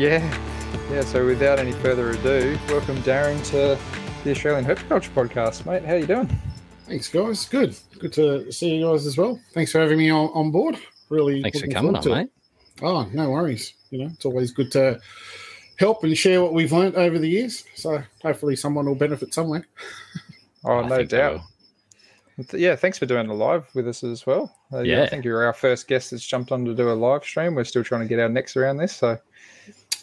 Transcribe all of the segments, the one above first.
Yeah, yeah. So without any further ado, welcome Darren to the Australian Herpetoculture Podcast, mate. How you doing? Thanks, guys. Good. Good to see you guys as well. Thanks for having me on, on board. Really. Thanks for coming on, to mate. it. Oh, no worries. You know, it's always good to help and share what we've learnt over the years. So hopefully someone will benefit somewhere. Oh, I no doubt. Yeah, thanks for doing the live with us as well. Uh, yeah, I think you're our first guest that's jumped on to do a live stream. We're still trying to get our necks around this, so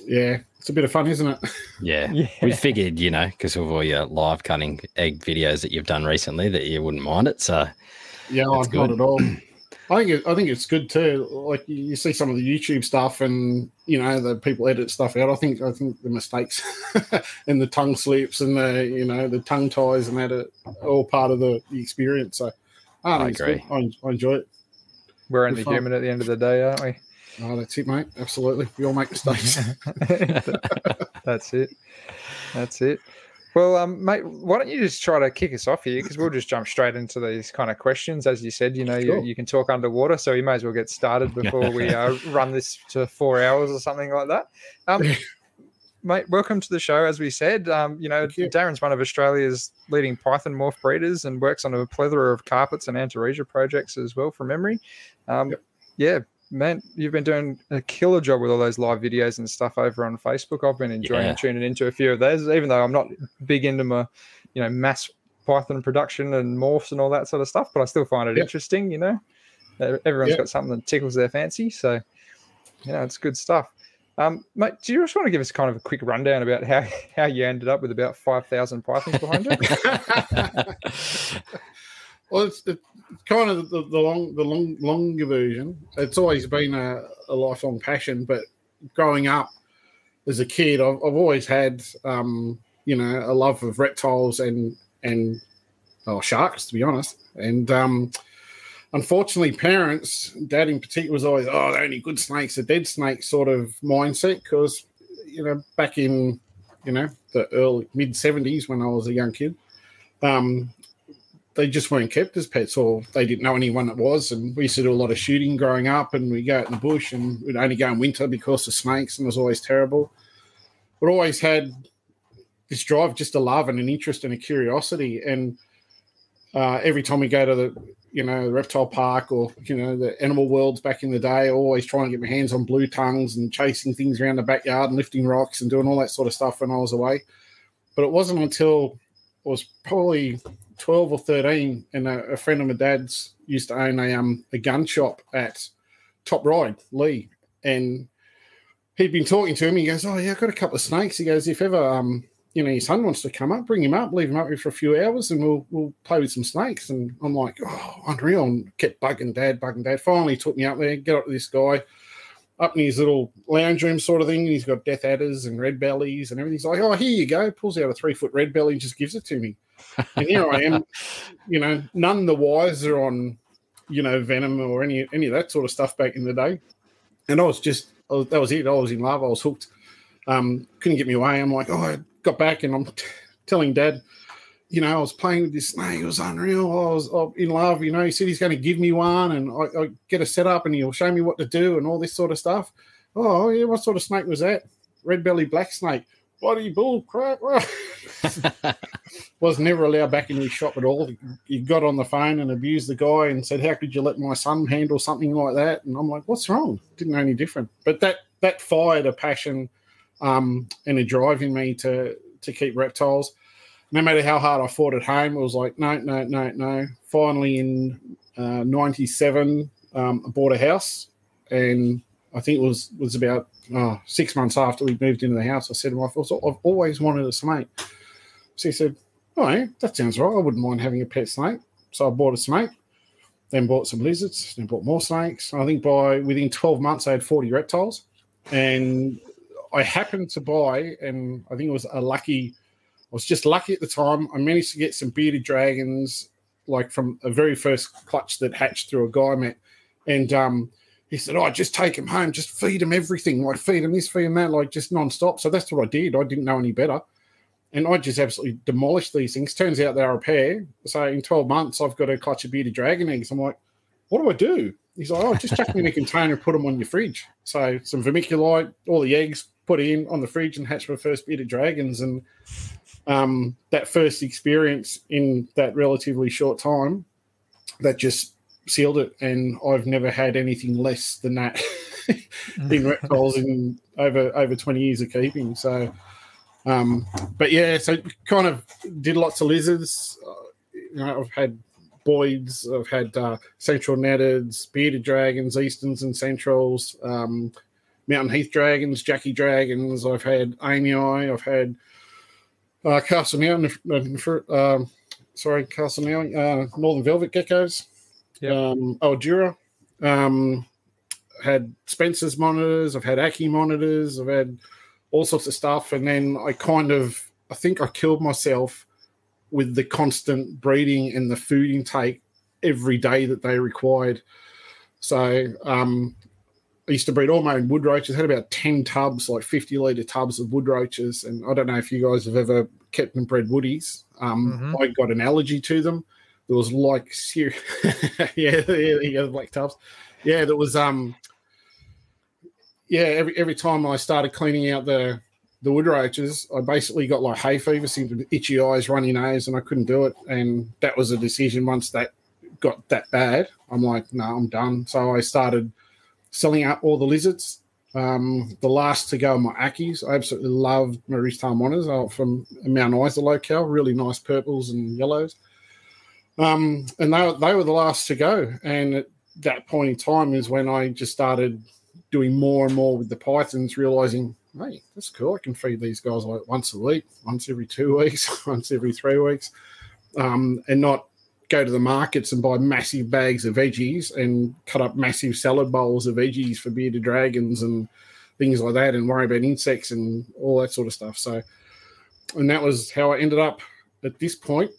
Yeah, it's a bit of fun, isn't it? Yeah. yeah, We figured, you know, because of all your live cutting egg videos that you've done recently, that you wouldn't mind it. So, Yeah, That's I'm not good. at all. I think it, I think it's good too. Like you, you see some of the YouTube stuff, and you know the people edit stuff out. I think I think the mistakes and the tongue slips and the you know the tongue ties and that are all part of the, the experience. So I, I think it's good. agree. I, I enjoy it. we're only human at the end of the day, aren't we? Oh, that's it, mate. Absolutely, we all make mistakes. That's it. That's it. Well, um, mate, why don't you just try to kick us off here? Because we'll just jump straight into these kind of questions. As you said, you know, you, Sure. you can talk underwater, so we may as well get started before we uh, run this to four hours or something like that. Um, mate, welcome to the show. As we said, um, you know, you. Darren's one of Australia's leading python morph breeders and works on a plethora of carpets and antaresia projects as well, from memory. Um, Yep. Yeah, man, you've been doing a killer job with all those live videos and stuff over on Facebook. I've been enjoying Yeah. tuning into a few of those, even though I'm not big into my, you know, mass Python production and morphs and all that sort of stuff. But I still find it Yep. interesting. You know, everyone's Yep. got something that tickles their fancy, so you know, it's good stuff. Um, mate, do you just want to give us kind of a quick rundown about how how you ended up with about five thousand pythons behind you? well, it's, it's kind of the, the long the long longer version. It's always been a, a lifelong passion, but growing up as a kid, I've, I've always had um, you know a love of reptiles and and oh, sharks, to be honest. And um, unfortunately, parents, dad in particular, was always oh, the only good snakes are dead snakes sort of mindset because you know back in you know the early mid seventies when I was a young kid. Um, they just weren't kept as pets or they didn't know anyone that was. And we used to do a lot of shooting growing up and we go out in the bush and we'd only go in winter because of snakes and it was always terrible. But always had this drive just a love and an interest and a curiosity. And uh, every time we go to the, you know, the reptile park or, you know, the animal worlds back in the day, always trying to get my hands on blue tongues and chasing things around the backyard and lifting rocks and doing all that sort of stuff when I was away. But it wasn't until I was probably 12 or 13 and a, a friend of my dad's used to own a um a gun shop at Top Ryde lee. And he'd been talking to him he goes oh yeah i've got a couple of snakes. He goes if ever um you know your son wants to come up bring him up leave him up here for a few hours and we'll we'll play with some snakes. And i'm like oh unreal and kept bugging dad bugging dad. Finally took me up there get up to this guy up in his little lounge room sort of thing. and He's got death adders and red bellies and everything. He's like, oh, here you go. Pulls out a three foot red belly and just gives it to me. And here I am, you know, none the wiser on, you know, venom or any any of that sort of stuff back in the day. And I was just, I was, that was it. I was in love. I was hooked. Um, couldn't get me away. I'm like, oh, I got back and I'm t- telling dad, you know, I was playing with this snake. It was unreal. I was uh, in love. You know, he said he's going to give me one and I, I get a setup and he'll show me what to do and all this sort of stuff. Oh, yeah. What sort of snake was that? Red belly black snake. Bloody bull crap. was never allowed back in his shop at all. He got on the phone and abused the guy and said, "How could you let my son handle something like that?" And I'm like, "What's wrong?" Didn't know any different. But that that fired a passion um, and a drive in me to to keep reptiles. No matter how hard I fought at home, it was like, no, no, no, no. Finally, in uh, '97, um, I bought a house, and I think it was was about oh, six months after we moved into the house. I said to my wife, "I've always wanted a snake." So he said, right, that sounds right. I wouldn't mind having a pet snake. So I bought a snake, then bought some lizards, then bought more snakes. I think by within 12 months, I had 40 reptiles. And I happened to buy, and I think it was a lucky, I was just lucky at the time. I managed to get some bearded dragons, like from a very first clutch that hatched through a guy met. And um, he said, Oh, just take him home, just feed him everything, like feed him this, feed him that, like just non-stop. So that's what I did. I didn't know any better and I just absolutely demolished these things. Turns out they're a pair. So in 12 months, I've got a clutch of bearded dragon eggs. I'm like, what do I do? He's like, oh, just chuck them in a container and put them on your fridge. So some vermiculite, all the eggs, put in on the fridge and hatch my first bearded dragons. And um, that first experience in that relatively short time, that just sealed it. And I've never had anything less than that in reptiles in over over 20 years of keeping. So, um, but yeah, so kind of did lots of lizards. Uh, you know, I've had Boyd's, I've had uh, Central Nettards, Bearded Dragons, Easterns and Centrals, um, Mountain Heath Dragons, Jackie Dragons. I've had Amii. I've had uh, Castle Mountain, um, sorry, Castle uh, Northern Velvet Geckos, Yep. um, Aldura. Um, had Spencer's monitors. I've had Ackie monitors. I've had all sorts of stuff. And then I kind of, I think I killed myself with the constant breeding and the food intake every day that they required. So um, used to breed all my own wood roaches. had about 10 tubs, like 50 litre tubs of wood roaches. And I don't know if you guys have ever kept and bred woodies. Um, Mhm. I got an allergy to them. There was like, ser- yeah, yeah, yeah, the black tubs. Yeah, there was, um, yeah, every, every time I started cleaning out the, the wood roaches, I basically got like hay fever, seemed to itchy eyes, runny nose, and I couldn't do it. And that was a decision once that got that bad. I'm like, no, I'm done. So I started selling out all the lizards. Um, the last to go are my Ackies. I absolutely love Tail monitors uh, from Mount Isa locale, really nice purples and yellows. Um, and they, they were the last to go. And at that point in time is when I just started doing more and more with the pythons, realizing, hey, that's cool. I can feed these guys like once a week, once every two weeks, once every three weeks, um, and not go to the markets and buy massive bags of veggies and cut up massive salad bowls of veggies for bearded dragons and things like that and worry about insects and all that sort of stuff. So, and that was how I ended up at this point.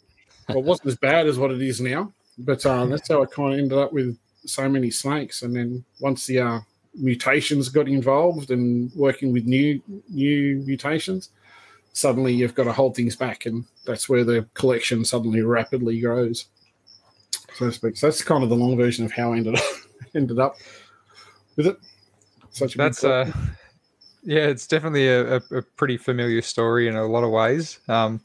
Well, it wasn't as bad as what it is now, but uh, that's how I kind of ended up with so many snakes. And then once the uh, mutations got involved and working with new new mutations, suddenly you've got to hold things back, and that's where the collection suddenly rapidly grows, so to speak. So that's kind of the long version of how I ended up ended up with it. Such a That's uh, yeah, it's definitely a, a, a pretty familiar story in a lot of ways. Um,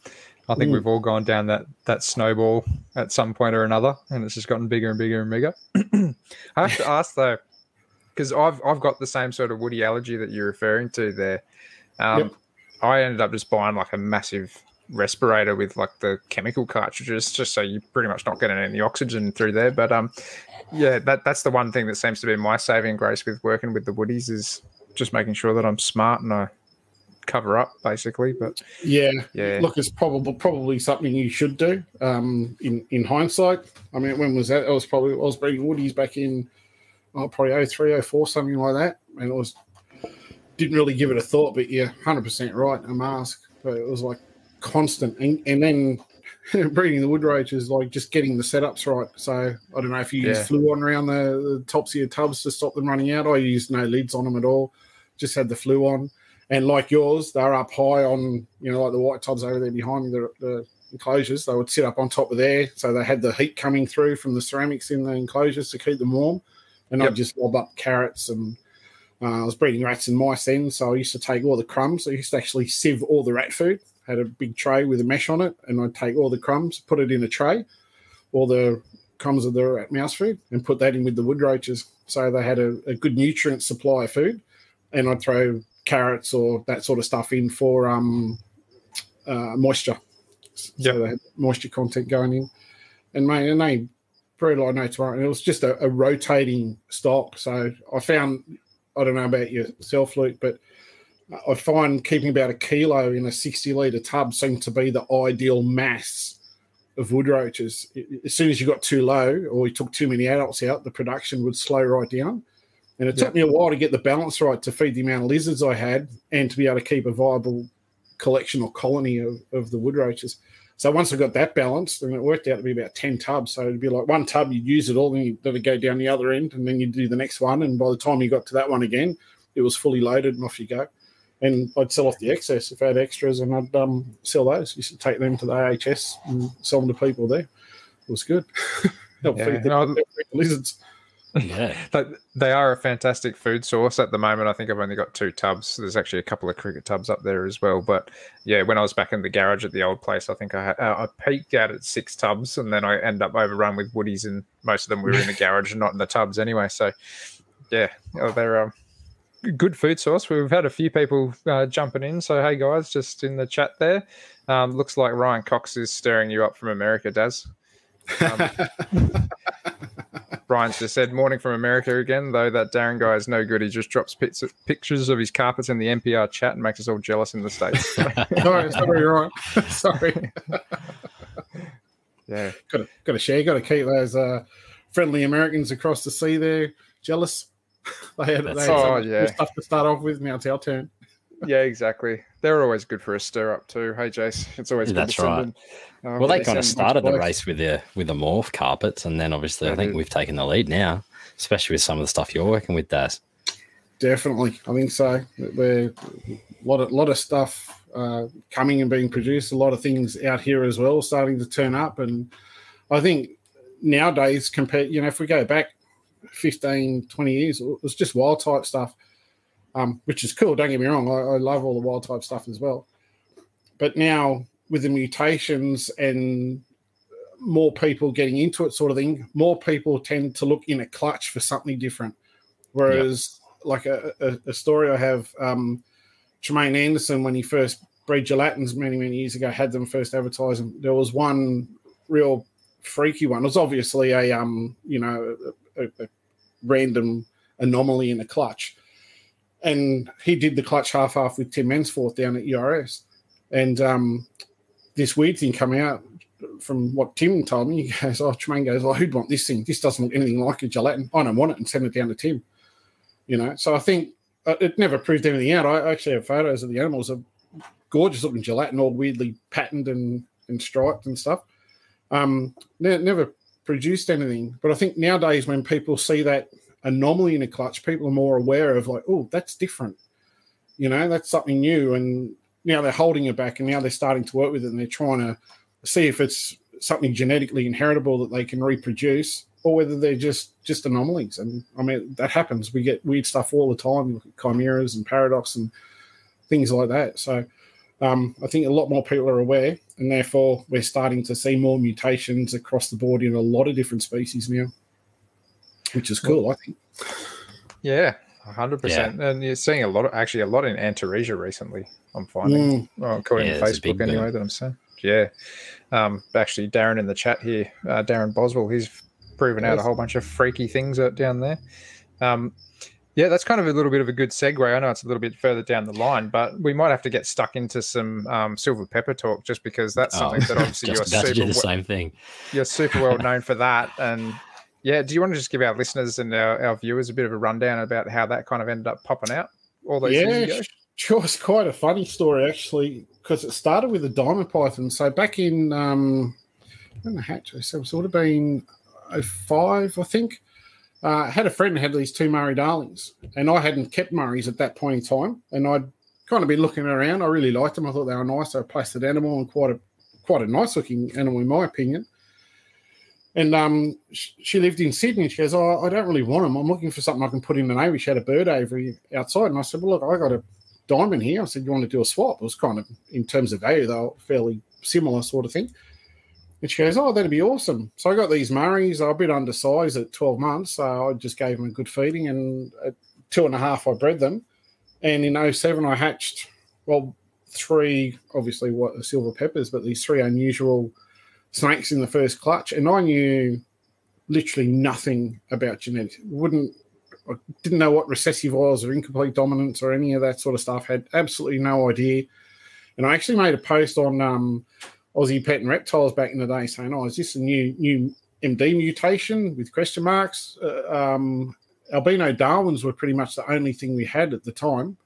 I think Mm. we've all gone down that that snowball at some point or another, and it's just gotten bigger and bigger and bigger. I have to ask though, because I've I've got the same sort of woody allergy that you're referring to there. Um, Yep. I ended up just buying like a massive respirator with like the chemical cartridges, just so you're pretty much not getting any oxygen through there. But um, yeah, that that's the one thing that seems to be my saving grace with working with the woodies is just making sure that I'm smart and I cover up basically. But yeah. yeah, Look, it's probably probably something you should do. Um, in in hindsight, I mean, when was that? I was probably I was breeding woodies back in oh, probably 03, 04, something like that, and it was didn't really give it a thought. But yeah, hundred percent right. A mask, but it was like constant, and, and then. breeding the wood roaches, like just getting the setups right. So I don't know if you use Yeah. fluon around the, the tops of your tubs to stop them running out. I used no lids on them at all. Just had the fluon and like yours, they're up high on, you know, like the white tubs over there behind me, the, the enclosures. They would sit up on top of there, so they had the heat coming through from the ceramics in the enclosures to keep them warm. And Yep. I'd just lob up carrots and uh, I was breeding rats and mice then, so I used to take all the crumbs. I used to actually sieve all the rat food. Had a big tray with a mesh on it, and I'd take all the crumbs, put it in a tray, all the crumbs of the rat mouse food, and put that in with the wood roaches. So they had a, a good nutrient supply of food, and I'd throw carrots or that sort of stuff in for um, uh, moisture. So Yep. they had moisture content going in. And mate, and they bred like no tomorrow. And it was just a, a rotating stock. So I found, I don't know about yourself, Luke, but I find keeping about a kilo in a 60 litre tub seemed to be the ideal mass of wood roaches. As soon as you got too low or you took too many adults out, the production would slow right down. And it took me a while to get the balance right to feed the amount of lizards I had and to be able to keep a viable collection or colony of, of the wood roaches. So once I got that balanced, and it worked out to be about 10 tubs. So it'd be like one tub, you'd use it all, then you'd let it go down the other end, and then you'd do the next one. And by the time you got to that one again, it was fully loaded and off you go. And I'd sell off the excess if I had extras, and I'd um, sell those. Used to take them to the AHS and sell them to people there. It was good. Help Yeah, feed the, no, help feed the lizards. Yeah. But they are a fantastic food source at the moment. I think I've only got two tubs. There's actually a couple of cricket tubs up there as well. But yeah, when I was back in the garage at the old place, I think I had, uh, I peaked out at six tubs, and then I end up overrun with woodies, and most of them were in the garage and not in the tubs anyway. So yeah, oh, they're um, good food source. We've had a few people uh, jumping in. So hey guys, just in the chat there, um, looks like Ryan Cox is stirring you up from America, Daz. Um, Brian's just said, morning from America again, though that Darren guy is no good. He just drops pits- pictures of his carpets in the MPR chat and makes us all jealous in the States. sorry, sorry, right. sorry. yeah. Got to, got to share. Got to keep those uh, friendly Americans across the sea there jealous. they had, they had oh, some yeah. stuff to start off with. Now it's our turn. Yeah, exactly. They're always good for a stir up too. Hey, Jace, it's always good That's to send right. them. Oh, Well, they they kind of started the race with the with the morph carpets, and then obviously I think did. we've taken the lead now, especially with some of the stuff you're working with, Daz. Definitely, I think so. We're a lot of lot of stuff uh, coming and being produced. A lot of things out here as well, starting to turn up. And I think nowadays, compared, you know, if we go back 15, 20 years, it was just wild type stuff, um, which is cool. Don't get me wrong, I, I love all the wild type stuff as well. But now with the mutations and more people getting into it, sort of thing, more people tend to look in a clutch for something different. Whereas, like a, a, a story I have, um, Tremaine Anderson, when he first bred gelatins many, many years ago, had them first advertising. There was one real freaky one. It was obviously a, um, you know, a, a, random anomaly in a clutch. And he did the clutch half half with Tim Mansforth down at URS. And um, this weird thing come out from what Tim told me. He goes, Oh, Tremaine goes, Oh, who'd want this thing? This doesn't look anything like a gelatin. I don't want it and send it down to Tim. You know, so I think uh, it never proved anything out. I actually have photos of the animals of gorgeous looking gelatin, all weirdly patterned and, and striped and stuff. Um, ne- never produced anything. But I think nowadays when people see that anomaly in a clutch, people are more aware of like, oh, that's different. You know, that's something new. And now they're holding it back and now they're starting to work with it and they're trying to see if it's something genetically inheritable that they can reproduce or whether they're just just anomalies. And I mean, that happens. We get weird stuff all the time. You look at chimeras and paradox and things like that. So um, I think a lot more people are aware, and therefore we're starting to see more mutations across the board in a lot of different species now, which is cool. I think. Yeah, hundred percent. And you're seeing a lot of actually a lot in Antaresia recently. I'm finding, Mm, well, according Yeah, to there's a big Facebook anyway. boom. That I'm saying. Yeah. Um, actually, Darren in the chat here, uh, Darren Boswell, he's proven out a whole bunch of freaky things out down there. Um, yeah, that's kind of a little bit of a good segue. I know it's a little bit further down the line, but we might have to get stuck into some um, silver pepper talk just because that's something that obviously you're Oh, just about super the same thing. you're super well known for that. And yeah, do you want to just give our listeners and our, our viewers a bit of a rundown about how that kind of ended up popping out all those yeah, years ago? sure. It's quite a funny story actually because it started with a diamond python. So back in um, when the hatch, so it would have been 05, I think. Uh, had a friend had these two Murray darlings, and I hadn't kept Murrays at that point in time. And I'd kind of been looking around. I really liked them. I thought they were nice. They were a placid animal and quite a quite a nice looking animal in my opinion. And um, she lived in Sydney. She goes, "Oh, I don't really want them. I'm looking for something I can put in the navy." She had a bird aviary outside, and I said, "Well, look, I got a diamond here." I said, "You want to do a swap?" It was kind of in terms of value, they fairly similar sort of thing. And she goes, Oh, that'd be awesome. So I got these Murrays. I were a bit undersized at 12 months. So I just gave them a good feeding. And at two and a half, I bred them. And in 07, I hatched, well, three, obviously, what the silver peppers, but these three unusual snakes in the first clutch. And I knew literally nothing about genetics. Wouldn't, I didn't know what recessive was or incomplete dominance or any of that sort of stuff. Had absolutely no idea. And I actually made a post on um, Aussie Pet and Reptiles back in the day saying, "Oh, is this a new new MD mutation with question marks?" Uh, um, albino Darwins were pretty much the only thing we had at the time,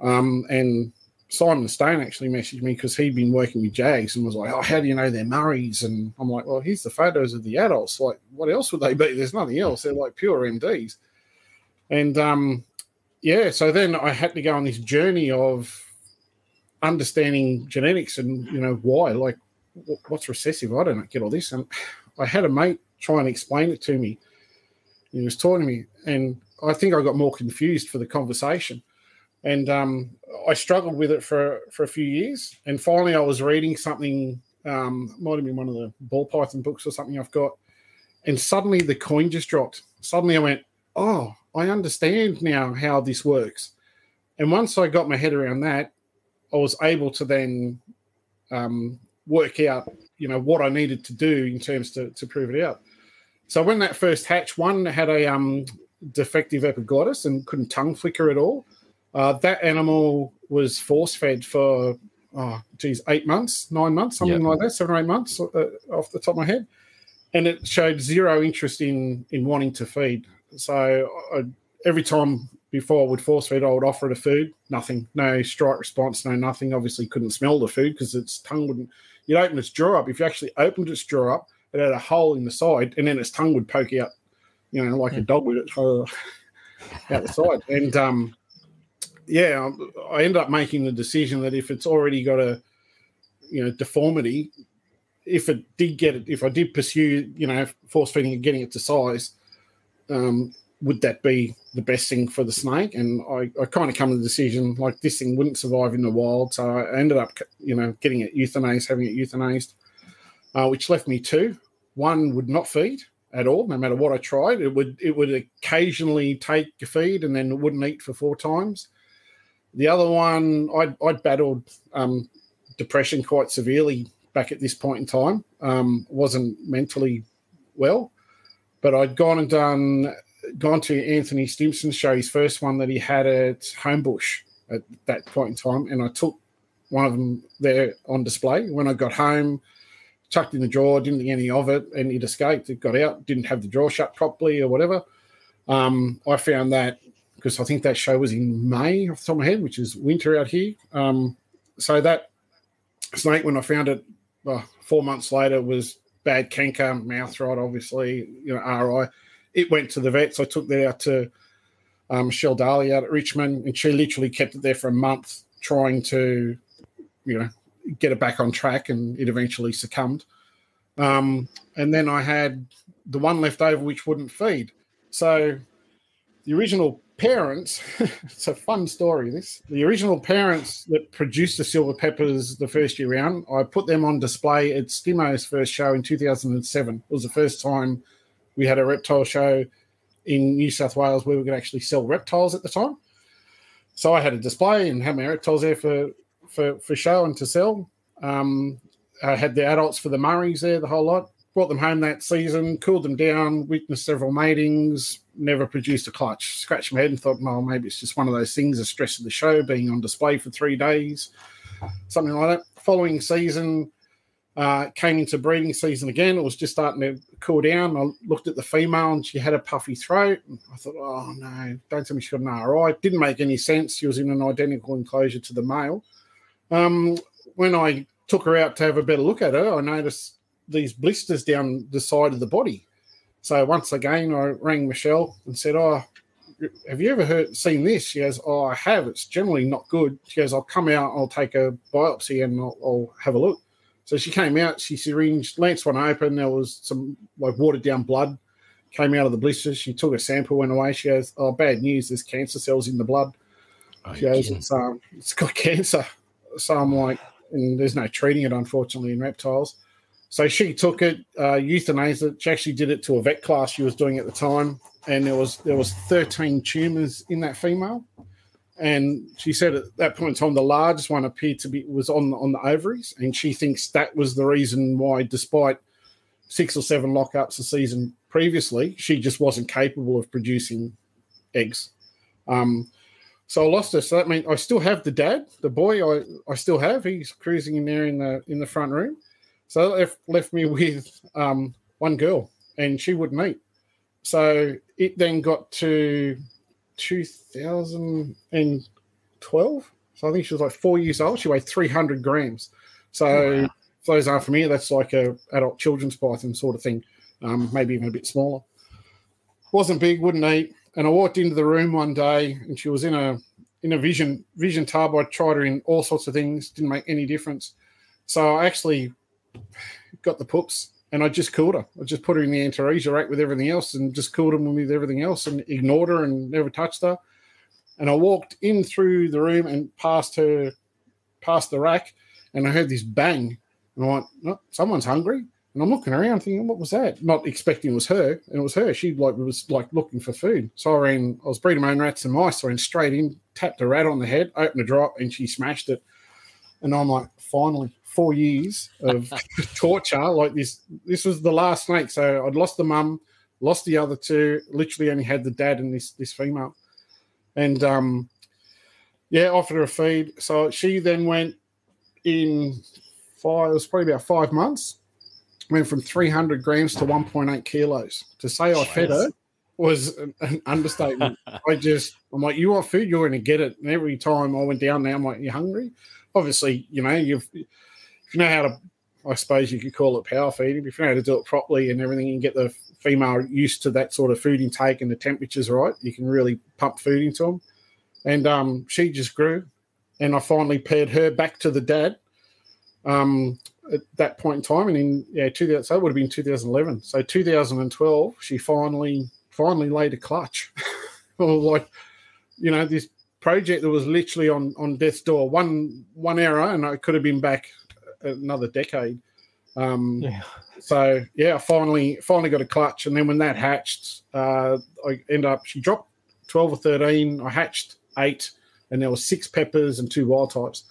um, and Simon Stone actually messaged me because he'd been working with Jags and was like, "Oh, how do you know they're Murrays?" And I'm like, "Well, here's the photos of the adults. Like, what else would they be? There's nothing else. They're like pure MDs." And um, yeah, so then I had to go on this journey of understanding genetics and you know why like what's recessive i don't get all this and i had a mate try and explain it to me He was talking to me, and I think I got more confused for the conversation. And um, I struggled with it for, for a few years. And finally, I was reading something, um, might have been one of the ball python books or something I've got. And suddenly the coin just dropped. Suddenly I went, oh, I understand now how this works. And once I got my head around that, I was able to then um, work out, you know, what I needed to do in terms to, to prove it out. So when that first hatch, one had a um, defective epiglottis and couldn't tongue flicker at all. Uh, that animal was force fed for, oh, geez, eight months, nine months, something yep. like that, seven or eight months uh, off the top of my head. And it showed zero interest in in wanting to feed. So I, every time before I would force feed, I would offer it a food, nothing, no strike response, no nothing. Obviously, couldn't smell the food because its tongue wouldn't. You'd open its jaw up. If you actually opened its jaw up, it had a hole in the side, and then its tongue would poke out, you know, like a hmm. dog would uh, out the side. And um, yeah, I ended up making the decision that if it's already got a, you know, deformity, if it did get it, if I did pursue, you know, force feeding and getting it to size, um, would that be the best thing for the snake? And I, I kind of come to the decision like this thing wouldn't survive in the wild, so I ended up, you know, getting it euthanized, having it euthanized, uh, which left me two. One would not feed at all, no matter what I tried. It would it would occasionally take a feed and then it wouldn't eat for four times. The other one, I'd, I'd battled um, depression quite severely back at this point in time. Um, wasn't mentally well, but I'd gone and done gone to Anthony Stimson's show, his first one that he had at Homebush at that point in time, and I took one of them there on display. When I got home, chucked in the drawer, didn't think any of it, and it escaped. It got out, didn't have the drawer shut properly or whatever. Um, I found that because I think that show was in May off the top of my head, which is winter out here. Um, so that snake, when I found it well, four months later, was bad canker, mouth rot, obviously, you know, RI. It went to the vets. I took that out to um, Michelle Daly out at Richmond, and she literally kept it there for a month trying to, you know, get it back on track, and it eventually succumbed. Um, and then I had the one left over which wouldn't feed. So the original parents, it's a fun story. This the original parents that produced the silver peppers the first year round. I put them on display at Stimo's first show in 2007. It was the first time we had a reptile show in New South Wales where we could actually sell reptiles at the time. So I had a display and had my reptiles there for for for show and to sell. Um, I had the adults for the Murrays there, the whole lot brought them home that season, cooled them down, witnessed several matings, never produced a clutch. Scratched my head and thought, well, maybe it's just one of those things, the stress of the show, being on display for three days, something like that. Following season, uh, came into breeding season again. It was just starting to cool down. I looked at the female and she had a puffy throat. I thought, oh no, don't tell me she got an RI. Didn't make any sense. She was in an identical enclosure to the male. Um, when I took her out to have a better look at her, I noticed these blisters down the side of the body. So once again, I rang Michelle and said, "Oh, have you ever heard seen this?" She goes, "Oh, I have. It's generally not good." She goes, "I'll come out. I'll take a biopsy and I'll, I'll have a look." So she came out. She syringed, lanced one open. There was some like watered down blood came out of the blisters. She took a sample, went away. She goes, "Oh, bad news. There's cancer cells in the blood." Oh, she goes, "It's um, it's got cancer." So I'm like, and there's no treating it, unfortunately, in reptiles. So she took it, uh, euthanized it. She actually did it to a vet class she was doing at the time, and there was there was 13 tumors in that female. And she said at that point in time, the largest one appeared to be was on on the ovaries, and she thinks that was the reason why, despite six or seven lockups a season previously, she just wasn't capable of producing eggs. Um, so I lost her. So that means I still have the dad, the boy. I, I still have. He's cruising in there in the in the front room. So that left, left me with um, one girl, and she wouldn't eat. So it then got to 2012. So I think she was like four years old. She weighed 300 grams. So wow. for those aren't familiar, that's like a adult children's python sort of thing, um, maybe even a bit smaller. Wasn't big, wouldn't eat. And I walked into the room one day, and she was in a in a vision vision tub. I tried her in all sorts of things, didn't make any difference. So I actually got the pups and I just killed her. I just put her in the Antaresia rack with everything else and just killed him with everything else and ignored her and never touched her. And I walked in through the room and past her, past the rack, and I heard this bang. And I went, oh, someone's hungry. And I'm looking around thinking, what was that? Not expecting it was her. And it was her. She like was like looking for food. So I ran, I was breeding my own rats and mice. So I ran straight in, tapped a rat on the head, opened a drop, and she smashed it. And I'm like, finally, four years of torture like this. This was the last snake. So I'd lost the mum, lost the other two, literally only had the dad and this this female. And um yeah, offered her a feed. So she then went in five, it was probably about five months, went from 300 grams to 1.8 kilos. To say I fed her was an, an understatement. I just, I'm like, you want food, you're going to get it. And every time I went down there, I'm like, you hungry? Obviously, you know, you've, if you know how to, I suppose you could call it power feeding, if you know how to do it properly and everything, you can get the female used to that sort of food intake and the temperatures right, you can really pump food into them. And um, she just grew. And I finally paired her back to the dad um, at that point in time. And in, yeah, 2000, so it would have been 2011. So 2012, she finally, finally laid a clutch. like, you know, this project that was literally on on death's door. One one error, and I could have been back another decade. Um, Yeah. So yeah, I finally finally got a clutch, and then when that hatched, uh, I end up she dropped twelve or thirteen. I hatched eight, and there was six peppers and two wild types.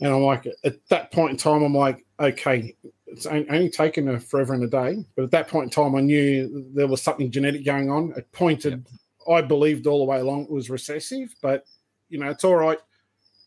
And I'm like, at that point in time, I'm like, okay, it's only taken her forever and a day, but at that point in time, I knew there was something genetic going on. It pointed, I believed all the way along it was recessive, but you know, it's all right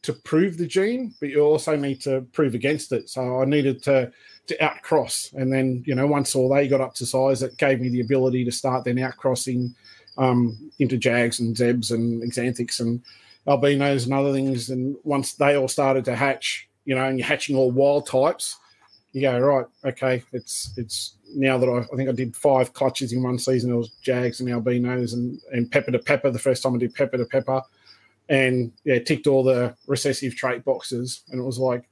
to prove the gene, but you also need to prove against it. So I needed to to outcross, and then you know once all they got up to size, it gave me the ability to start then outcrossing um, into Jags and Zebs and Xanthics and albinos and other things. And once they all started to hatch, you know, and you're hatching all wild types, you go right, okay, it's it's now that I, I think I did five clutches in one season. It was Jags and albinos and and pepper to pepper. The first time I did pepper to pepper and yeah, ticked all the recessive trait boxes. And it was like,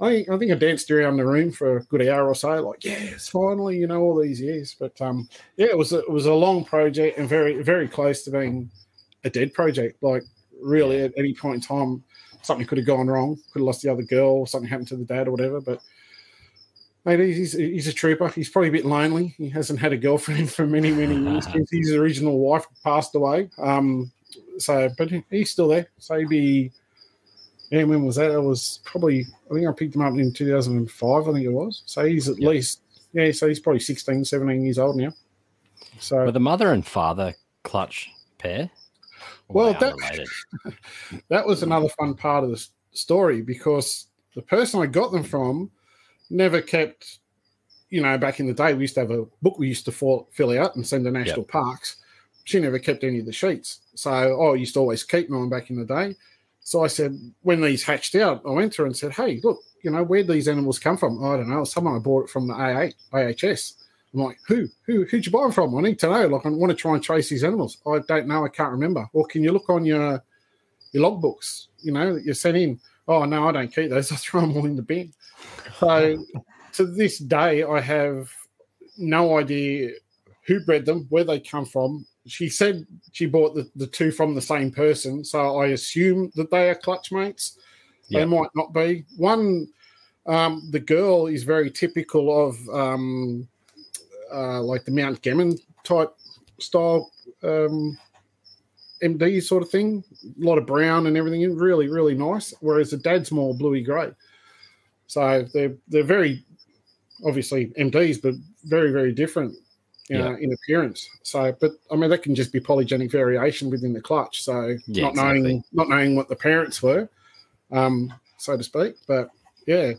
I, I think I danced around the room for a good hour or so, like, yes, finally, you know, all these years. But um, yeah, it was a, it was a long project and very very close to being a dead project. Like really, at any point in time, something could have gone wrong, could have lost the other girl, something happened to the dad or whatever. But mate, he's he's a trooper. He's probably a bit lonely. He hasn't had a girlfriend for many many years since his original wife passed away. Um, so, but he's still there. So he'd be, yeah, when was that? It was probably, I think I picked him up in 2005, I think it was. So he's at Yep. least, yeah, so he's probably 16, 17 years old now. So, Were the mother and father clutch pair? Well, that- that was another fun part of the story because the person I got them from never kept, you know, back in the day, we used to have a book we used to fill, fill out and send to national parks. She never kept any of the sheets. So oh, I used to always keep mine back in the day. So I said, when these hatched out, I went to her and said, hey, look, you know, where'd these animals come from? I don't know. Someone I bought it from the AA, AHS. I'm like, who? Who? Who'd you buy them from? I need to know. Like, I want to try and trace these animals. I don't know. I can't remember. Or can you look on your your logbooks, you know, that you sent in. Oh no, I don't keep those. I throw them all in the bin. So to this day, I have no idea who bred them, where they come from. She said she bought the, the two from the same person, so I assume that they are clutch mates. They might not be. One, um, the girl is very typical of um, uh, like the Mount Gammon type style um, MD sort of thing. A lot of brown and everything. Really, really nice. Whereas the dad's more bluey grey. So they're they're very obviously MDs, but very very different. You know, Yeah. in appearance. So, but I mean, that can just be polygenic variation within the clutch. So, Yeah, not knowing not knowing what the parents were, um, so to speak. But yeah,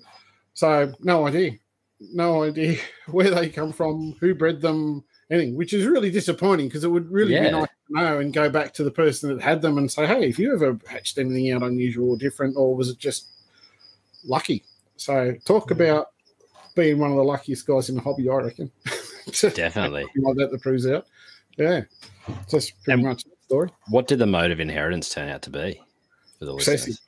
so no idea, no idea where they come from, who bred them, anything, which is really disappointing because it would really Yeah. be nice to know and go back to the person that had them and say, hey, if you ever hatched anything out unusual or different, or was it just lucky? So talk Hmm. about being one of the luckiest guys in the hobby, I reckon. Definitely. like that that proves out. Yeah, just pretty And- much the story. What did the mode of inheritance turn out to be for the Recessive. listeners?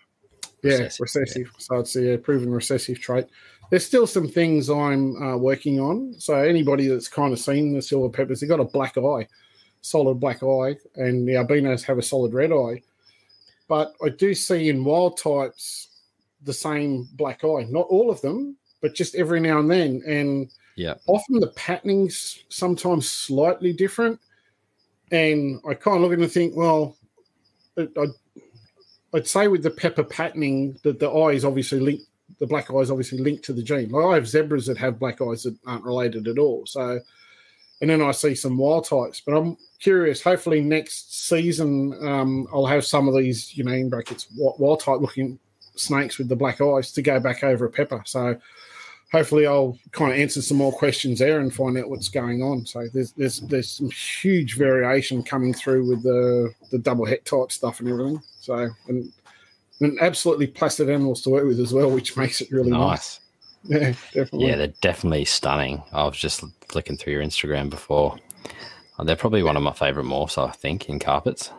Yeah, Recessive, recessive. So it's a proven recessive trait. there's still some things I'm uh, working on. So anybody that's kind of seen the silver peppers, they've got a black eye, solid black eye, and the albinos have a solid red eye. But I do see in wild types the same black eye. Not all of them, but just every now and then. And Yeah. often the patterning's sometimes slightly different. And I kind of look at it and think, well, I'd, I'd say with the pepper patterning that the eye is obviously linked, the black eye is obviously linked to the gene. Like I have zebras that have black eyes that aren't related at all. So, and then I see some wild types, but I'm curious. Hopefully next season, um, I'll have some of these, you know, in brackets, wild type looking snakes with the black eyes to go back over a pepper. So, hopefully I'll kind of answer some more questions there and find out what's going on. So there's there's there's some huge variation coming through with the the double het type stuff and everything. So and and absolutely placid animals to work with as well, which makes it really nice. Nice. Yeah, definitely. Yeah, they're definitely stunning. I was just flicking through your Instagram before. Uh, They're probably one of my favorite morphs, I think, in carpets.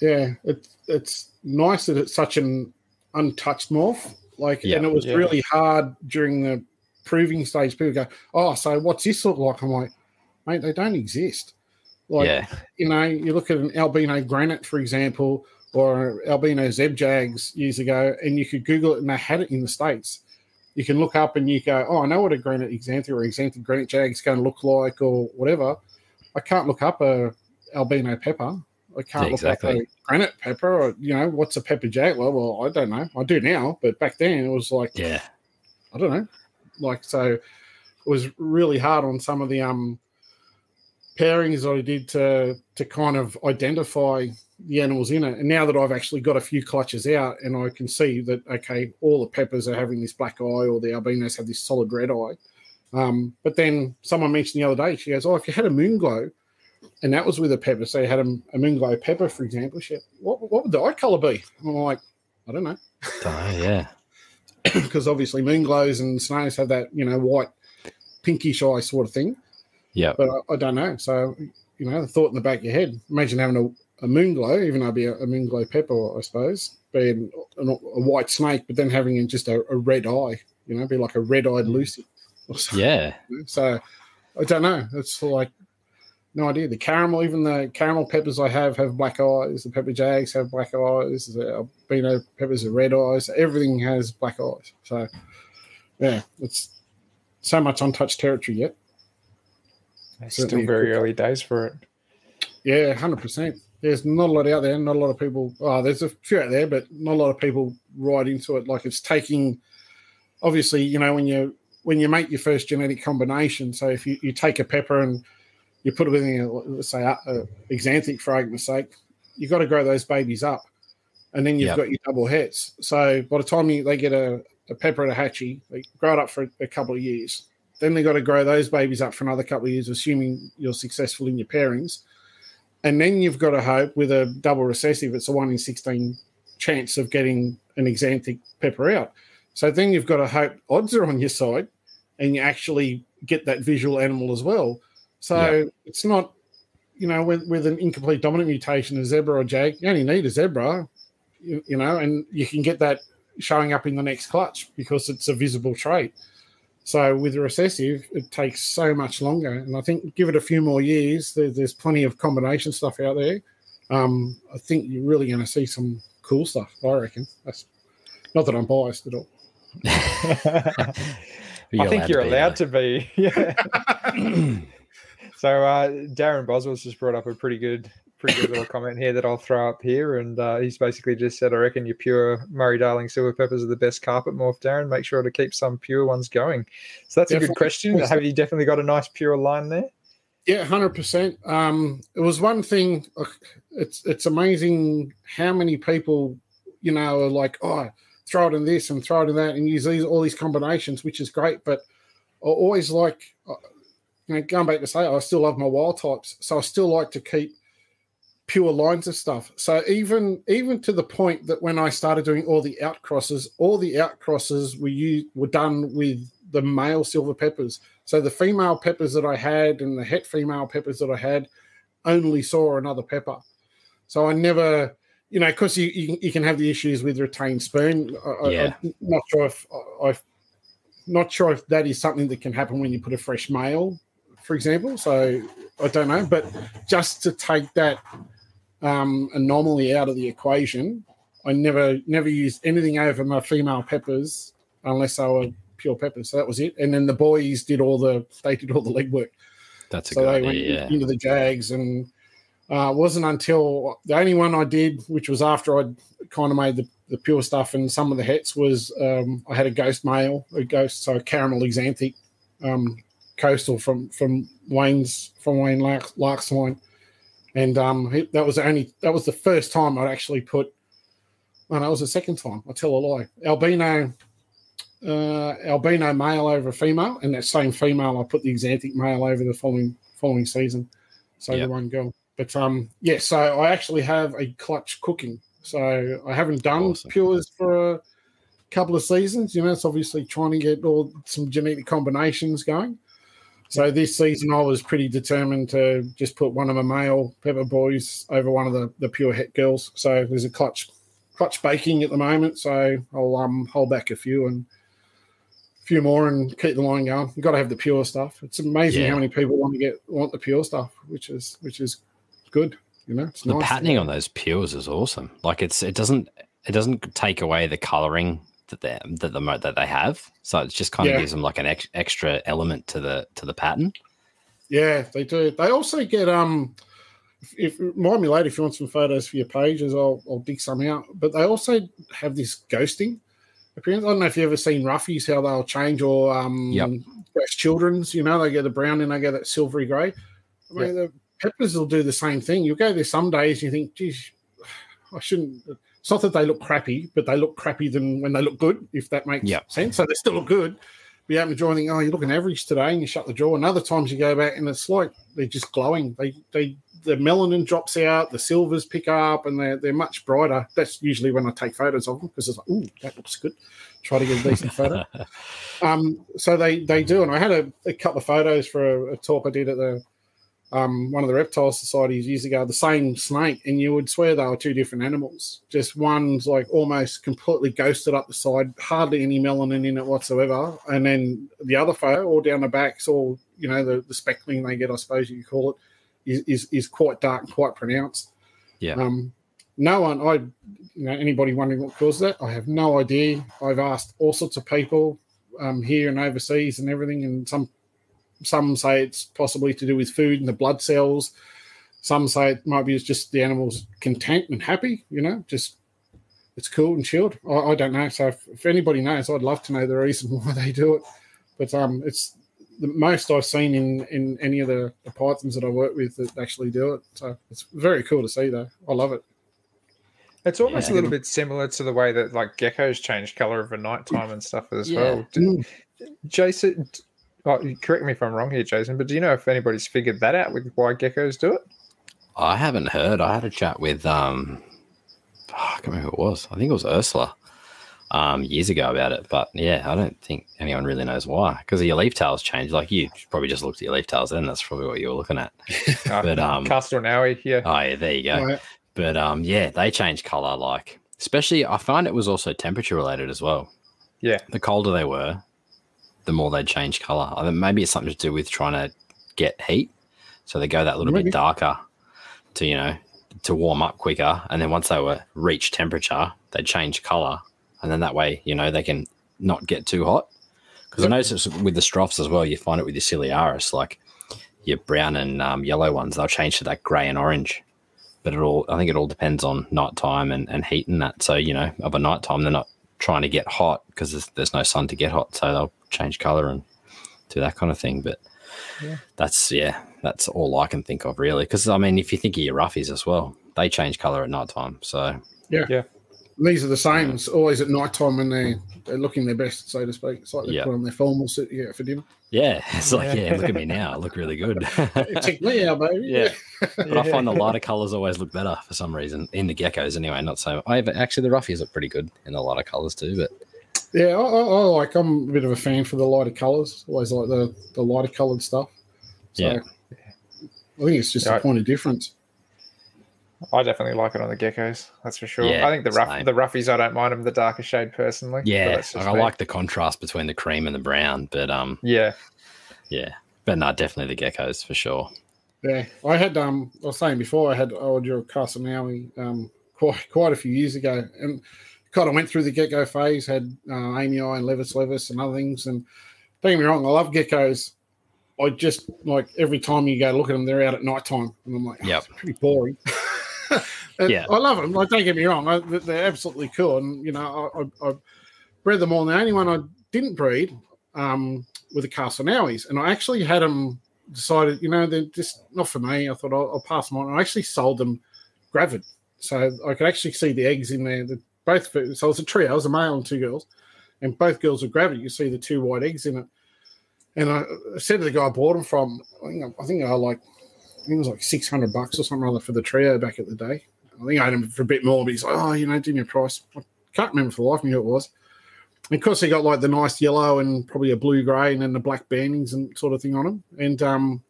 yeah. It's it's nice that it's such an untouched morph. Like, Yeah. and it was Yeah. really hard during the proving stage. People go, "Oh, so what's this look like?" I'm like, "Mate, they don't exist." Like, yeah, you know, you look at an albino granite, for example, or albino zeb jags years ago, and you could Google it and they had it in the States. You can look up and you go, oh, I know what a granite exanthe or exanthe granite jag is going to look like or whatever. I can't look up a albino pepper. I can't Yeah, look exactly. a granite pepper or, you know, what's a pepper jag? Well, well, I don't know. I do now, but back then it was like, yeah, I don't know. Like so it was really hard on some of the um pairings I did to to kind of identify the animals in it. And now that I've actually got a few clutches out and I can see that okay, all the peppers are having this black eye or the albinos have this solid red eye. Um, but then someone mentioned the other day, she goes, Oh, if you had a moon glow and that was with a pepper, so you had a, a moon glow pepper, for example, she, what, what would the eye color be? And I'm like, I don't know. Don't yeah, because obviously moon glows and snows have that you know white pinkish eye sort of thing. Yeah, but I, I don't know. So you know the thought in the back of your head. Imagine having a, a moon glow even though it'd be a, a moon glow pepper i suppose being a, a white snake but then having just a, a red eye you know be like a red-eyed mm. leucy or something. yeah, so i don't know. It's like no idea. The caramel even the caramel peppers i have have black eyes. The pepper jags have black eyes. The albino peppers are red eyes. Everything has black eyes. So yeah it's so much untouched territory yet. It's Certainly still very early days for it. yeah 100% there's not a lot out there not a lot of people oh there's a few out there but not a lot of people ride into it. Like it's taking obviously you know when you when you make your first genetic combination so if you, you take a pepper and you put it within a, let's say uh, uh, a, a exanthic for argument's sake you've got to grow those babies up and then you've Yep. got your double heads. so by the time you, they get a, a pepper and a hatchie they grow it up for a couple of years then they've got to grow those babies up for another couple of years assuming you're successful in your pairings and then you've got to hope with a double recessive, it's a one in 16 chance of getting an exanthic pepper out. So then you've got to hope odds are on your side and you actually get that visual animal as well. So it's not, you know, with, with an incomplete dominant mutation, a zebra or jag, you only need a zebra, you, you know, and you can get that showing up in the next clutch because it's a visible trait. So with a recessive, it takes so much longer, and I think give it a few more years. There, there's plenty of combination stuff out there. Um, I think you're really going to see some cool stuff. I reckon. That's not that I'm biased at all. I think you're allowed to be. Yeah. so uh, Darren Boswell's just brought up a pretty good, pretty good little comment here that I'll throw up here, and uh, he's basically just said, "I reckon your pure Murray Darling silver peppers are the best carpet morph, Darren. Make sure to keep some pure ones going." So that's a good question. Have you definitely got a nice pure line there? Yeah, hundred percent. Um, it was one thing. It's it's amazing how many people, you know, are like, oh, throw it in this and throw it in that, and use these all these combinations, which is great. But I always like, uh, you know, going back to say, I still love my wild types, so I still like to keep pure lines of stuff. So even even to the point that when I started doing all the outcrosses, all the outcrosses were you were done with the male silver peppers. So the female peppers that I had and the het female peppers that I had only saw another pepper. So I never, you know, because you, you you can have the issues with retained sperm. I, Yeah. I, am not sure if I, I not sure if that is something that can happen when you put a fresh male, for example. So I don't know, but just to take that um, anomaly out of the equation, I never never used anything over my female peppers unless they were pure peppers. So that was it. And then the boys did all the they did all the legwork. That's a So good they idea. went Yeah. into the Jags, and uh, it wasn't until the only one I did, which was after I'd kind of made the, the pure stuff and some of the hets, was um, I had a ghost male, a ghost, so a caramel axanthic um, coastal from from Wayne's from Wayne Lark, Larkswine, and um, he- that was the only that was the first time I'd actually put. Oh, no, it was the second time. I tell a lie. Albino uh, albino male over female, and that same female I put the axanthic male over the following following season. So Yep. the one girl. But um, yeah, so I actually have a clutch cooking. So I haven't done Awesome. pures for a couple of seasons. You know, it's obviously trying to get all some genetic combinations going. So this season I was pretty determined to just put one of my male pepper boys over one of the, the pure het girls. So there's a clutch clutch baking at the moment. So I'll um hold back a few and a few more and keep the line going. You've got to have the pure stuff. It's amazing Yeah. how many people want to get want the pure stuff, which is which is good. You know, it's The nice. patterning on those pures is awesome. Like it's it doesn't it doesn't take away the coloring that they that the that they have. So it just kind of Yeah. gives them like an ex- extra element to the to the pattern. Yeah, they do. They also get um. If, if remind me later if you want some photos for your pages, I'll I'll dig some out. But they also have this ghosting appearance. I don't know if you've ever seen roughies how they'll change or um Yep. Children's. You know they get the brown and they get that silvery grey. I mean the peppers will do the same thing. You'll go there some days and you think, geez, I shouldn't. It's not that they look crappy, but they look crappy than when they look good. If that makes Yep. sense. So they still look good. But you open the and think, oh, you're looking average today, and you shut the drawer. And other times you go back and it's like they're just glowing. They they the melanin drops out, the silvers pick up, and they're they're much brighter. That's usually when I take photos of them because it's like, ooh, that looks good. Try to get a decent photo. Um, so they they do, and I had a, a couple of photos for a, a talk I did at the um, one of the reptile societies years ago. The same snake, and you would swear they were two different animals. Just one's like almost completely ghosted up the side, hardly any melanin in it whatsoever, and then the other photo, all down the backs, all you know the the speckling they get, I suppose you could call it, is is, is quite dark and quite pronounced. Yeah. Um, no one, I, you know, anybody wondering what caused that? I have no idea. I've asked all sorts of people um, here and overseas and everything, and some some say it's possibly to do with food and the blood cells. Some say it might be just the animal's content and happy. You know, just it's cool and chilled. I, I don't know. So if, if anybody knows, I'd love to know the reason why they do it. But um, it's the most I've seen in in any of the, the pythons that I work with that actually do it. So it's very cool to see, though. I love it. It's almost Yeah. a little bit similar to the way that like geckos change color over nighttime and stuff as Yeah. well. Do- Jason, oh, correct me if I'm wrong here, Jason, but do you know if anybody's figured that out with why geckos do it? I haven't heard. I had a chat with um, I can't remember who it was. I think it was Ursula, um, years ago about it. But yeah, I don't think anyone really knows why. Because your leaf tails change. Like you probably just looked at your leaf tails then. That's probably what you were looking at. Uh, But um, Castelnaui, yeah. oh yeah, there you go. Right. But um, yeah, they change color. Like especially, I find it was also temperature related as well. Yeah. the colder they were, the more they'd change color. I think maybe it's something to do with trying to get heat, so they go that little Maybe. bit darker to you know to warm up quicker, and then once they were reach temperature, they change color, and then that way you know they can not get too hot. Because I noticed it's with the strophs as well. You find it with your ciliaris, like your brown and um, yellow ones, they'll change to that grey and orange. But it all, I think it all depends on nighttime and, and heat and that. So, you know, of a nighttime, they're not trying to get hot because there's, there's no sun to get hot. So they'll change color and do that kind of thing. But Yeah. that's, yeah, that's all I can think of really. Because, I mean, if you think of your roughies as well, they change color at nighttime. So, yeah, yeah. These are the same. It's always at night time when they, they're looking their best, so to speak. It's like they Yeah. put on their formal suit yeah, for dinner. Yeah, it's like, yeah, look at me now. I look really good. Check me out, baby. Yeah. But I find the lighter colors always look better for some reason in the geckos anyway. Not so. I have, actually the roughies look pretty good in the lighter colors too. But Yeah, I, I, I like. I'm a bit of a fan for the lighter colours. Always like the the lighter coloured stuff. So Yeah. I think it's just Yeah. a point of difference. I definitely like it on the geckos. That's for sure. Yeah, I think the rough, same. the roughies, I don't mind them. The darker shade, personally. Yeah, that's I me. like the contrast between the cream and the brown, but um, Yeah, yeah, but no, definitely the geckos for sure. Yeah, I had um, I was saying before, I had Oedura castelnaui um quite quite a few years ago, and kind of went through the gecko phase. Had uh, amyae and Levis Levis and other things. And don't get me wrong, I love geckos. I just like every time you go look at them, they're out at night time, and I'm like, oh, pretty boring. And Yeah. I love them. Like, don't get me wrong, I, they're absolutely cool. And you know, I, I, I bred them all. And the only one I didn't breed um, were the Castelnauis, and I actually had them decided, you know, they're just not for me. I thought I'll, I'll pass them on. I actually sold them gravid, so I could actually see the eggs in there. The, both, so it was a trio, it was a male and two girls, and both girls were gravid. You see the two white eggs in it. And I said to the guy I bought them from, I think I think I like, I think it was like six hundred bucks or something other for the trio back at the day. I think I had him for a bit more, but he's like, oh, you know, give me a price. I can't remember for the life of me who it was. And of course, he got like the nice yellow and probably a blue grey and then the black bandings and sort of thing on him. And um,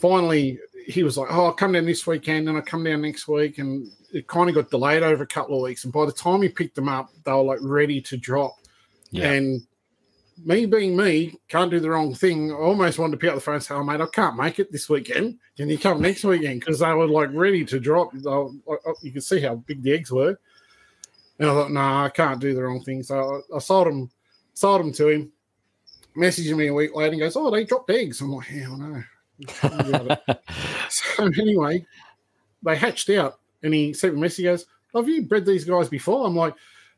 finally, he was like, "Oh, I'll come down this weekend and I'll come down next week." And it kind of got delayed over a couple of weeks. And by the time he picked them up, they were like ready to drop. Yeah. And me being me, can't do the wrong thing. I almost wanted to pick up the phone and say, "Oh, mate, I can't make it this weekend. Can you come next weekend?" Because they were like ready to drop. I- oh, you could see how big the eggs were. And I thought, no, I can't do the wrong thing. So I, I sold them, sold them to him. Messaging me a week later and goes, "Oh, they dropped eggs." I'm like, "Hell no." so anyway, they hatched out, and he sent me a message. He goes, "Have you bred these guys before?" I'm like,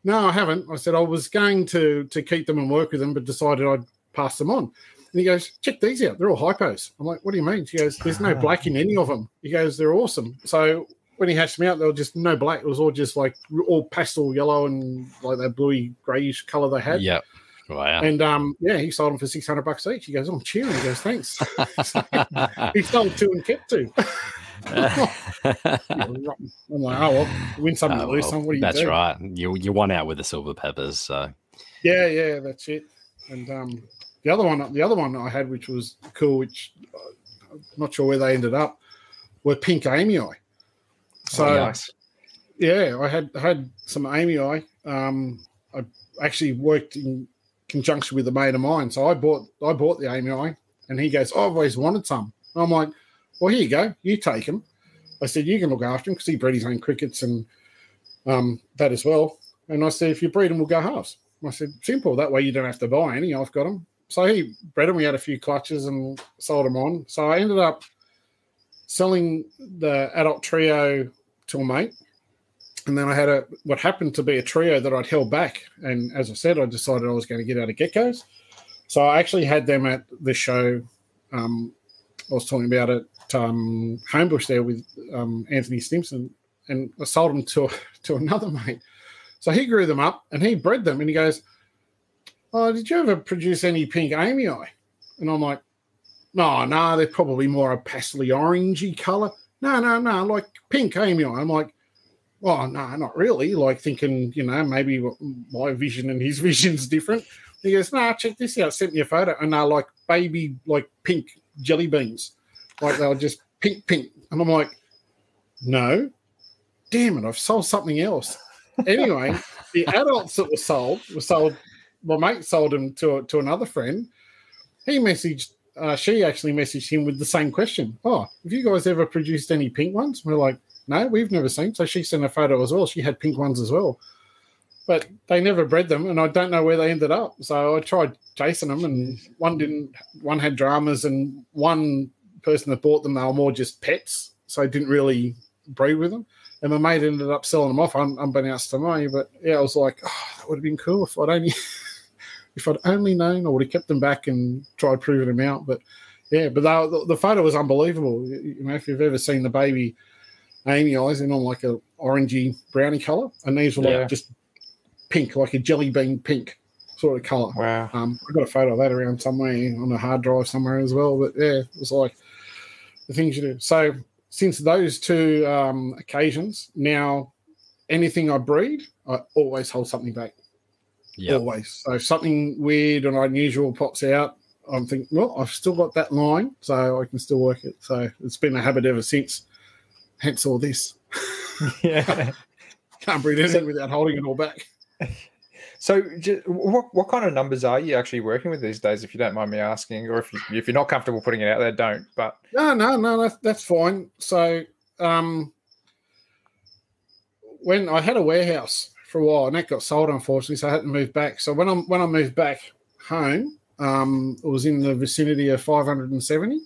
"No, I haven't." I said I was going to to keep them and work with them, but decided I'd pass them on. And he goes, "Check these out. They're all hypos." I'm like, "What do you mean?" She goes, "There's no black in any of them." He goes, "They're awesome." So when he hatched me out, they were just no black. It was all just like all pastel yellow and like that bluey grayish color they had. Yeah. Wow. And um, yeah, he sold them for six hundred bucks each. He goes, "Oh, I'm cheering." He goes, "Thanks." he sold two and kept two. I'm like, "Oh well, win some, Oh, lose well, some. What do you that's do?" right. You you won out with the silver peppers. So Yeah, yeah, that's it. And um, the other one, the other one I had, which was cool, which uh, I'm not sure where they ended up, were pink amyae. So Oh, nice. yeah, I had had some amyae. Um, I actually worked in conjunction with a mate of mine, so I bought I bought the amyae, and he goes, "Oh, "I've always wanted some." And I'm like, "Well, here you go. You take him. I said, "You can look after him because he bred his own crickets and um, that as well." And I said, "If you breed them, we'll go halves." I said, "Simple. That way you don't have to buy any. I've got them." So he bred them. We had a few clutches and sold them on. So I ended up selling the adult trio to a mate and then I had a what happened to be a trio that I'd held back. And as I said, I decided I was going to get out of geckos. So I actually had them at the show. Um, I was talking about it um, Homebush there with um, Anthony Stimson, and I sold them to to another mate. So he grew them up and he bred them, and he goes, "Oh, did you ever produce any pink eye?" And I'm like, "No, no, they're probably more a pastely orangey color." No, no, no, like pink eye. I'm like, well, no, not really. Like thinking, you know, maybe my vision and his vision's different. He goes, no, check this out. Sent me a photo, and they're like baby, like pink jelly beans, like they were just pink, pink. And I'm like, no, damn it, I've sold something else. Anyway, the adults that were sold were sold. My mate sold them to to another friend. He messaged. Uh, she actually messaged him with the same question. Oh, have you guys ever produced any pink ones? We're like, no, we've never seen. So she sent a photo as well. She had pink ones as well, but they never bred them, and I don't know where they ended up. So I tried chasing them, and one didn't. One had dramas, and one person that bought them they were more just pets, so I didn't really breed with them. And my mate ended up selling them off, un- unbeknownst to me. But yeah, I was like, oh, that would have been cool if I'd only, if I'd only known. I would have kept them back and tried proving them out. But yeah, but they, were- the, the photo was unbelievable. You you know, if you've ever seen the baby amyaes in on like a orangey brownie color, and these were like Yeah. just pink, like a jelly bean pink sort of color. Wow. Um, I got a photo of that around somewhere on a hard drive somewhere as well. But yeah, it was like the things you do. So since those two um, occasions, now anything I breed, I always hold something back. yeah. Always. So if something weird and unusual pops out, I'm thinking, well, I've still got that line, so I can still work it. So it's been a habit ever since. hence all this. yeah. Can't breed anything without holding it all back. So, ju- what what kind of numbers are you actually working with these days, if you don't mind me asking, or if you, if you're not comfortable putting it out there, don't. But No, no, no, that's, that's fine. So, um, when I had a warehouse for a while, and that got sold, unfortunately, so I had to move back. So when I when I moved back home, um, it was in the vicinity of 570,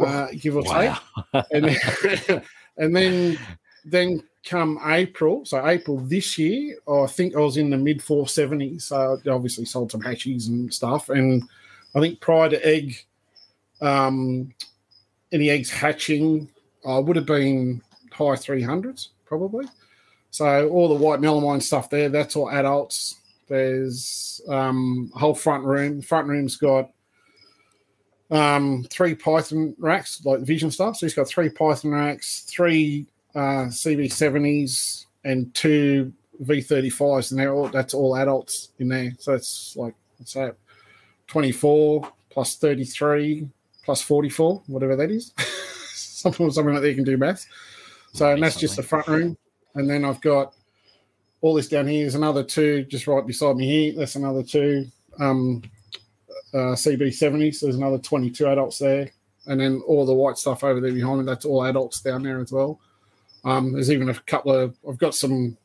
uh, give or take. And then, and then then come April, so April this year, I think I was in the mid 470s. So I obviously sold some hatchies and stuff. And I think prior to egg, um, any eggs hatching, I would have been high 300s probably. So all the white melamine stuff there, that's all adults. There's um, a whole front room. Front room's got um, three Python racks, like Vision stuff. So he's got three Python racks, three uh, CV70s, and two V35s, and they're all that's all adults in there. So it's like what's that? 24 plus 33 plus 44, whatever that is. something something like that you can do maths. So and that's just the front room, and then I've got all this down here is another two just right beside me here. That's another two. Um, uh, CB70s. There's another 22 adults there. And then all the white stuff over there behind me, that's all adults down there as well. Um, there's even a couple of, I've got some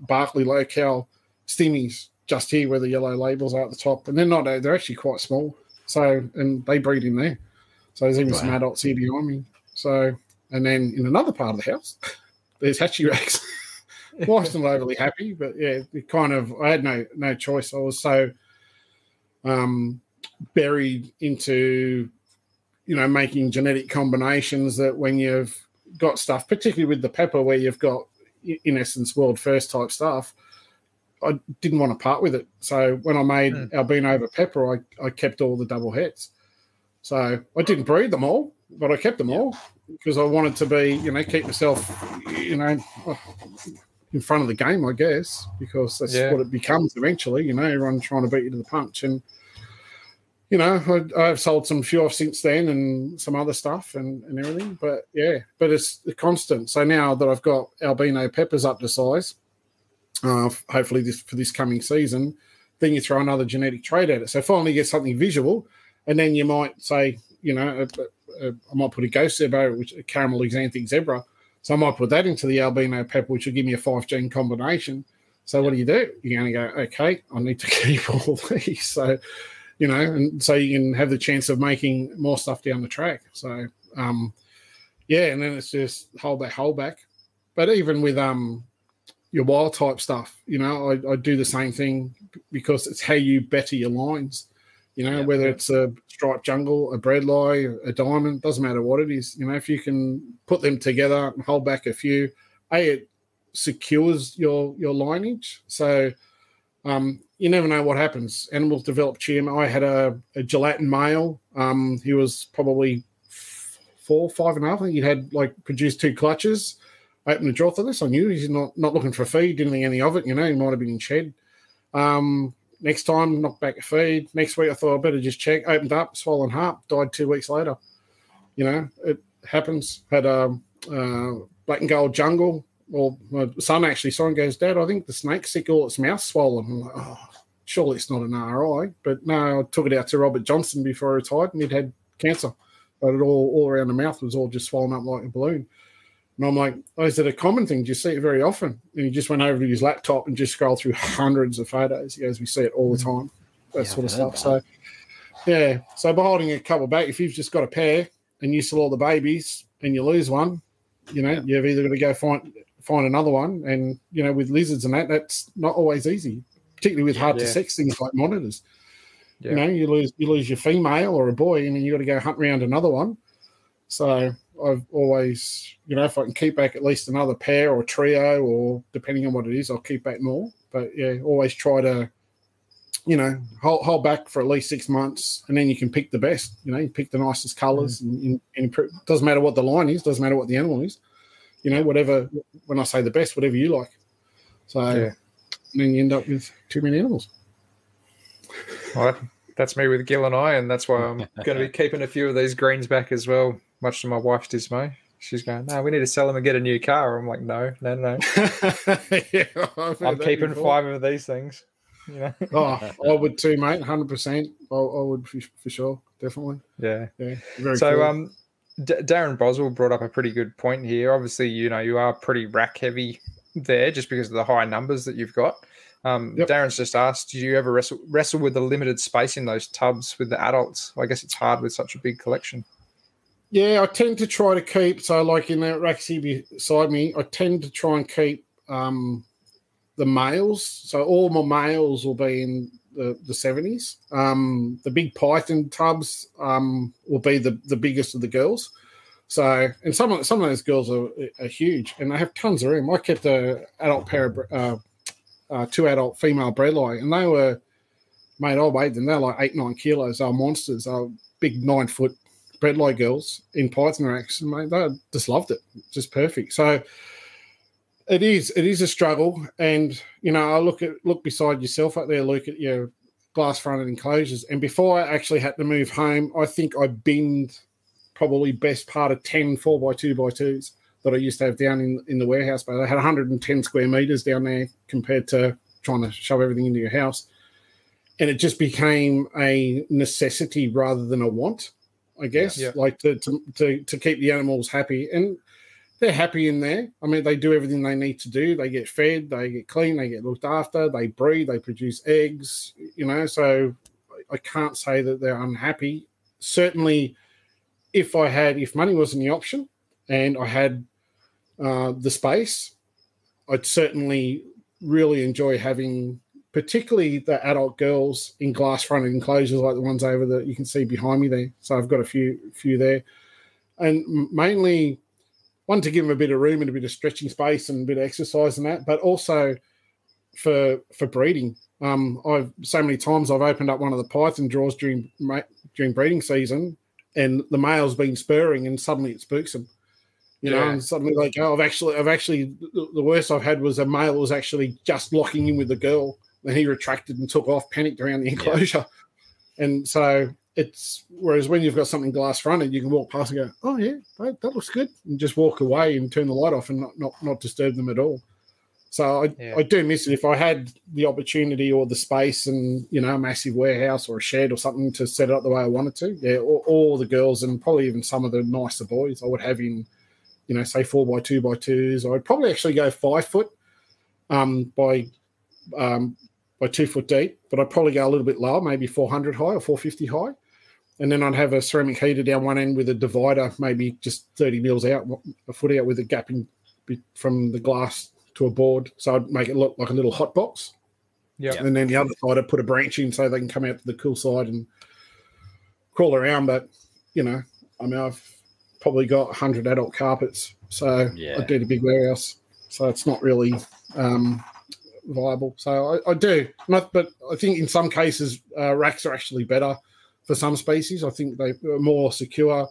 Barkly local stimmies just here where the yellow labels are at the top. And they're not, they're actually quite small. So, and they breed in there. So there's even some Wow. adults here behind me. So, and then in another part of the house, there's hatchie racks. Wife's not overly happy, but yeah, it kind of, I had no, no choice. I was so, um, buried into you know making genetic combinations that when you've got stuff particularly with the pepper where you've got in essence world first type stuff i didn't want to part with it so when i made Hmm. albino over pepper I, I kept all the double heads. so i didn't breed them all but i kept them all because i wanted to be you know keep myself you know in front of the game i guess because that's Yeah. what it becomes eventually you know everyone trying to beat you to the punch and you know, I, I've sold some few off since then and some other stuff and, and everything. But yeah, but it's the constant. So now that I've got albino peppers up to size, uh, hopefully this for this coming season, then you throw another genetic trait at it. So finally you get something visual, and then you might say, you know, a, a, I might put a ghost zebra, which a caramel axanthic zebra. So I might put that into the albino pepper, which will give me a five gene combination. So what do you do? You're going to go, okay, I need to keep all these. So you know, and so you can have the chance of making more stuff down the track. So, um, yeah, and then it's just hold back, hold back. But even with um your wild type stuff, you know, I, I do the same thing because it's how you better your lines. You know, Yeah. whether it's a striped jungle, a bredli, a diamond, doesn't matter what it is. You know, if you can put them together and hold back a few, a it secures your your lineage. So um, you never know what happens. Animals develop cheer. I had a, a gelatin male. Um, he was probably four, five and a half. I think he had like produced two clutches. I opened the drawer for this. I knew he's not not looking for feed. Didn't think any of it. You know, he might have been in shed. Um, next time, knocked back a feed. Next week, I thought I better just check. Opened up, swollen heart. Died two weeks later. You know, it happens. Had a uh, black and gold jungle. Well, my son actually saw and goes, Dad, I think the snake's sick, its mouth swollen. I'm like, oh, surely it's not an RI. But no, I took it out to Robert Johnson before I retired and he'd had cancer. But it all, all around the mouth was all just swollen up like a balloon. And I'm like, oh, is it a common thing? Do you see it very often? And he just went over to his laptop and just scrolled through hundreds of photos. He goes, we see it all the time. That Yeah, sort of stuff. So, yeah. So by holding a couple back, if you've just got a pair and you sell all the babies and you lose one, you know, you've either got to go find find another one. And, you know, with lizards and that, that's not always easy, particularly with hard to sex things like monitors. Yeah. You know, you lose you lose your female or a boy, and then you got to go hunt around another one. So I've always, you know, if I can keep back at least another pair or trio, or depending on what it is, I'll keep back more. But yeah, always try to, you know, hold, hold back for at least six months, and then you can pick the best. You know, you pick the nicest colors, mm. and, and, and improve. doesn't matter what the line is, doesn't matter what the animal is. You know, whatever. When I say the best, whatever you like. So Yeah. Then you end up with too many animals. Well, that's me with Gil and I, and that's why I'm going to be keeping a few of these greens back as well, much to my wife's dismay. she's going, no, we need to sell them and get a new car. I'm like, no, no, no. yeah, I've heard I'm keeping before. five of these things. You know? Oh, I would too, mate. Hundred percent. I, I would for, for sure, definitely. yeah. Yeah, very So, cool. um, D- Darren Boswell brought up a pretty good point here. Obviously, you know, you are pretty rack heavy there just because of the high numbers that you've got. Um, Yep. Darren's just asked, do you ever wrestle, wrestle with the limited space in those tubs with the adults? I guess it's hard with such a big collection. Yeah, I tend to try to keep so like in that rack here beside me, I tend to try and keep um the males. So all my males will be in the the seventies. Um the big python tubs um will be the the biggest of the girls. So and some of some of those girls are, are huge and they have tons of room. I kept a adult pair of uh, uh two adult female bredli and they were made. I weighed them. They're like eight, nine kilos. They're monsters. They're big nine foot breadlight girls in Python racks, and mate, they just loved it, just perfect. So it is, it is a struggle, and you know, I look at look beside yourself up there, look at your glass fronted enclosures, and before I actually had to move home, I think I binned probably best part of 10 4 by 2 by 2s that I used to have down in, in the warehouse, but I had 110 square meters down there compared to trying to shove everything into your house. And it just became a necessity rather than a want. I guess, Yeah. like to, to to to keep the animals happy, and they're happy in there. I mean, they do everything they need to do. They get fed, they get clean, they get looked after, they breed, they produce eggs. You know, so I can't say that they're unhappy. Certainly, if I had, if money wasn't the option, and I had uh, the space, I'd certainly really enjoy having particularly the adult girls in glass fronted enclosures like the ones over that you can see behind me there. So I've got a few few there. And mainly one to give them a bit of room and a bit of stretching space and a bit of exercise and that, but also for for breeding. Um, I've so many times I've opened up one of the python drawers during during breeding season, and the male's been spurring, and suddenly it spooks them. You know, and suddenly like, oh, I've actually, I've actually, the worst I've had was a male was actually just locking in with the girl, and he retracted and took off, panicked around the enclosure, and so it's whereas when you've got something glass fronted, you can walk past and go, oh yeah, that, that looks good, and just walk away and turn the light off and not not, not disturb them at all. So I, Yeah. I do miss it. If I had the opportunity or the space and you know a massive warehouse or a shed or something to set it up the way I wanted to, yeah, all, all the girls and probably even some of the nicer boys I would have in, you know, say four by two by twos. I'd probably actually go five foot, um, by, um, by two foot deep, but I'd probably go a little bit lower, maybe four hundred high or four fifty high, and then I'd have a ceramic heater down one end with a divider, maybe just thirty mils out, a foot out with a gap in from the glass to a board, so I'd make it look like a little hot box. Yeah. And then the other side, I'd put a branch in so they can come out to the cool side and crawl around. But you know, I mean, I've probably got 100 adult carpets, so Yeah. I do the big warehouse, so it's not really um, viable. So I, I do, not, but I think in some cases uh, racks are actually better for some species. I think they're more secure,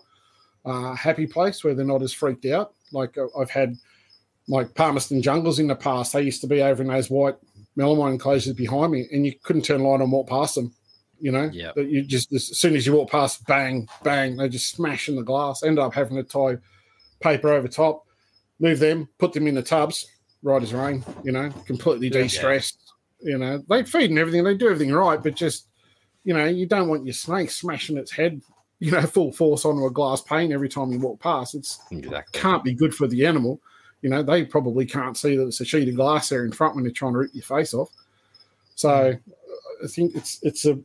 uh, happy place where they're not as freaked out. Like uh, I've had like Palmerston jungles in the past. They used to be over in those white melamine enclosures behind me, and you couldn't turn light on and walk past them. You know. That you just as soon as you walk past, bang, bang, they just smash in the glass. End up having to tie paper over top, move them, put them in the tubs, right as rain. You know, completely de-stressed. You know, they feed and everything, they do everything right, but just you know, you don't want your snake smashing its head, you know, full force onto a glass pane every time you walk past. It's Exactly. can't be good for the animal. You know, they probably can't see that it's a sheet of glass there in front when they're trying to rip your face off. So I think it's it's a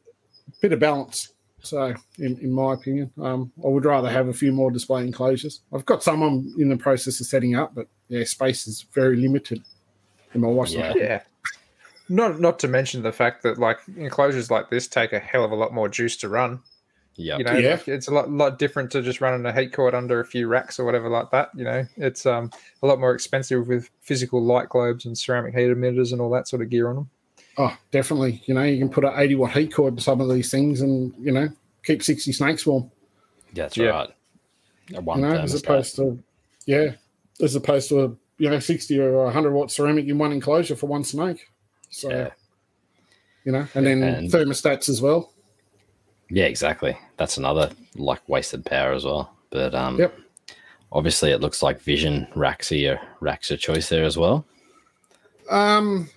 bit of balance. So in, in my opinion, um, I would rather have a few more display enclosures. I've got some I'm in the process of setting up, but yeah, space is very limited. And my wife's Yeah. Yeah. Not not to mention the fact that like enclosures like this take a hell of a lot more juice to run. Yep. You know, Yeah. like, it's a lot lot different to just running a heat cord under a few racks or whatever like that. You know, it's um a lot more expensive with physical light globes and ceramic heat emitters and all that sort of gear on them. Oh, definitely. You know, you can put an 80 watt heat cord to some of these things and, you know, keep 60 snakes warm. That's Yeah. right. A one you know, as thermostat. opposed to yeah, as opposed to a you know sixty or a hundred watt ceramic in one enclosure for one snake. So Yeah. you know, and then And- thermostats as well. Yeah, exactly. That's another like wasted power as well. But um, Yep. obviously, it looks like Vision racks are your racks of choice there as well. Um,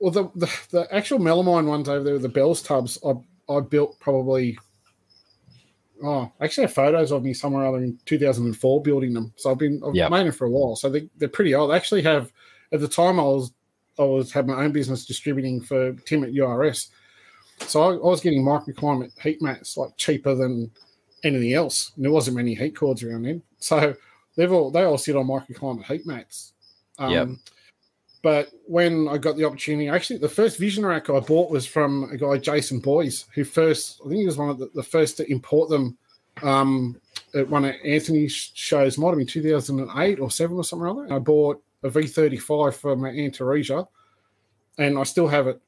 well, the, the the actual melamine ones over there, the Bell's tubs, I I built probably. Oh, I actually have photos of me somewhere other in 2004 building them. So I've been I've Yep. made them for a while. So they they're pretty old. I actually have at the time I was I was had my own business distributing for Tim at URS. So I, I was getting microclimate heat mats like cheaper than anything else. And there wasn't many heat cords around then. So they've all they all sit on microclimate heat mats. Um, Yep. But when I got the opportunity, actually, the first Vision rack I bought was from a guy, Jason Boys, who first, I think he was one of the, the first to import them um, at one of Anthony's shows, might have been 2008 or 7 or something like that. I bought a V35 for my Antaresia, and I still have it.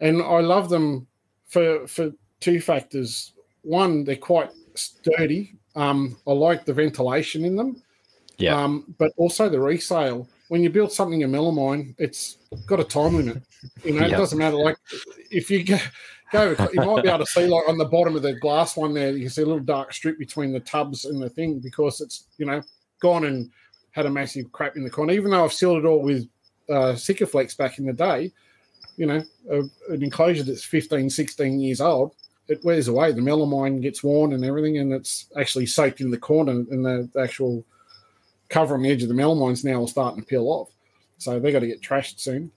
And I love them for, for two factors. One, they're quite sturdy. Um, I like the ventilation in them. Yeah. Um, but also the resale. When you build something in melamine, it's got a time limit. You know, Yeah. it doesn't matter. Like if you go, go, you might be able to see like on the bottom of the glass one there, you can see a little dark strip between the tubs and the thing because it's you know gone and had a massive crap in the corner. Even though I've sealed it all with uh, Sikaflex back in the day, you know, a, an enclosure that's 15, 16 years old, it wears away. The melamine gets worn and everything, and it's actually soaked in the corner, and the, the actual cover on the edge of the melamine's now starting to peel off. So they got to get trashed soon.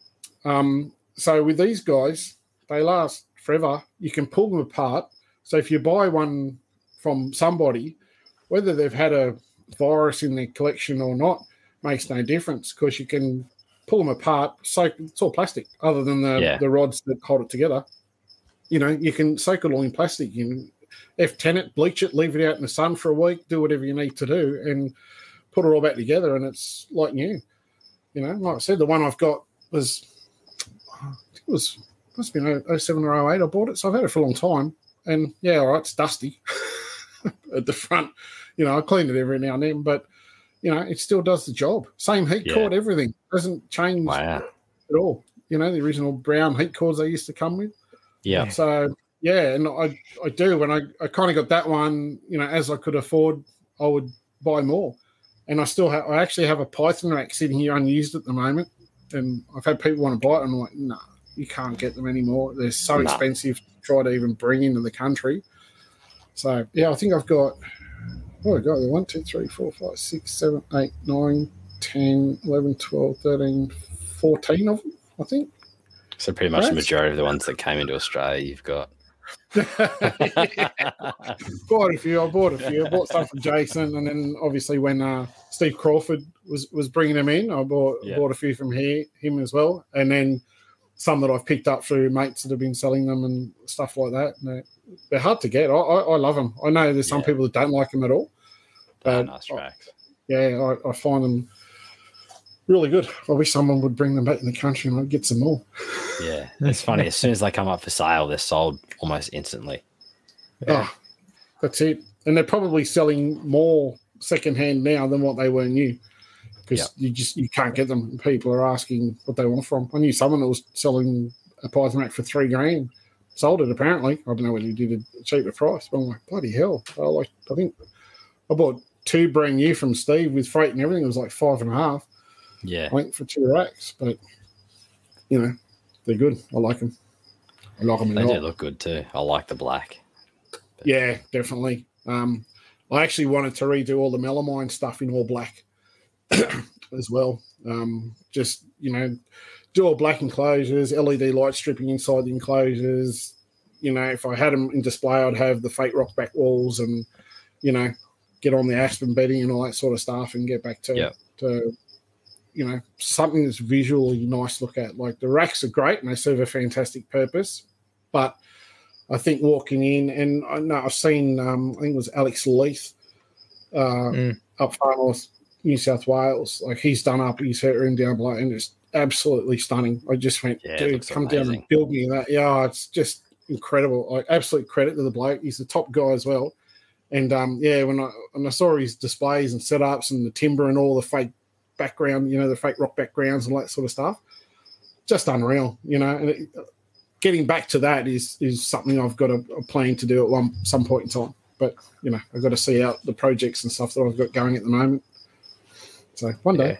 Um, so with these guys, they last forever. You can pull them apart. So if you buy one from somebody, whether they've had a virus in their collection or not, makes no difference because you can pull them apart. So it's all plastic, other than the, Yeah. the rods that hold it together. You know, you can soak it all in plastic. You can F10 it, bleach it, leave it out in the sun for a week, do whatever you need to do, and put it all back together, and it's like new. You know, like I said, the one I've got was, I think it was, must have been 07 or 08 I bought it. So I've had it for a long time. And yeah, all right, it's dusty at the front. You know, I clean it every now and then, but, you know, it still does the job. Same heat Yeah. cord, everything. Doesn't change Wow. at all. You know, the original brown heat cords they used to come with. Yeah. So yeah, and I I do when I, I kind of got that one, you know, as I could afford, I would buy more. And I still have I actually have a Python rack sitting here unused at the moment. And I've had people want to buy it, and I'm like, no, you can't get them anymore. They're so No. expensive to try to even bring into the country. So yeah, I think I've got oh I got one, two, three, four, five, six, seven, eight, nine, 10, 11, 12, 13, 14 of them, I think. So pretty much the majority of the ones that came into Australia, you've got. bought a few. I bought a few. I bought some from Jason, and then obviously when uh, Steve Crawford was was bringing them in, I bought Yeah. bought a few from here, him as well, and then some that I've picked up through mates that have been selling them and stuff like that. They're, they're hard to get. I, I, I love them. I know there's some Yeah. people that don't like them at all. Oh, But nice tracks. yeah, I, I find them really good. I wish someone would bring them back in the country and I'd get some more. Yeah. It's funny. As soon as they come up for sale, they're sold almost instantly. Oh, that's it. And they're probably selling more secondhand now than what they were new. Because you just you can't get them. People are asking what they want from. I knew someone that was selling a Python rack for three grand. Sold it apparently. I don't know whether he did a cheaper price, but I'm like, bloody hell. I like I think I bought two brand new from Steve with freight and everything. It was like five and a half. Yeah. I think for two racks. But you know, they're good. I like them. I like them They do look good too. I like the black. Yeah, definitely. Um, I actually wanted to redo all the melamine stuff in all black as well. Um, just you know, do all black enclosures, LED light stripping inside the enclosures. You know, if I had them in display, I'd have the fake rock back walls and you know, get on the aspen bedding and all that sort of stuff, and get back to Yep. to you know something that's visually nice to look at. Like the racks are great and they serve a fantastic purpose, but I think walking in, and I know I've seen, um, I think it was Alex Leith uh, Mm. up far north, New South Wales. Like he's done up his herp room down below, and it's absolutely stunning. I just went, Yeah, dude, come down and build me that. Yeah, it's just incredible. Like absolute credit to the bloke. He's the top guy as well. And um, yeah, when I when I saw his displays and setups and the timber and all the fake background, you know, the fake rock backgrounds and all that sort of stuff, just unreal, you know. And it, getting back to that is is something I've got a, a plan to do at one some point in time. But you know, I've got to see out the projects and stuff that I've got going at the moment. So one day. Yeah.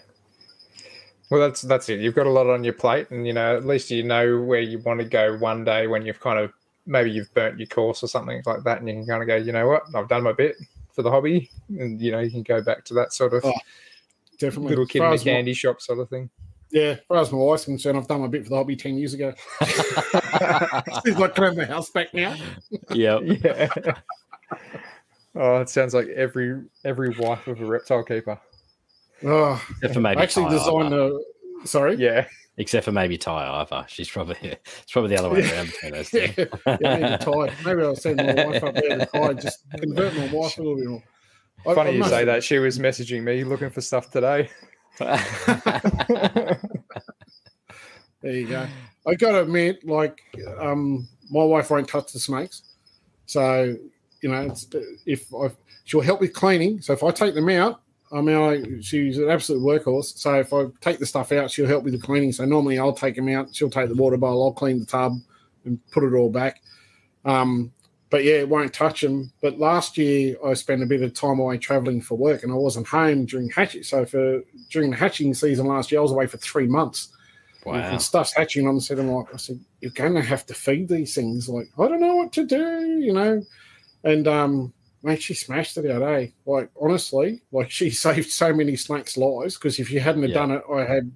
Well, that's that's it. You've got a lot on your plate, and you know at least you know where you want to go one day when you've kind of maybe you've burnt your course or something like that, and you can kind of go, you know what, I've done my bit for the hobby, and you know you can go back to that sort of Oh, Definitely. little kid in a as my- candy shop sort of thing. yeah, as far as my wife's concerned, I've done my bit for the hobby 10 years ago. She's like, can I have my house back now? yep. Yeah. oh, it sounds like every every wife of a reptile keeper. Oh, Except for maybe I actually designed Iver. a. Sorry? Yeah. Except for maybe Ty Iver. She's probably it's probably the other way around between those two. Yeah, yeah, maybe tired. Maybe I'll send my wife up there to try just convert my wife a little bit more. I- Funny I you must- say that. She was messaging me looking for stuff today. There you go. I got to admit, like, um, my wife won't touch the snakes. So, you know, it's, if I, she'll help with cleaning. So if I take them out, I mean, I, she's an absolute workhorse. So if I take the stuff out, she'll help with the cleaning. So normally I'll take them out. She'll take the water bowl. I'll clean the tub and put it all back. Um, but yeah, it won't touch them. But last year I spent a bit of time away traveling for work, and I wasn't home during hatching. So for during the hatching season last year, I was away for three months. wow. And stuff's hatching on the set. I'm like, I said, you're going to have to feed these things. Like, I don't know what to do, you know. And um, mate, she smashed it out, eh? Like, honestly, like she saved so many snakes' lives because if you hadn't have Yeah. done it, I had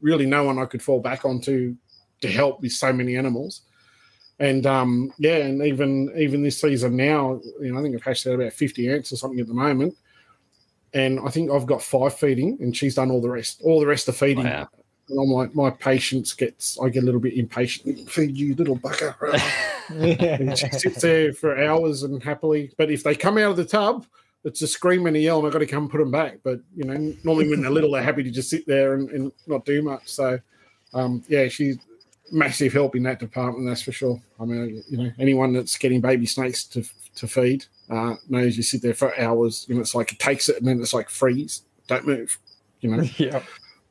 really no one I could fall back onto to to help with so many animals. And um, yeah, and even even this season now, you know, I think I've hatched out about 50 ants or something at the moment. And I think I've got five feeding, and she's done all the rest. All the rest are feeding. Wow. And I'm like, my patience gets, I get a little bit impatient. Feed you, little bucker. And she sits there for hours and happily. But if they come out of the tub, it's a scream and a yell, and I've got to come put them back. But, you know, normally when they're little, they're happy to just sit there and, and not do much. So, um, yeah, she's massive help in that department, that's for sure. I mean, you know, anyone that's getting baby snakes to, to feed uh, knows you sit there for hours. You know, it's like it takes it and then it's like freeze, don't move, you know, yeah.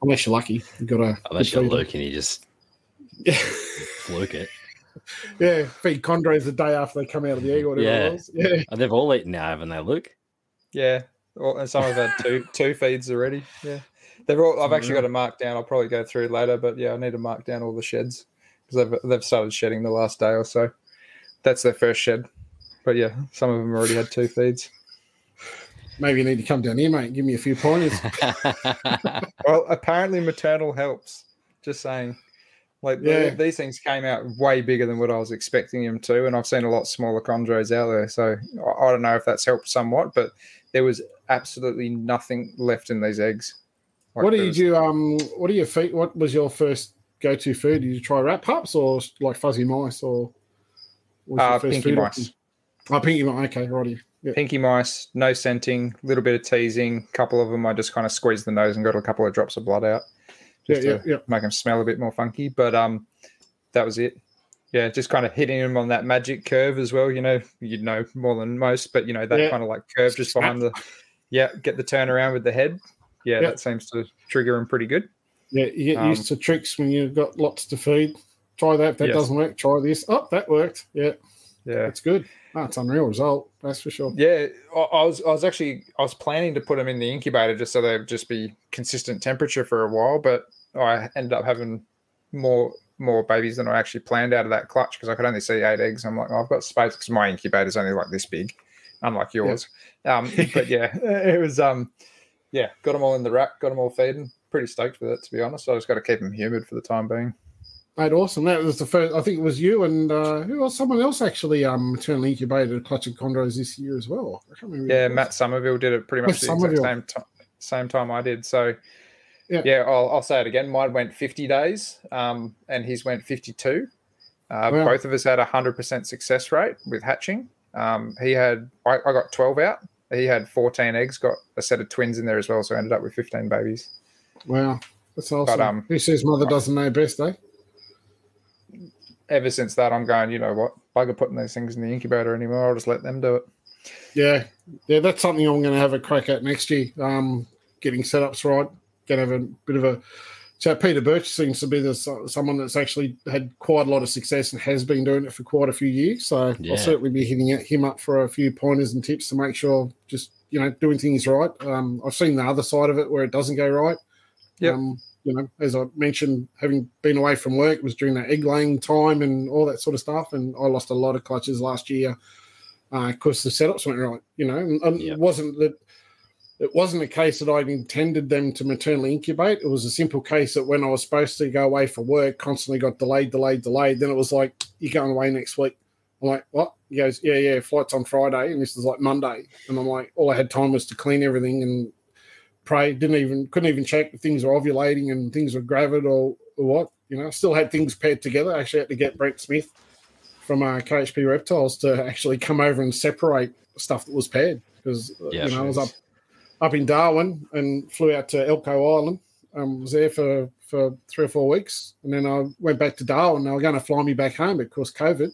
unless you're lucky. You've got a. Unless you're lucky, and you just Yeah. fluke it. Yeah, feed chondros the day after they come out of the egg or whatever Yeah. it was. Yeah. And they've all eaten now, haven't they, Luke? Yeah. Well, and some have had two two feeds already. Yeah. They've all. I've actually got mm. to mark down. I'll probably go through later, but yeah, I need to mark down all the sheds because they've they've started shedding the last day or so. That's their first shed. But yeah, some of them already had two feeds. Maybe you need to come down here, mate. Give me a few pointers. Well, apparently maternal helps. Just saying. Like the- these things came out way bigger than what I was expecting them to, and I've seen a lot smaller chondros out there. So I, I don't know if that's helped somewhat, but there was absolutely nothing left in these eggs. Like, what did you um? What do your feet? What was your first go-to food? Did you try rat pups or like fuzzy mice or? what was your Uh, first pinky food mice. option? Oh, pinky mice. Okay, righty. Yeah. Pinky mice, no scenting, little bit of teasing. A couple of them, I just kind of squeezed the nose and got a couple of drops of blood out, Yeah, yeah, yeah. make them smell a bit more funky. But um, that was it. Yeah, just kind of hitting them on that magic curve as well. You know, you'd know more than most, but you know that Yeah. kind of like curve just behind the. Yeah, get the turnaround with the head. Yeah, Yeah. that seems to trigger them pretty good. Yeah, you get Um, used to tricks when you've got lots to feed. Try that. That Yes. doesn't work, try this. Oh, that worked. Yeah, Yeah. that's good. That's unreal result. That's for sure. Yeah, I, I was I was actually I was planning to put them in the incubator just so they'd just be consistent temperature for a while, but I ended up having more more babies than I actually planned out of that clutch because I could only see eight eggs. I'm like, oh, I've got space because my incubator's only like this big, unlike yours. Um, but yeah, it was um, yeah, got them all in the rack, got them all feeding. Pretty stoked with it to be honest. I just got to keep them humid for the time being. Mate, awesome. That was the first. I think it was you and uh, who else? Someone else actually um maternally incubated a clutch of chondros this year as well. I can't remember. Yeah. Matt Somerville did it pretty much the exact same time. Same time I did. So, Yeah. yeah, I'll, I'll say it again. Mine went 50 days, um, and his went 52. Uh, Wow. Both of us had a 100% success rate with hatching. Um, he had, I, I got 12 out. He had 14 eggs, got a set of twins in there as well. So I ended up with 15 babies. Wow, that's awesome. um, Who says mother doesn't know best, eh? Ever since that, I'm going, you know what? Bugger putting these things in the incubator anymore. I'll just let them do it. Yeah, yeah, that's something I'm going to have a crack at next year. Um, getting setups right. Going to have a bit of a. So Peter Birch seems to be the someone that's actually had quite a lot of success and has been doing it for quite a few years. So Yeah. I'll certainly be hitting him up for a few pointers and tips to make sure just you know doing things right. Um, I've seen the other side of it where it doesn't go right. Yep. Um, you know, as I mentioned, having been away from work it was during that egg laying time and all that sort of stuff, and I lost a lot of clutches last year because the setups went right. You know, and, and Yep. it wasn't that it wasn't a case that I'd intended them to maternally incubate. It was a simple case that when I was supposed to go away for work, constantly got delayed, delayed, delayed. Then it was like, you're going away next week. I'm like, what? He goes, yeah, yeah, flight's on Friday, and this is like Monday. And I'm like, all I had time was to clean everything and pray. Didn't even, couldn't even check if things were ovulating and things were gravid or, or what. You know, still had things paired together. I actually had to get Brent Smith from uh, KHP Reptiles to actually come over and separate stuff that was paired because Yeah, you know I was up up in Darwin and flew out to Elcho Island. Um, was there for for three or four weeks, and then I went back to Darwin. They were going to fly me back home, but of course COVID.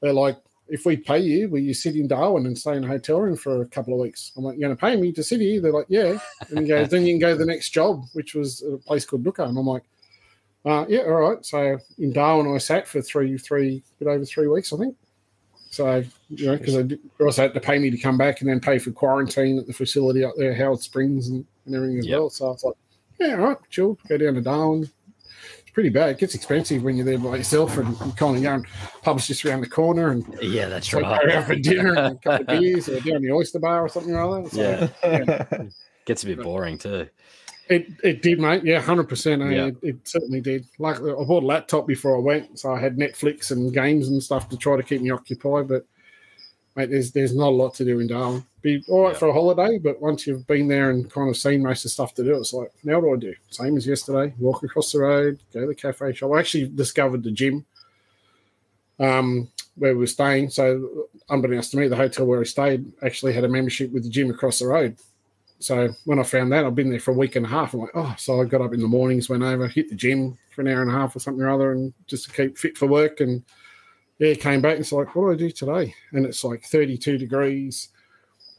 They're like, if we pay you, will you sit in Darwin and stay in a hotel room for a couple of weeks? I'm like, you're going to pay me to sit here? They're like, yeah. And he goes, then you can go to the next job, which was a place called Nooka. And I'm like, uh, yeah, all right. So in Darwin, I sat for three, three, bit over three weeks, I think. So you know, because they also had to pay me to come back and then pay for quarantine at the facility up there, Howard Springs, and, and everything as Yep. well. So I was like, yeah, all right, chill, go down to Darwin. It's pretty bad. It gets expensive when you're there by yourself and you kind of go and pub's just around the corner and Yeah, that's so go out for dinner and a couple of beers or down the oyster bar or something like that. So Yeah, gets a bit boring too. It it did, mate. Yeah, hundred percent. Yeah. It, it certainly did. Like I bought a laptop before I went, so I had Netflix and games and stuff to try to keep me occupied. But mate, there's there's not a lot to do in Darwin. Be all right Yeah. for a holiday, but once you've been there and kind of seen most of the stuff to do, it's like now what do I do? Same as yesterday. Walk across the road, go to the cafe shop. I actually discovered the gym. Um, where we were staying. So, unbeknownst to me, the hotel where I stayed actually had a membership with the gym across the road. So when I found that, I've been there for a week and a half. I'm like, oh, so I got up in the mornings, went over, hit the gym for an hour and a half or something or other, and just to keep fit for work. And yeah, came back and it's like, what do I do today? And it's like 32 degrees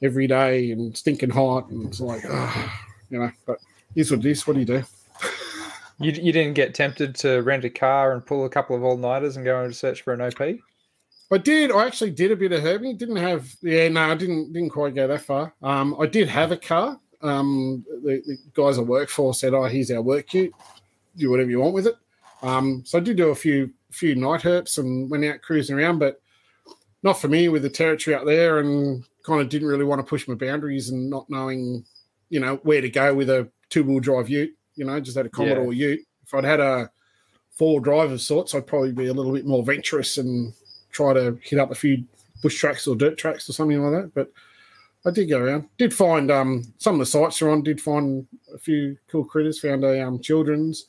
every day and stinking hot. And it's like, oh, you know, but here's what it is. What do you do? You, you didn't get tempted to rent a car and pull a couple of all nighters and go and search for an OP? I did. I actually did a bit of herping. Didn't have. Yeah, no, I didn't. Didn't quite go that far. Um, I did have a car. Um, the, the guys I work for said, "Oh, here's our work kit. Do whatever you want with it." Um, so I did do a few few night herps and went out cruising around, but not familiar with the territory out there, and kind of didn't really want to push my boundaries and not knowing, you know, where to go with a two wheel drive Ute. You know, just had a Commodore Ute. If I'd had a four drive of sorts, I'd probably be a little bit more venturous and try to hit up a few bush tracks or dirt tracks or something like that. But I did go around. Did find um, some of the sites are on. Did find a few cool critters. Found a um, children's.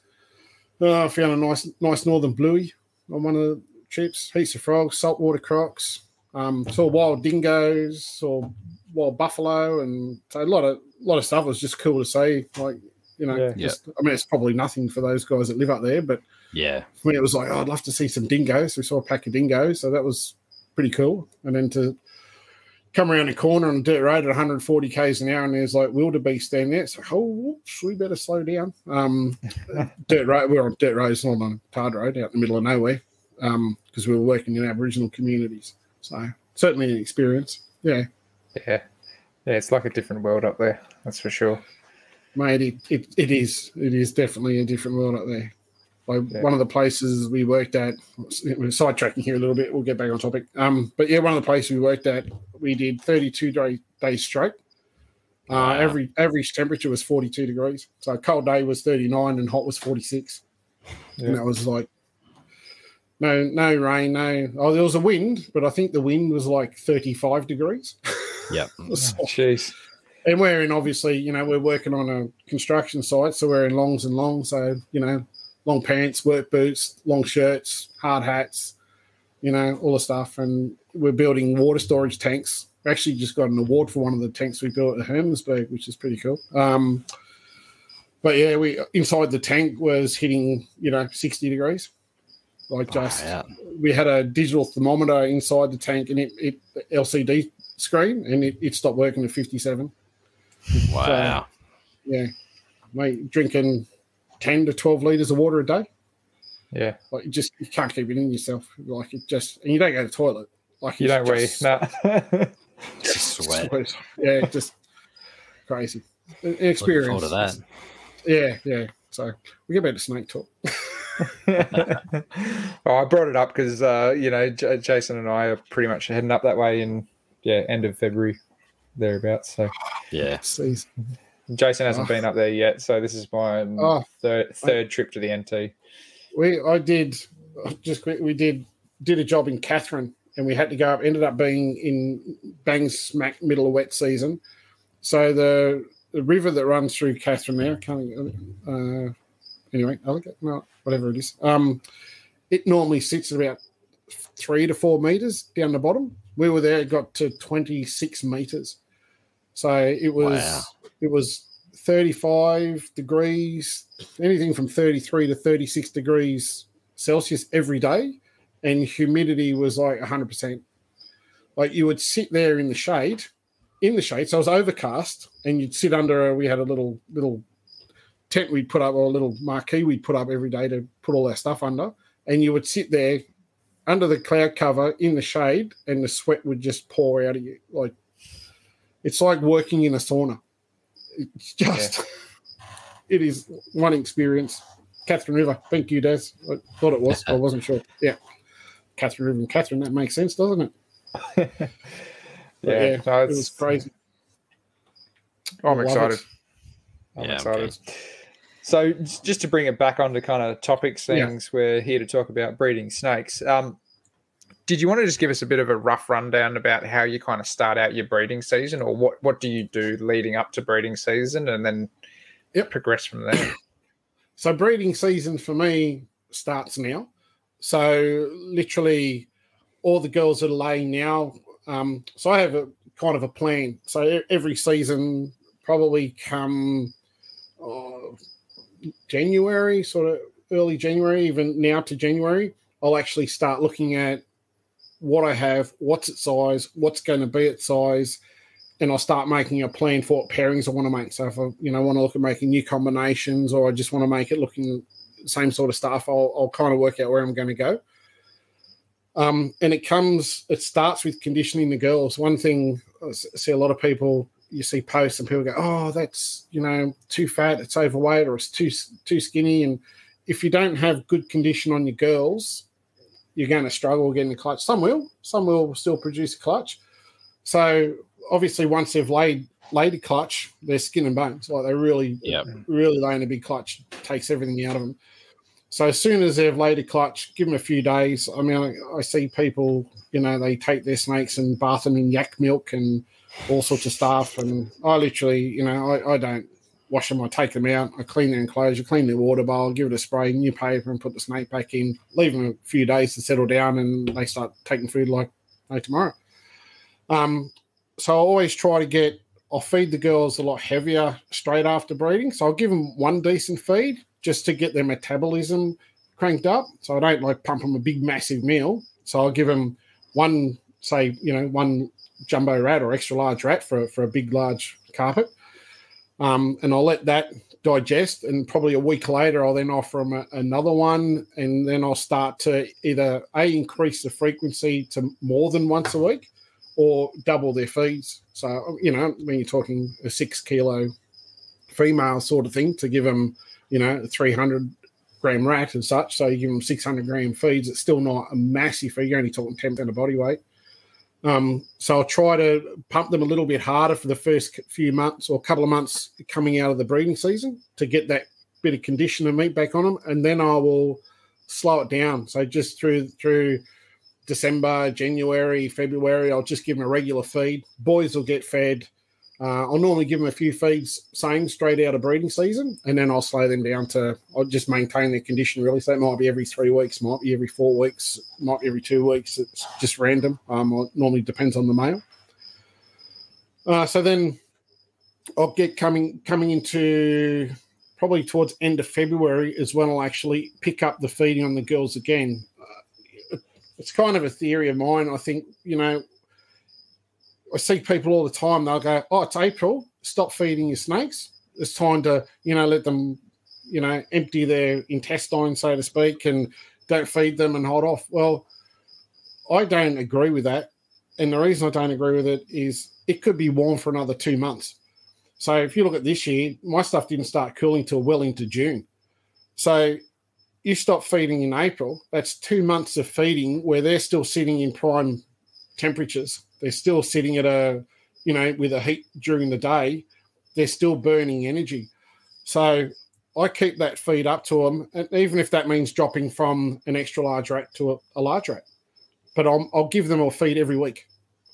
Uh, found a nice nice northern bluey on one of the trips. Heaps of frogs, saltwater crocs. Um, saw wild dingoes, saw wild buffalo, and so a lot of lot of stuff was just cool to see. Like you know, Yeah. just I mean, it's probably nothing for those guys that live up there, but Yeah, for me, it was like, oh, I'd love to see some dingoes. We saw a pack of dingoes, so that was pretty cool. And then to come around the corner on a dirt road at 140 k's an hour, and there's like wildebeest standing there. It's like, oh, whoops, we better slow down. Um, dirt road, we we're on dirt roads, not on tarred road, out in the middle of nowhere, Um, because we were working in Aboriginal communities. So certainly an experience. Yeah, Yeah. Yeah, it's like a different world up there. That's for sure. mate, it, it, it is. It is definitely a different world up there. Like Yeah. one of the places we worked at, we're sidetracking here a little bit. We'll get back on topic. Um, but yeah, one of the places we worked at, we did 32 day, days straight. Uh, Wow. Every average temperature was 42 degrees. So cold day was 39 and hot was 46. Yeah. And that was like no no rain, no. Oh, there was a wind, but I think the wind was like 35 degrees. yeah So- Jeez. and we're in obviously, you know, we're working on a construction site, so we're in longs and longs. So you know, long pants, work boots, long shirts, hard hats, you know, all the stuff. And we're building water storage tanks. We actually just got an award for one of the tanks we built at Hermannsburg, which is pretty cool. Um, but yeah, we inside the tank was hitting, you know, sixty degrees. Like just Wow. we had a digital thermometer inside the tank and it, it LCD screen and it, it stopped working at 57 Wow. yeah mate drinking 10 to 12 liters of water a day Yeah. like you just you can't keep it in yourself like it just and you don't go to the toilet like You don't wee. just- No. Just sweat. yeah just crazy. An Looking experience. forward to that. Yeah, yeah. So we get back to snake talk. oh, I brought it up because uh, you know J- Jason and I are pretty much heading up that way in yeah end of February thereabouts. So Yeah. Season. Jason hasn't Oh. been up there yet, so this is my Oh, third third trip to the NT. we I did just quick. We did did a job in Katherine, and we had to go up. Ended up being in bang smack middle of wet season. So the the river that runs through Katherine there, can't uh, anyway, Alligator, no, whatever it is. Um, it normally sits at about three to four meters down the bottom. We were there, it got to twenty six meters. So it was Wow. It was 35 degrees, anything from 33 to 36 degrees Celsius every day, and humidity was like 100%. Like you would sit there in the shade, in the shade, so it was overcast, and you'd sit under. A, we had a little little tent we'd put up, or a little marquee we'd put up every day to put all our stuff under, and you would sit there under the cloud cover in the shade, and the sweat would just pour out of you. Like it's like working in a sauna. It's just, it is one experience. Katherine River. Thank you, Des. I thought it was. I wasn't sure. Yeah. Katherine River and Katherine. That makes sense, doesn't it? But Yeah, no, it was crazy. I'm Love excited. it. I'm Yeah, excited. So, just to bring it back onto kind of topics, Yeah. things we're here to talk about breeding snakes. Um, did you want to just give us a bit of a rough rundown about how you kind of start out your breeding season, or what what do you do leading up to breeding season, and then Yep. progress from there? So breeding season for me starts now. So literally, all the girls that are laying now. Um, so I have a kind of a plan. So every season, probably come uh, January, sort of early January, even now to January, I'll actually start looking at what I have, what's its size, what's going to be its size, and I'll start making a plan for what pairings I want to make. So if I, you know, want to look at making new combinations, or I just want to make it looking same sort of stuff, I'll, I'll kind of work out where I'm going to go. Um, and it comes, it starts with conditioning the girls. One thing I see a lot of people, you see posts and people go, "Oh, that's you know too fat, it's overweight, or it's too too skinny." And if you don't have good condition on your girls, you're going to struggle getting the clutch. Some will, some will still produce a clutch. So obviously, once they've laid laid a clutch, they're skin and bones. Like they really, Yep. really laying a big clutch takes everything out of them. So as soon as they've laid a clutch, give them a few days. I mean, I, I see people, you know, they take their snakes and bath them in yak milk and all sorts of stuff. And I literally, you know, I, I don't wash them. I take them out. I clean their enclosure, clean their water bowl, give it a spray, new paper, and put the snake back in. Leave them a few days to settle down, and they start taking food like no tomorrow. Um, so I always try to get. I'll feed the girls a lot heavier straight after breeding. So I'll give them one decent feed just to get their metabolism cranked up. So I don't like pump them a big massive meal. So I'll give them one, say, you know, one jumbo rat or extra large rat for for a big large carpet, um, and I'll let that digest. And probably a week later, I'll then offer them a, another one, and then I'll start to either a increase the frequency to more than once a week, or double their feeds. So you know, when you're talking a six kilo female sort of thing, to give them, you know, a 300 gram rat and such. So you give them 600 gram feeds. It's still not a massive feed. You're only talking 10% of body weight. Um, so I'll try to pump them a little bit harder for the first few months or couple of months coming out of the breeding season to get that bit of condition and meat back on them, and then I will slow it down. So just through through December, January, February, I'll just give them a regular feed. Boys will get fed. Uh, I'll normally give them a few feeds, same straight out of breeding season, and then I'll slow them down to. I'll just maintain their condition really. So it might be every three weeks, might be every four weeks, might be every two weeks. It's just random. Um, it normally depends on the male. Uh, so then I'll get coming coming into probably towards end of February is when I'll actually pick up the feeding on the girls again. Uh, it's kind of a theory of mine. I think you know I see people all the time. They'll go, "Oh, it's April. Stop feeding your snakes. It's time to, you know, let them, you know, empty their intestine, so to speak, and don't feed them and hold off." Well, I don't agree with that, and the reason I don't agree with it is it could be warm for another two months. So if you look at this year, my stuff didn't start cooling till well into June. So you stop feeding in April, that's two months of feeding where they're still sitting in prime temperatures. They're still sitting at a, you know, with a heat during the day. They're still burning energy. So I keep that feed up to them, and even if that means dropping from an extra large rat to a, a large rat. But I'll, I'll give them a feed every week.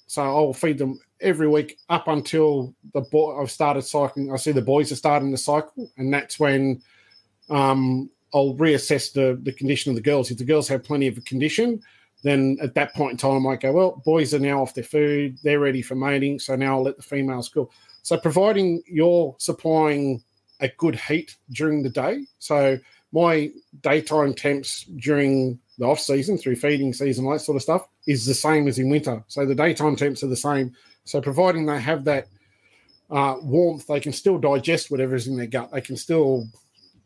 So I'll feed them every week up until the boy I've started cycling. I see the boys are starting the cycle, and that's when um, I'll reassess the the condition of the girls. If the girls have plenty of condition, then at that point in time, I go, well, boys are now off their food, they're ready for mating, so now I'll let the females go. So providing you're supplying a good heat during the day. So my daytime temps during the off season through feeding season, that sort of stuff, is the same as in winter. So the daytime temps are the same. So providing they have that uh, warmth, they can still digest whatever's in their gut. They can still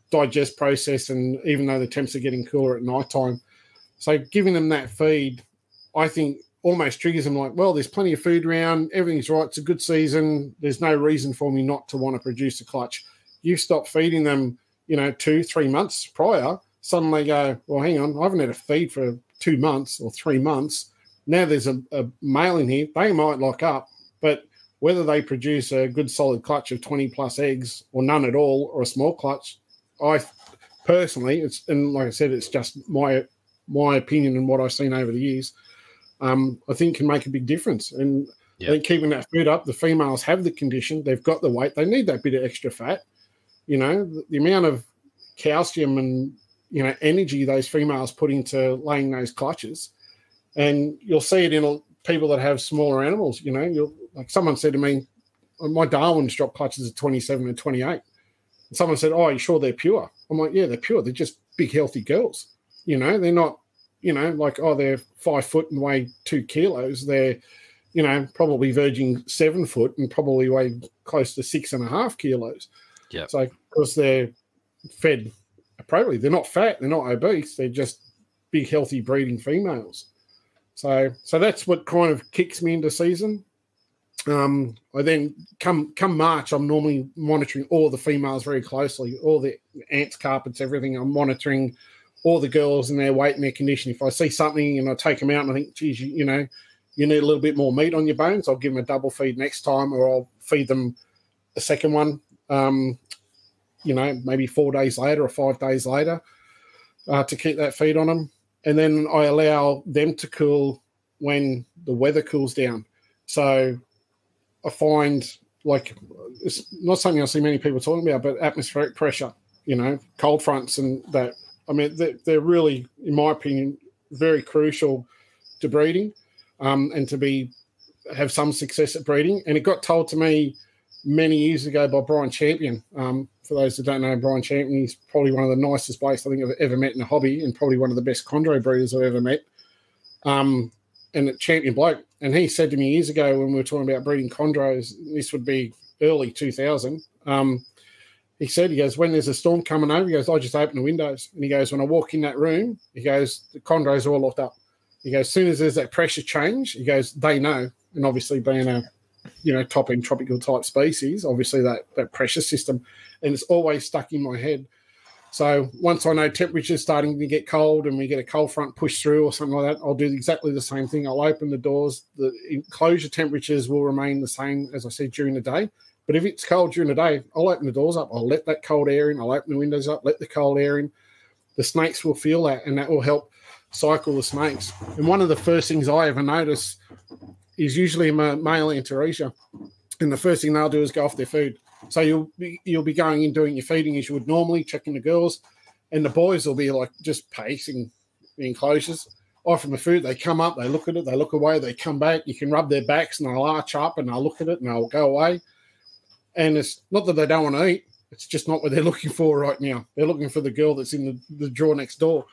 digest process, and even though the temps are getting cooler at night time, so giving them that feed, I think almost triggers them like, well, there's plenty of food around, everything's right, it's a good season. There's no reason for me not to want to produce a clutch. You stop feeding them, you know, two, three months prior, suddenly go, well, hang on, I haven't had a feed for two months or three months. Now there's a, a male in here, they might lock up, but whether they produce a good solid clutch of 20 plus eggs or none at all or a small clutch, I personally, it's and like I said, it's just my my opinion and what I've seen over the years. Um, I think can make a big difference. And I think keeping that food up, the females have the condition, they've got the weight, they need that bit of extra fat. You know, the, the amount of calcium and you know energy those females put into laying those clutches, and you'll see it in people that have smaller animals. You know, you'll like someone said to me, my Darwin's drop clutches are 27 and 28. And someone said, Oh, you sure they're pure? I'm like, Yeah, they're pure. They're just big, healthy girls. You know, they're not, you know, like, oh, they're five foot and weigh two kilos. They're, you know, probably verging seven foot and probably weigh close to six and a half kilos. Yeah. So, because they're fed appropriately, they're not fat, they're not obese, they're just big, healthy breeding females. So, so that's what kind of kicks me into season. Um, I then come come March, I'm normally monitoring all the females very closely, all the ants, carpets, everything. I'm monitoring all the girls and their weight and their condition. If I see something and I take them out and I think, geez, you, you know, you need a little bit more meat on your bones, I'll give them a double feed next time, or I'll feed them a second one. Um, you know, maybe four days later or five days later uh, to keep that feed on them. And then I allow them to cool when the weather cools down. So I find like it's not something I see many people talking about, but atmospheric pressure, you know, cold fronts and that. I mean, they're, they're really, in my opinion, very crucial to breeding um, and to be have some success at breeding. And it got told to me many years ago by Brian Champion. Um, for those that don't know, Brian Champion, he's probably one of the nicest blokes I think I've ever met in the hobby, and probably one of the best chondro breeders I've ever met. Um, and a champion bloke. And he said to me years ago when we were talking about breeding chondros, this would be early 2000. Um, he said, he goes, when there's a storm coming over, he goes, I just open the windows. And he goes, when I walk in that room, he goes, the chondros are all locked up. He goes, as soon as there's that pressure change, he goes, they know. And obviously, being a you know top end tropical type species, obviously that that pressure system, and it's always stuck in my head. So once I know temperature's starting to get cold and we get a cold front push through or something like that, I'll do exactly the same thing. I'll open the doors. The enclosure temperatures will remain the same as I said during the day. But if it's cold during the day, I'll open the doors up. I'll let that cold air in. I'll open the windows up, let the cold air in. The snakes will feel that, and that will help cycle the snakes. And one of the first things I ever notice is usually a male Antaresia. And the first thing they'll do is go off their food. So you'll be you'll be going in doing your feeding as you would normally, checking the girls, and the boys will be like just pacing the enclosures. Offering the food, they come up, they look at it, they look away, they come back. You can rub their backs and they'll arch up and they'll look at it and they'll go away. And it's not that they don't want to eat, it's just not what they're looking for right now. They're looking for the girl that's in the, the drawer next door.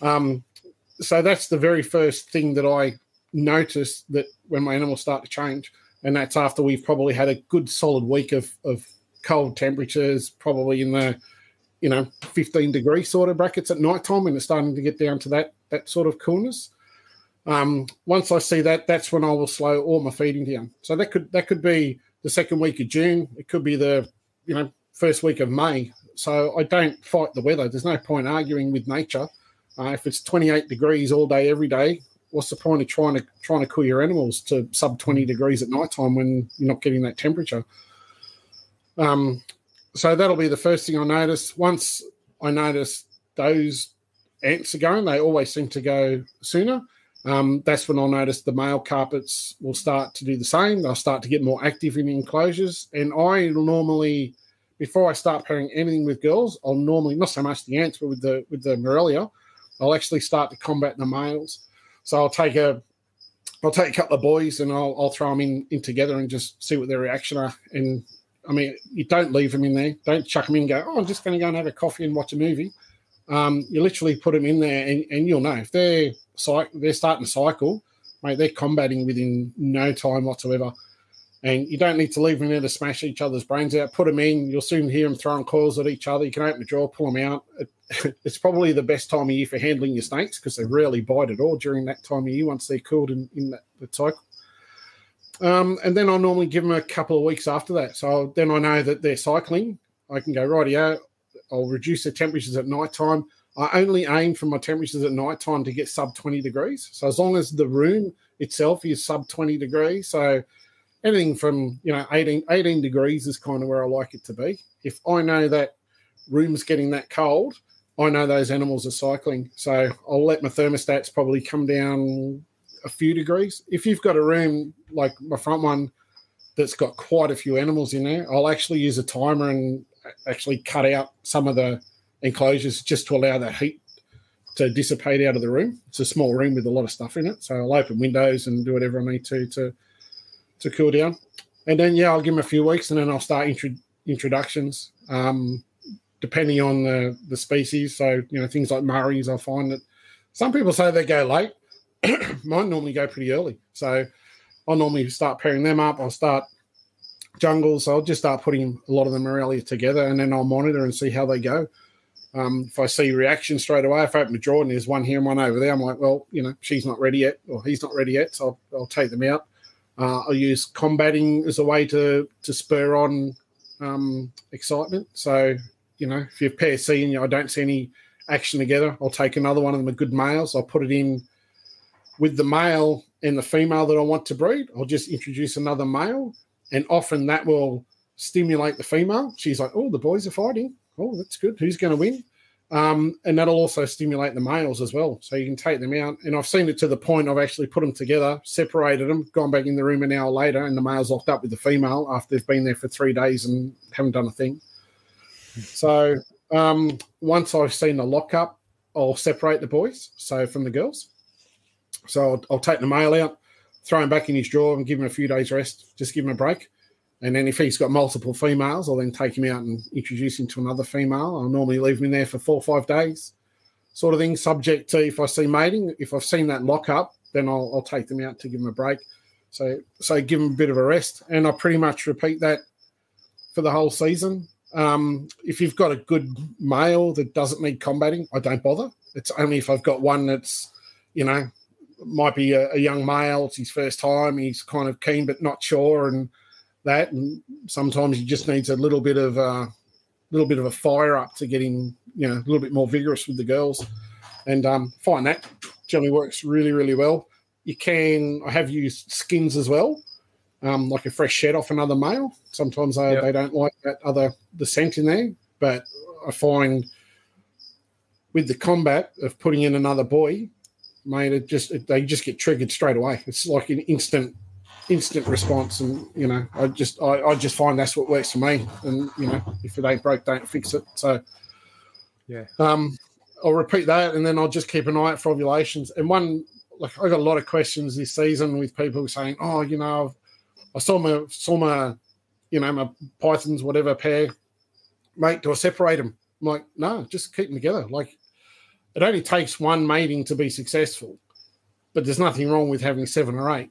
Um, so that's the very first thing that I notice that when my animals start to change, and that's after we've probably had a good solid week of, of cold temperatures, probably in the you know 15 degree sort of brackets at night time, and it's starting to get down to that that sort of coolness. Um, once I see that, that's when I will slow all my feeding down. So that could that could be the second week of June. It could be the you know first week of May. So I don't fight the weather. There's no point arguing with nature. Uh, if it's 28 degrees all day every day, what's the point of trying to trying to cool your animals to sub 20 degrees at night time when you're not getting that temperature? Um, so that'll be the first thing I notice. Once I notice those ants are going, they always seem to go sooner. Um, that's when I'll notice the male carpets will start to do the same. They'll start to get more active in enclosures. And I normally, before I start pairing anything with girls, I'll normally not so much the ants, but with the with the Morelia, I'll actually start to combat the males. So I'll take a I'll take a couple of boys and I'll, I'll throw them in, in together and just see what their reaction are. And I mean, you don't leave them in there. Don't chuck them in. go. Oh, I'm just going to go and have a coffee and watch a movie. Um, you literally put them in there, and, and you'll know if they're they're starting to cycle, mate. They're combating within no time whatsoever. And you don't need to leave them there to smash each other's brains out. Put them in. You'll soon hear them throwing coils at each other. You can open the drawer, pull them out. It, it's probably the best time of year for handling your snakes because they rarely bite at all during that time of year once they're cooled in, in that the cycle. Um, and then I'll normally give them a couple of weeks after that. So then I know that they're cycling. I can go, right, yeah, I'll reduce the temperatures at night time. I only aim for my temperatures at night time to get sub 20 degrees. So as long as the room itself is sub 20 degrees, so anything from you know 18, 18 degrees is kind of where I like it to be. If I know that room's getting that cold, I know those animals are cycling. So I'll let my thermostats probably come down a few degrees. If you've got a room like my front one that's got quite a few animals in there, I'll actually use a timer and actually cut out some of the enclosures just to allow that heat to dissipate out of the room. It's a small room with a lot of stuff in it, so I'll open windows and do whatever I need to to to cool down. And then yeah, I'll give them a few weeks, and then I'll start intro- introductions. Um, depending on the the species, so you know things like Murray's, I find that some people say they go late. Mine normally go pretty early, so I'll normally start pairing them up. I'll start jungles. I'll just start putting a lot of the Morelia together, and then I'll monitor and see how they go. Um, if I see reaction straight away, if I open drawer and there's one here and one over there, I'm like, well, you know, she's not ready yet, or he's not ready yet, so I'll, I'll take them out. Uh, I'll use combating as a way to to spur on um, excitement. So, you know, if you pair C and I don't see any action together, I'll take another one of them, a good males. I'll put it in with the male and the female that I want to breed. I'll just introduce another male, and often that will stimulate the female. She's like, oh, the boys are fighting oh, that's good. Who's going to win? Um, and that'll also stimulate the males as well. So you can take them out. And I've seen it to the point I've actually put them together, separated them, gone back in the room an hour later, and the male's locked up with the female after they've been there for three days and haven't done a thing. So um, once I've seen the lockup, I'll separate the boys, so from the girls. So I'll, I'll take the male out, throw him back in his drawer, and give him a few days rest. Just give him a break. And then if he's got multiple females, I'll then take him out and introduce him to another female. I'll normally leave him in there for four or five days, sort of thing, subject to if I see mating. If I've seen that lock up, then I'll, I'll take them out to give them a break. So, so give them a bit of a rest. And I pretty much repeat that for the whole season. Um, if you've got a good male that doesn't need combating, I don't bother. It's only if I've got one that's, you know, might be a, a young male, it's his first time, he's kind of keen but not sure, and that, and sometimes he just needs a little bit of a uh, little bit of a fire up to get him, you know, a little bit more vigorous with the girls. And um, find that generally works really, really well. You can, I have used skins as well, um, like a fresh shed off another male. Sometimes they, yep. they don't like that other the scent in there, but I find with the combat of putting in another boy, mate, it just it, they just get triggered straight away. It's like an instant instant response and you know i just I, I just find that's what works for me. And you know if it ain't broke don't fix it. So yeah. um i'll repeat that and then i'll just keep an eye out for ovulations. And one like i got a lot of questions this season with people saying oh you know i saw my saw my you know my pythons whatever pair mate do i separate them i'm like no just keep them together. Like it only takes one mating to be successful but there's nothing wrong with having seven or eight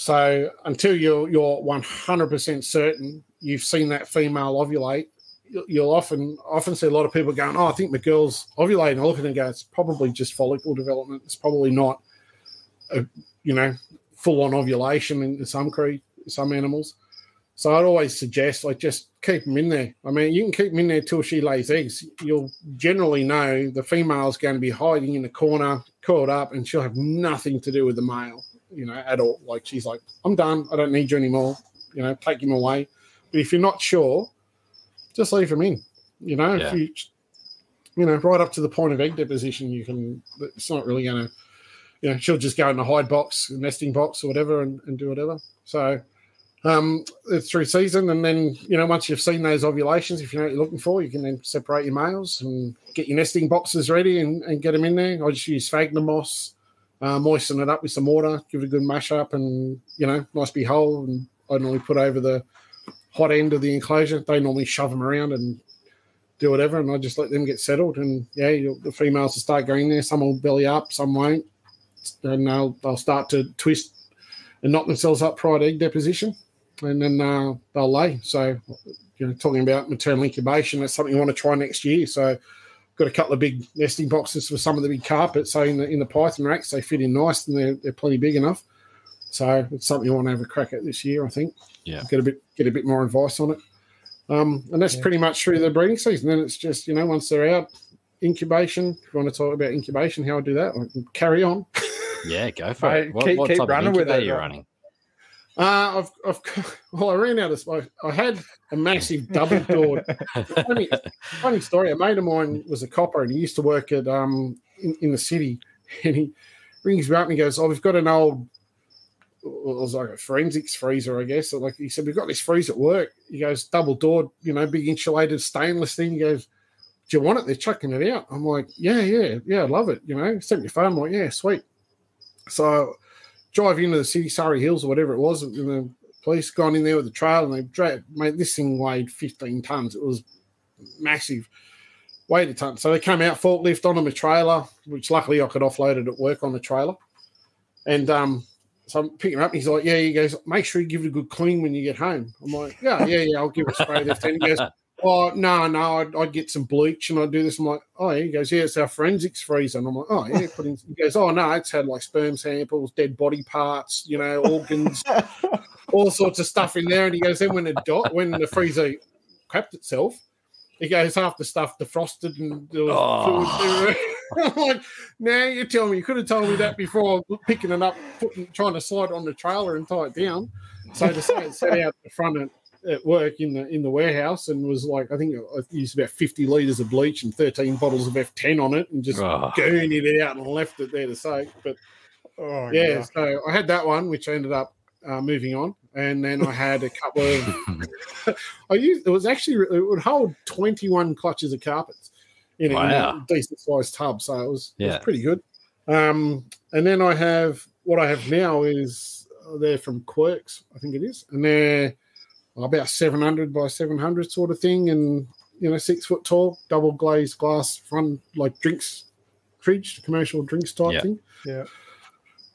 so until you're you're 100% certain you've seen that female ovulate, you'll often often see a lot of people going, "Oh, I think my girl's ovulating." I look at them and go, "It's probably just follicle development. It's probably not, a, you know, full on ovulation in some cre- some animals." So I'd always suggest like just keep them in there. I mean, you can keep them in there till she lays eggs. You'll generally know the female's going to be hiding in the corner, curled up, and she'll have nothing to do with the male, you know, at all. Like she's like, I'm done. I don't need you anymore. You know, take him away. But if you're not sure, just leave him in. You know, Yeah. if you, you know, right up to the point of egg deposition, you can. It's not really going to, you know, she'll just go in the hide box, nesting box, or whatever, and, and do whatever. So, um, it's through season, and then you know, once you've seen those ovulations, if you know what you're looking for, you can then separate your males and get your nesting boxes ready and, and get them in there. I just use sphagnum moss, uh, moisten it up with some water, give it a good mash up, and you know, nice big hole. And I normally put over the hot end of the enclosure. They normally shove them around and do whatever, and I just let them get settled. And yeah, the females will start going there. Some will belly up, some won't, and they'll they'll start to twist and knock themselves up prior to egg deposition, and then uh, they'll lay. So, you know, talking about maternal incubation, that's something you want to try next year. So, got a couple of big nesting boxes for some of the big carpets. So in the in the python racks, they fit in nice and they're they're plenty big enough. So it's something you want to have a crack at this year, I think. Yeah. Get a bit get a bit more advice on it. Um, and that's Yeah. pretty much through the breeding season. Then it's just, you know, once they're out, incubation. If you want to talk about incubation, how I do that, I carry on. Yeah, go for Mate, it. What, keep- what keep type running of with incubator it, you running? Uh, I've, I've, well, I ran out of space. I had a massive double door. funny, funny story. A mate of mine was a copper, and he used to work at um in, in the city. And he rings me up and he goes, "Oh, we've got an old." It was like a forensics freezer, I guess. So like he said, we've got this freezer at work. He goes, double door, you know, big insulated stainless thing. He goes, Do you want it? They're chucking it out. I'm like, Yeah, yeah, yeah, I love it. You know, sent me a phone. I'm like, Yeah, sweet. So drive into the city, Surry Hills or whatever it was, and the police gone in there with the trailer and they dragged, mate, this thing weighed 15 tons. It was massive, weighed a ton. So they came out, forklift on a trailer, which luckily I could offload it at work on the trailer. And um, so I'm picking it up. He's like, Yeah, he goes, Make sure you give it a good clean when you get home. I'm like, Yeah, yeah, yeah, I'll give it a spray. And he goes, Oh, no, no, I'd, I'd get some bleach and I'd do this. I'm like, Oh, yeah. He goes, Yeah, it's our forensics freezer. And I'm like, Oh, yeah. Put in. He goes, Oh, no, it's had like sperm samples, dead body parts, you know, organs, all sorts of stuff in there. And he goes, Then when the, dot, when the freezer crapped itself, he goes, Half the stuff defrosted and there was Oh. I'm like, now you tell me you could have told me that before picking it up, putting, trying to slide it on the trailer and tie it down. So to say it sat out the front at, at work in the in the warehouse and was like, I think I used about 50 liters of bleach and 13 bottles of F10 on it and just Oh, gurned it out and left it there to soak. But Oh, yeah, so I had that one, which I ended up uh, moving on, and then I had a couple of. I used it was actually it would hold twenty one clutches of carpets in, a- in a decent sized tub, so it was, it was pretty good. Um, and then I have what I have now is uh, they're from Quirks, I think it is, and they're about seven hundred by seven hundred sort of thing, and you know six foot tall, double glazed glass front like drinks fridge, commercial drinks type Yeah. thing. Yeah.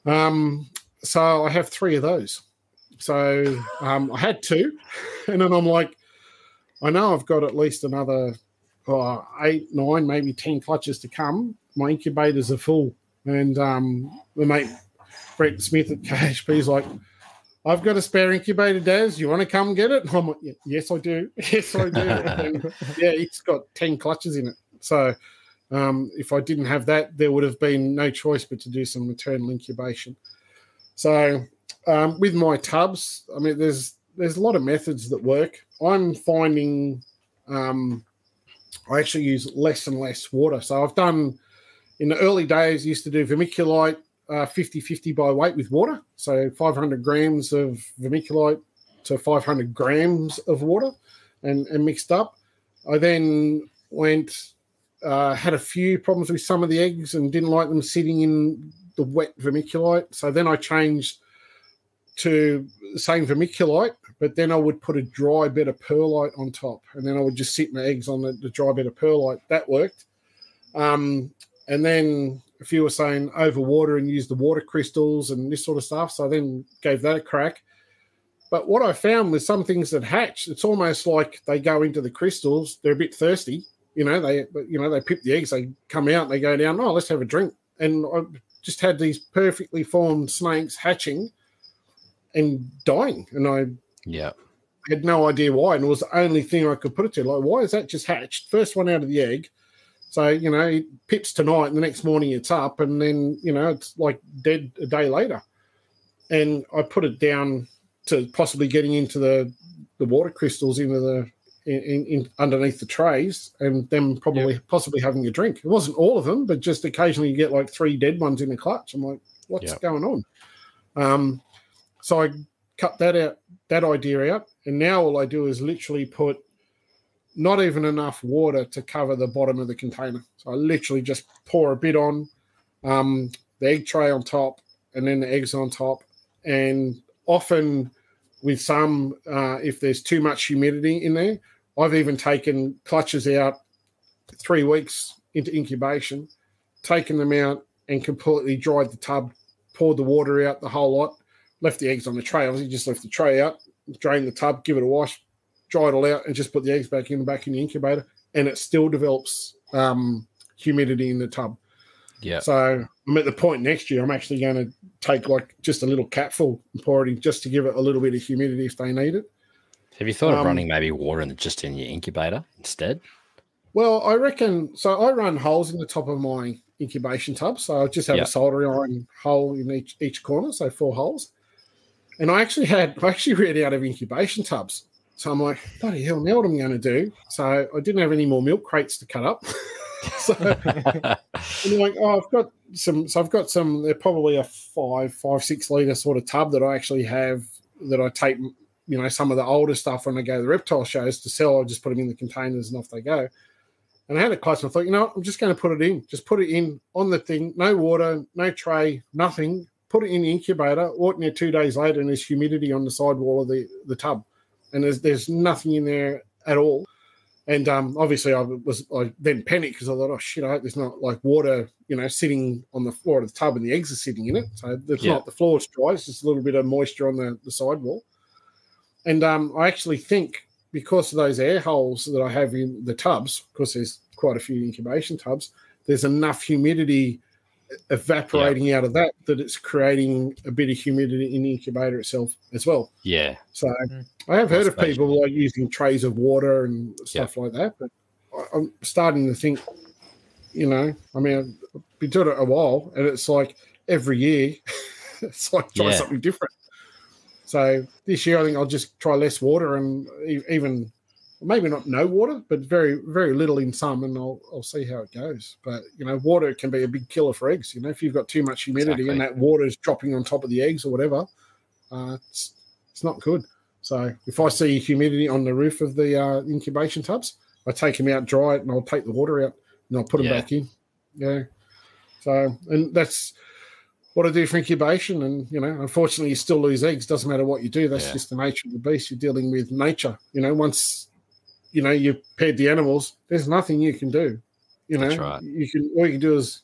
Um, so I have three of those. So um, I had two, and then I'm like, I know I've got at least another oh, eight, nine, maybe ten clutches to come. My incubators are full, and um, the mate Brett Smith at KHP is like, I've got a spare incubator, Daz. You want to come get it? I'm like, yes, I do. Yes, I do. yeah, it's got 10 clutches in it. So um, if I didn't have that, there would have been no choice but to do some maternal incubation. So um, with my tubs, I mean, there's there's a lot of methods that work. I'm finding um, I actually use less and less water. So I've done in the early days, used to do vermiculite uh, 50 50 by weight with water. So 500 grams of vermiculite to 500 grams of water and, and mixed up. I then went, uh, had a few problems with some of the eggs and didn't like them sitting in the wet vermiculite. So then I changed to the same vermiculite, but then I would put a dry bed of perlite on top, and then I would just sit my eggs on the, the dry bed of perlite. That worked. Um, and then a few were saying overwater and use the water crystals and this sort of stuff. So I then gave that a crack. But what I found with some things that hatch, it's almost like they go into the crystals. They're a bit thirsty, you know. They, you know, they pip the eggs. They come out. They go down. Oh, let's have a drink. And I just had these perfectly formed snakes hatching and dying. And I yeah. had no idea why, and it was the only thing I could put it to. Like, why is that just hatched? First one out of the egg. So you know, it pips tonight, and the next morning it's up, and then you know it's like dead a day later. And I put it down to possibly getting into the the water crystals into the in, in underneath the trays, and them probably possibly having a drink. It wasn't all of them, but just occasionally you get like three dead ones in the clutch. I'm like, what's Yep. going on? Um, so I cut that out, that idea out, and now all I do is literally put not even enough water to cover the bottom of the container. So I literally just pour a bit on, um, the egg tray on top, and then the eggs on top. And often, with some, uh, if there's too much humidity in there, I've even taken clutches out three weeks into incubation, taken them out, and completely dried the tub, poured the water out, the whole lot, left the eggs on the tray. Obviously, just left the tray out, drained the tub, give it a wash, dry it all out, and just put the eggs back in back in the incubator, and it still develops um, humidity in the tub. Yeah. So I'm at the point next year. I'm actually going to take like just a little capful and pour it in just to give it a little bit of humidity if they need it. Have you thought of Um, running maybe water in just in your incubator instead? Well, I reckon so. I run holes in the top of my incubation tub, so I just have Yeah. a soldering iron hole in each each corner, so four holes. And I actually had I actually ran out of incubation tubs, so I'm like, bloody hell! Now what am I going to do? So I didn't have any more milk crates to cut up. so and I'm like, oh, I've got some. So I've got some. They're probably a five, five, six liter sort of tub that I actually have that I take. You know, some of the older stuff when I go to the reptile shows to sell. I just put them in the containers and off they go. And I had it close, and I thought, you know, what, I'm just going to put it in. Just put it in on the thing. No water, no tray, nothing. Put it in the incubator. Open it two days later, and there's humidity on the sidewall of the the tub, and there's there's nothing in there at all. And um, obviously, I was I then panicked because I thought, oh shit, I hope there's not like water, you know, sitting on the floor of the tub and the eggs are sitting in it. So it's Yeah. not the floor's dry; it's just a little bit of moisture on the, the sidewall. And um, I actually think because of those air holes that I have in the tubs, because there's quite a few incubation tubs, there's enough humidity evaporating out of that that it's creating a bit of humidity in the incubator itself as well. yeah. So Mhm. I have heard of Conservation. people like using trays of water and stuff like that, but I- I'm starting to think, you know, I mean, I've been doing it a while, and it's like every year, it's like try Yeah. something different. So this year, I think I'll just try less water and e- even maybe not no water, but very very little in some, and I'll I'll see how it goes. But you know, water can be a big killer for eggs. You know, if you've got too much humidity Exactly. and that water is dropping on top of the eggs or whatever, uh, it's it's not good. So if I see humidity on the roof of the uh, incubation tubs, I take them out, dry it, and I'll take the water out and I'll put them Yeah. back in. Yeah. So and that's what I do for incubation. And you know, unfortunately, you still lose eggs. Doesn't matter what you do. That's Yeah. just the nature of the beast. You're dealing with nature. You know, once you know you've paired the animals, there's nothing you can do. You know, right. you can all you can do is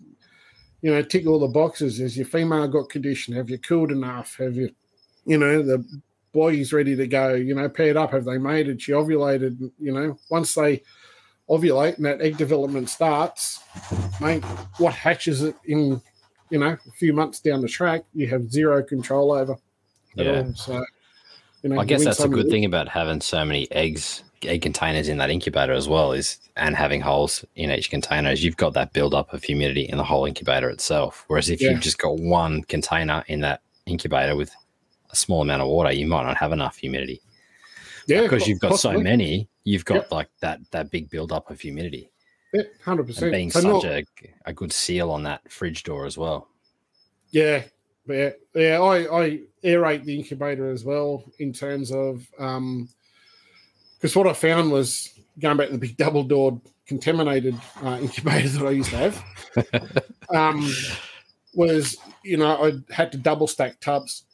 you know tick all the boxes. Is your female got condition? Have you cooled enough? Have you, you know, the body's ready to go? You know, paired up. Have they mated? She ovulated. You know, once they ovulate and that egg development starts, mate, what hatches it in, you know, a few months down the track, you have zero control over at Yeah. all. So, you know, I guess that's a good thing about having so many eggs, egg containers in that incubator as well, is and having holes in each container is you've got that buildup of humidity in the whole incubator itself. Whereas if Yeah. you've just got one container in that incubator with a small amount of water, you might not have enough humidity. Yeah, because you've got possibly. so many, you've got Yep. like that that big buildup of humidity. Yeah, hundred percent. being such a, a good seal on that fridge door as well. Yeah, yeah, yeah. I, I aerate the incubator as well in terms of um because what I found was going back to the big double doored contaminated uh, incubator that I used to have. um, was you know I had to double stack tubs,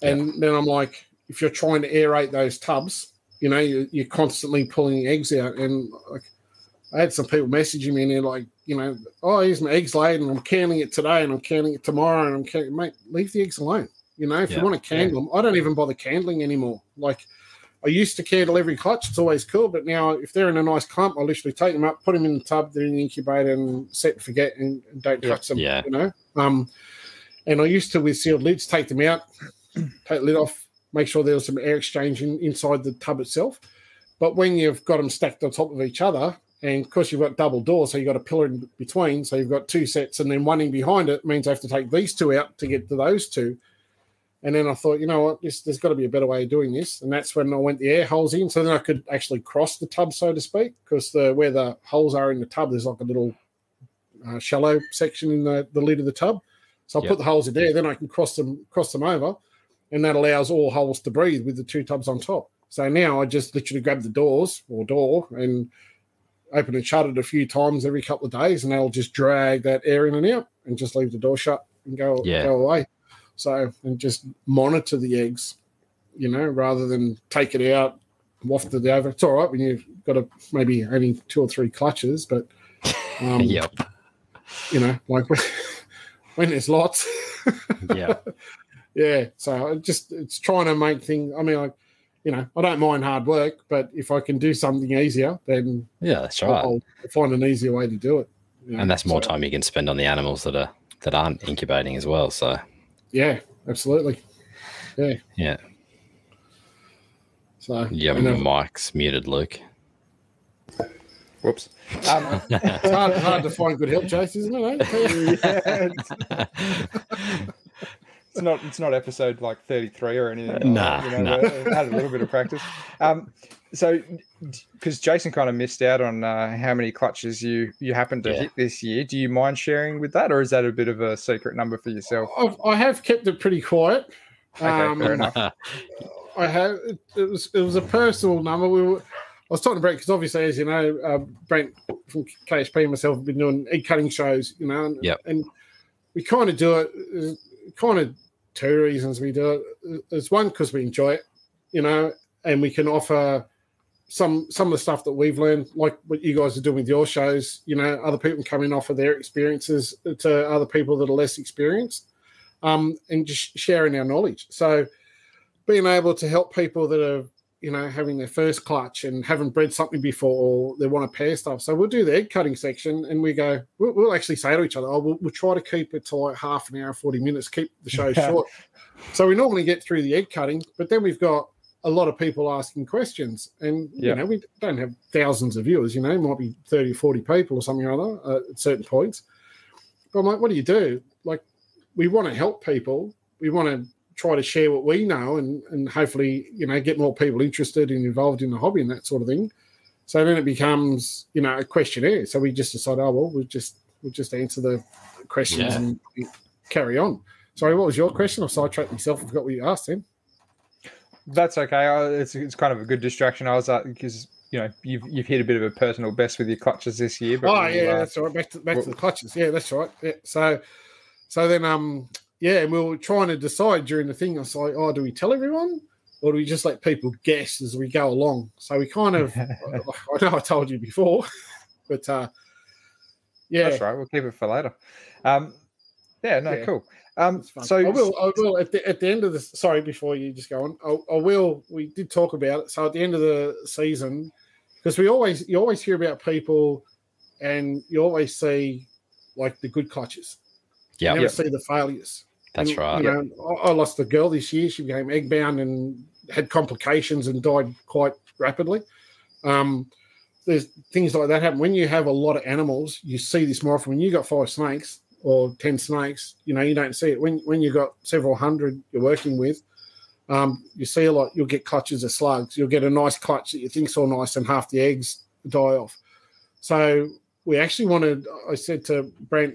and then I'm like, if you're trying to aerate those tubs, you know you, you're constantly pulling eggs out, and like I had some people messaging me and they're like, you know, oh, here's my eggs laid and I'm candling it today and I'm candling it tomorrow and I'm candling, mate, leave the eggs alone. You know, if Yeah. you want to candle them, I don't even bother candling anymore. Like I used to candle every clutch, it's always cool, but now if they're in a nice clump, I literally take them up, put them in the tub, they're in the incubator and set and forget and, and don't Yeah. touch them. Yeah. You know? Um and I used to with sealed lids take them out, take the lid off, make sure there was some air exchange in, inside the tub itself. But when you've got them stacked on top of each other, and of course you've got double doors, so you've got a pillar in between, so you've got two sets, and then one in behind it means I have to take these two out to get to those two. And then I thought, you know what, this, there's got to be a better way of doing this. And that's when I went the air holes in, so then I could actually cross the tub, so to speak, because the where the holes are in the tub, there's like a little uh, shallow section in the, the lid of the tub. So I Yep. put the holes in there, then I can cross them cross them over, and that allows all holes to breathe with the two tubs on top. So now I just literally grab the doors or door and open and shut it a few times every couple of days, and that'll just drag that air in and out, and just leave the door shut and go Yeah. go away. So and just monitor the eggs, you know, rather than take it out, waft it over. It's all right when you've got a maybe only two or three clutches, but um, yep. you know, like when, when there's lots. Yeah. yeah. So it just it's trying to make things. I mean, like you know, I don't mind hard work, but if I can do something easier, then Yeah, that's I'll, right. I'll find an easier way to do it. you know. And that's more So, time you can spend on the animals that are that aren't incubating as well. So Yeah, absolutely. yeah. Yeah. So Yeah, and, uh, Mic's muted Luke. Whoops. Um, it's hard, hard to find good help, Chase, isn't it? eh? yeah, it's, it's not it's not episode like 33 or anything. like Nah, that, you know, nah. had a little bit of practice. Um, so because Jason kind of missed out on uh, how many clutches you you happened to Yeah. hit this year, do you mind sharing with that, or is that a bit of a secret number for yourself? I've, I have kept it pretty quiet. Okay, Um, fair enough. I have. It, it was it was a personal number. We were. I was talking to Brent because obviously, as you know, uh, Brent from KSP and myself have been doing egg cutting shows. You know, and, Yep. and we kind of do it. Kind of two reasons we do it. It's one because we enjoy it, you know, and we can offer some some of the stuff that we've learned, like what you guys are doing with your shows. You know, other people come in offer their experiences to other people that are less experienced, um, and just sharing our knowledge. So being able to help people that are you know having their first clutch and haven't bred something before or they want to pair stuff. So we'll do the egg cutting section and we go we'll, we'll actually say to each other oh we'll, we'll try to keep it to like half an hour 40 minutes keep the show short. So we normally get through the egg cutting but then we've got a lot of people asking questions and Yeah. you know we don't have thousands of viewers you know it might be 30 or 40 people or something or other uh, at certain points. But i'm like what do you do? Like we want to help people. We want to try to share what we know and and hopefully you know get more people interested and involved in the hobby and that sort of thing so then it becomes you know a questionnaire so we just decide oh well we'll just we'll just answer the questions Yeah. and carry on sorry what was your question i sidetracked myself i forgot what you asked him That's okay. It's it's kind of a good distraction. I was uh, because you know you've you've hit a bit of a personal best with your clutches this year. But oh we'll, yeah, uh, that's all right. Back to back well- to the clutches. Yeah, that's right. Yeah. So, so then um yeah, and we were trying to decide during the thing. I was like, oh, do we tell everyone or do we just let people guess as we go along? So we kind of I know I told you before, but uh yeah, That's right. We'll keep it for later. Um, yeah, no, Yeah. cool. Um, so I will I will at the at the end of the sorry before you just go on. I, I will. We did talk about it. So at the end of the season, because we always you always hear about people, and you always see like the good clutches. You Yeah, never see the failures. that's And, right. You know, I, I lost a girl this year. She became egg bound and had complications and died quite rapidly. Um, there's things like that happen when you have a lot of animals. You see this more often. When you've got five snakes or ten snakes, you know you don't see it. When when you got several hundred you're working with, um, you see a lot. You'll get clutches of slugs. You'll get a nice clutch that you think's all nice, and half the eggs die off. So we actually wanted. I said to Brent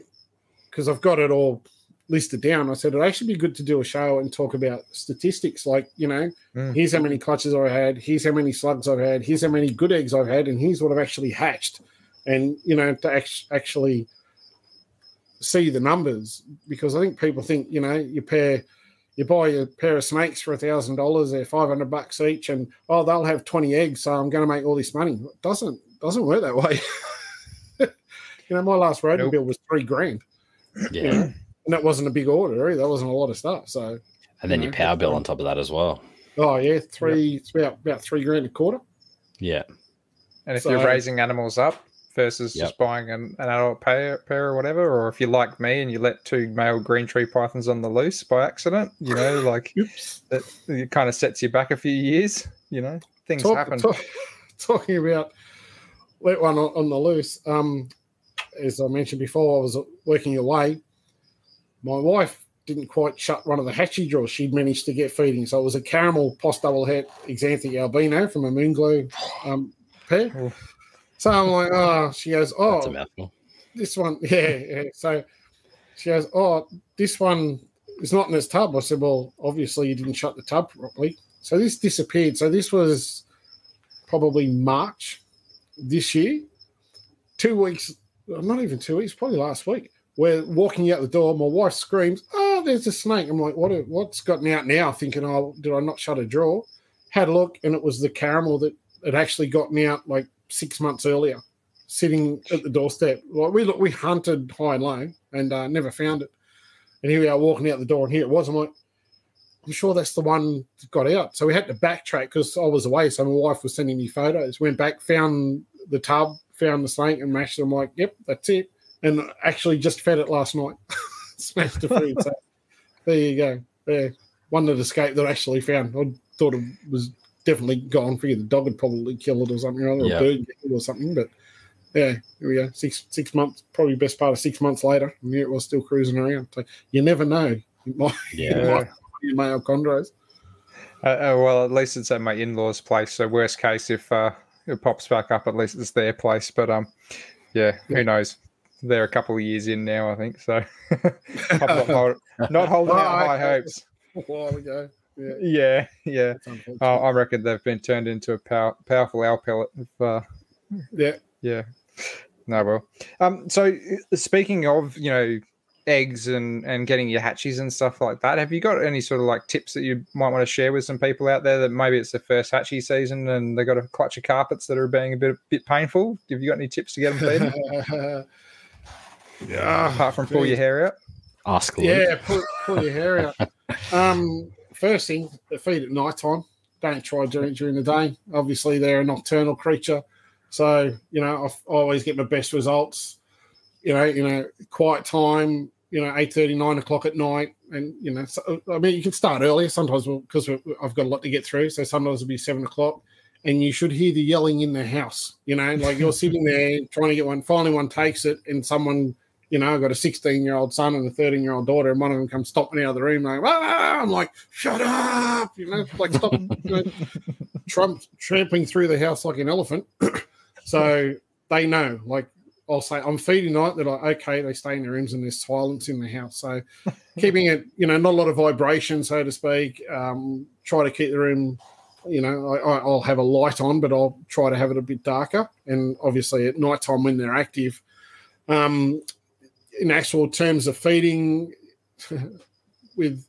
because I've got it all listed down. I said it'd actually be good to do a show and talk about statistics, like you know, Mm. here's how many clutches I had, here's how many slugs I've had, here's how many good eggs I've had, and here's what I've actually hatched, and you know, to act- actually see the numbers because I think people think you know you pair. You buy a pair of snakes for a thousand dollars, they're five hundred bucks each, and oh, they'll have twenty eggs, so I'm going to make all this money. It doesn't doesn't work that way. you know, my last rodent Nope. bill was three grand Yeah. and that wasn't a big order. Either. That wasn't a lot of stuff. So, And then your power bill on top of that as well. oh yeah, three. It's about about three grand a quarter. Yeah. and if so- you're raising animals up, versus Yep. just buying an, an adult pair, pair or whatever. Or if you're like me and you let two male green tree pythons on the loose by accident, you know, like Oops. that, it kind of sets you back a few years. You know, things Talk- happen. talk- talking about let one on, on the loose. Um, as I mentioned before, I was working away. My wife didn't quite shut one of the hatchie drawers. She'd managed to get feeding, so it was a caramel post double het axanthic albino from a moonglow um, pair. Oh. So I'm like, oh, she goes, oh, That's a this one, yeah, yeah. So she goes, Oh, this one is not in this tub. I said, Well, obviously you didn't shut the tub properly. So this disappeared. So this was probably March this year. Two weeks, not even two weeks, probably last week. We're walking out the door. My wife screams, Oh, there's a snake. I'm like, what? What's gotten out now? Thinking, Oh, did I not shut a drawer? Had a look, and it was the caramel that had actually gotten out like six months earlier sitting at the doorstep. Like we look, we hunted high and low and uh, never found it. And here we are walking out the door, and here it was. I'm like, I'm sure that's the one that got out. So we had to backtrack because I was away. So my wife was sending me photos. Went back, found the tub, found the snake, and mashed it. I'm like, yep, that's it. And actually just fed it last night. Smashed the food. so there you go. There, one that escaped that I actually found. I thought it was definitely gone. for you. the dog would probably kill it or something, or, other, Yeah. or a bird or something. But yeah, here we go. Six six months, probably best part of six months later, and here it was still cruising around. So you never know. You might, Yeah. you might you may have chondros. Uh, uh, well, at least it's at my in-laws' place. So worst case, if uh, it pops back up, at least it's their place. But um, yeah, who knows? They're a couple of years in now, I think. So I'm not, hold, not holding out high hopes. A while ago. Yeah, Yeah, yeah. Oh, I reckon they've been turned into a pow- powerful owl pellet. If, uh, yeah. yeah. No, well. Um, so uh, speaking of, you know, eggs and and getting your hatchies and stuff like that, have you got any sort of like tips that you might want to share with some people out there that maybe it's the first hatchie season and they got a clutch of carpets that are being a bit bit painful? Have you got any tips to get them feeding yeah. apart from pull your hair out? Ask Luke. Yeah, pull, pull your hair out. Um, first thing, feed at night time. Don't try during during the day. Obviously, they're a nocturnal creature, so you know I always get my best results. You know, you know, quiet time. You know, 8.30, 9 o'clock at night, and you know, so, I mean, you can start earlier sometimes because I've got a lot to get through. So sometimes it'll be seven o'clock, and you should hear the yelling in the house. You know, like you're sitting there trying to get one. Finally, one takes it, and someone you know, I've got a 16 year old son and a 13 year old daughter, and one of them comes stomping out of the room, like, ah! I'm like, shut up, you know, like stop, you know, Trump tramping through the house like an elephant. so they know, like, I'll say, I'm feeding night. They're like, okay, they stay in their rooms and there's silence in the house. So keeping it, you know, not a lot of vibration, so to speak. Um, try to keep the room, you know, I, I- I'll have a light on, but I'll try to have it a bit darker. And obviously at night time when they're active, um, in actual terms of feeding, with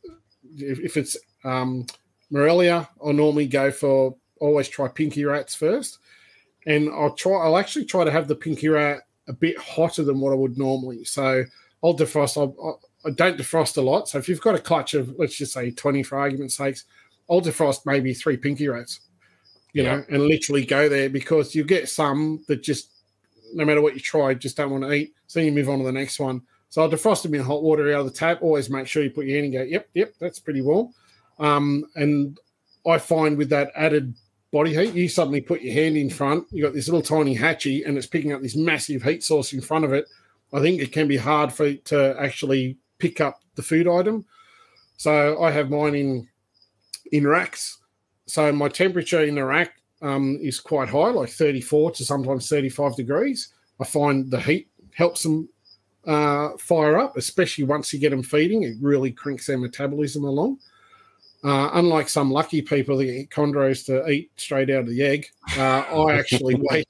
if, if it's um, Morelia, I'll normally go for always try pinky rats first, and I'll try. I'll actually try to have the pinky rat a bit hotter than what I would normally. So I'll defrost. I'll, I don't defrost a lot. So if you've got a clutch of let's just say twenty for argument's sakes, I'll defrost maybe three pinky rats. You Yeah. know, and literally go there because you get some that just no matter what you try, just don't want to eat. So you move on to the next one. So I'll defrost them in hot water out of the tap. Always make sure you put your hand and go, yep, yep, that's pretty warm. Um, and I find with that added body heat, you suddenly put your hand in front, you got this little tiny hatchy, and it's picking up this massive heat source in front of it. I think it can be hard for it to actually pick up the food item. So I have mine in in racks. So my temperature in the rack um, is quite high, like 34 to sometimes 35 degrees. I find the heat helps them uh, fire up, especially once you get them feeding. It really cranks their metabolism along. Uh, unlike some lucky people that get chondros to eat straight out of the egg, uh, I actually wait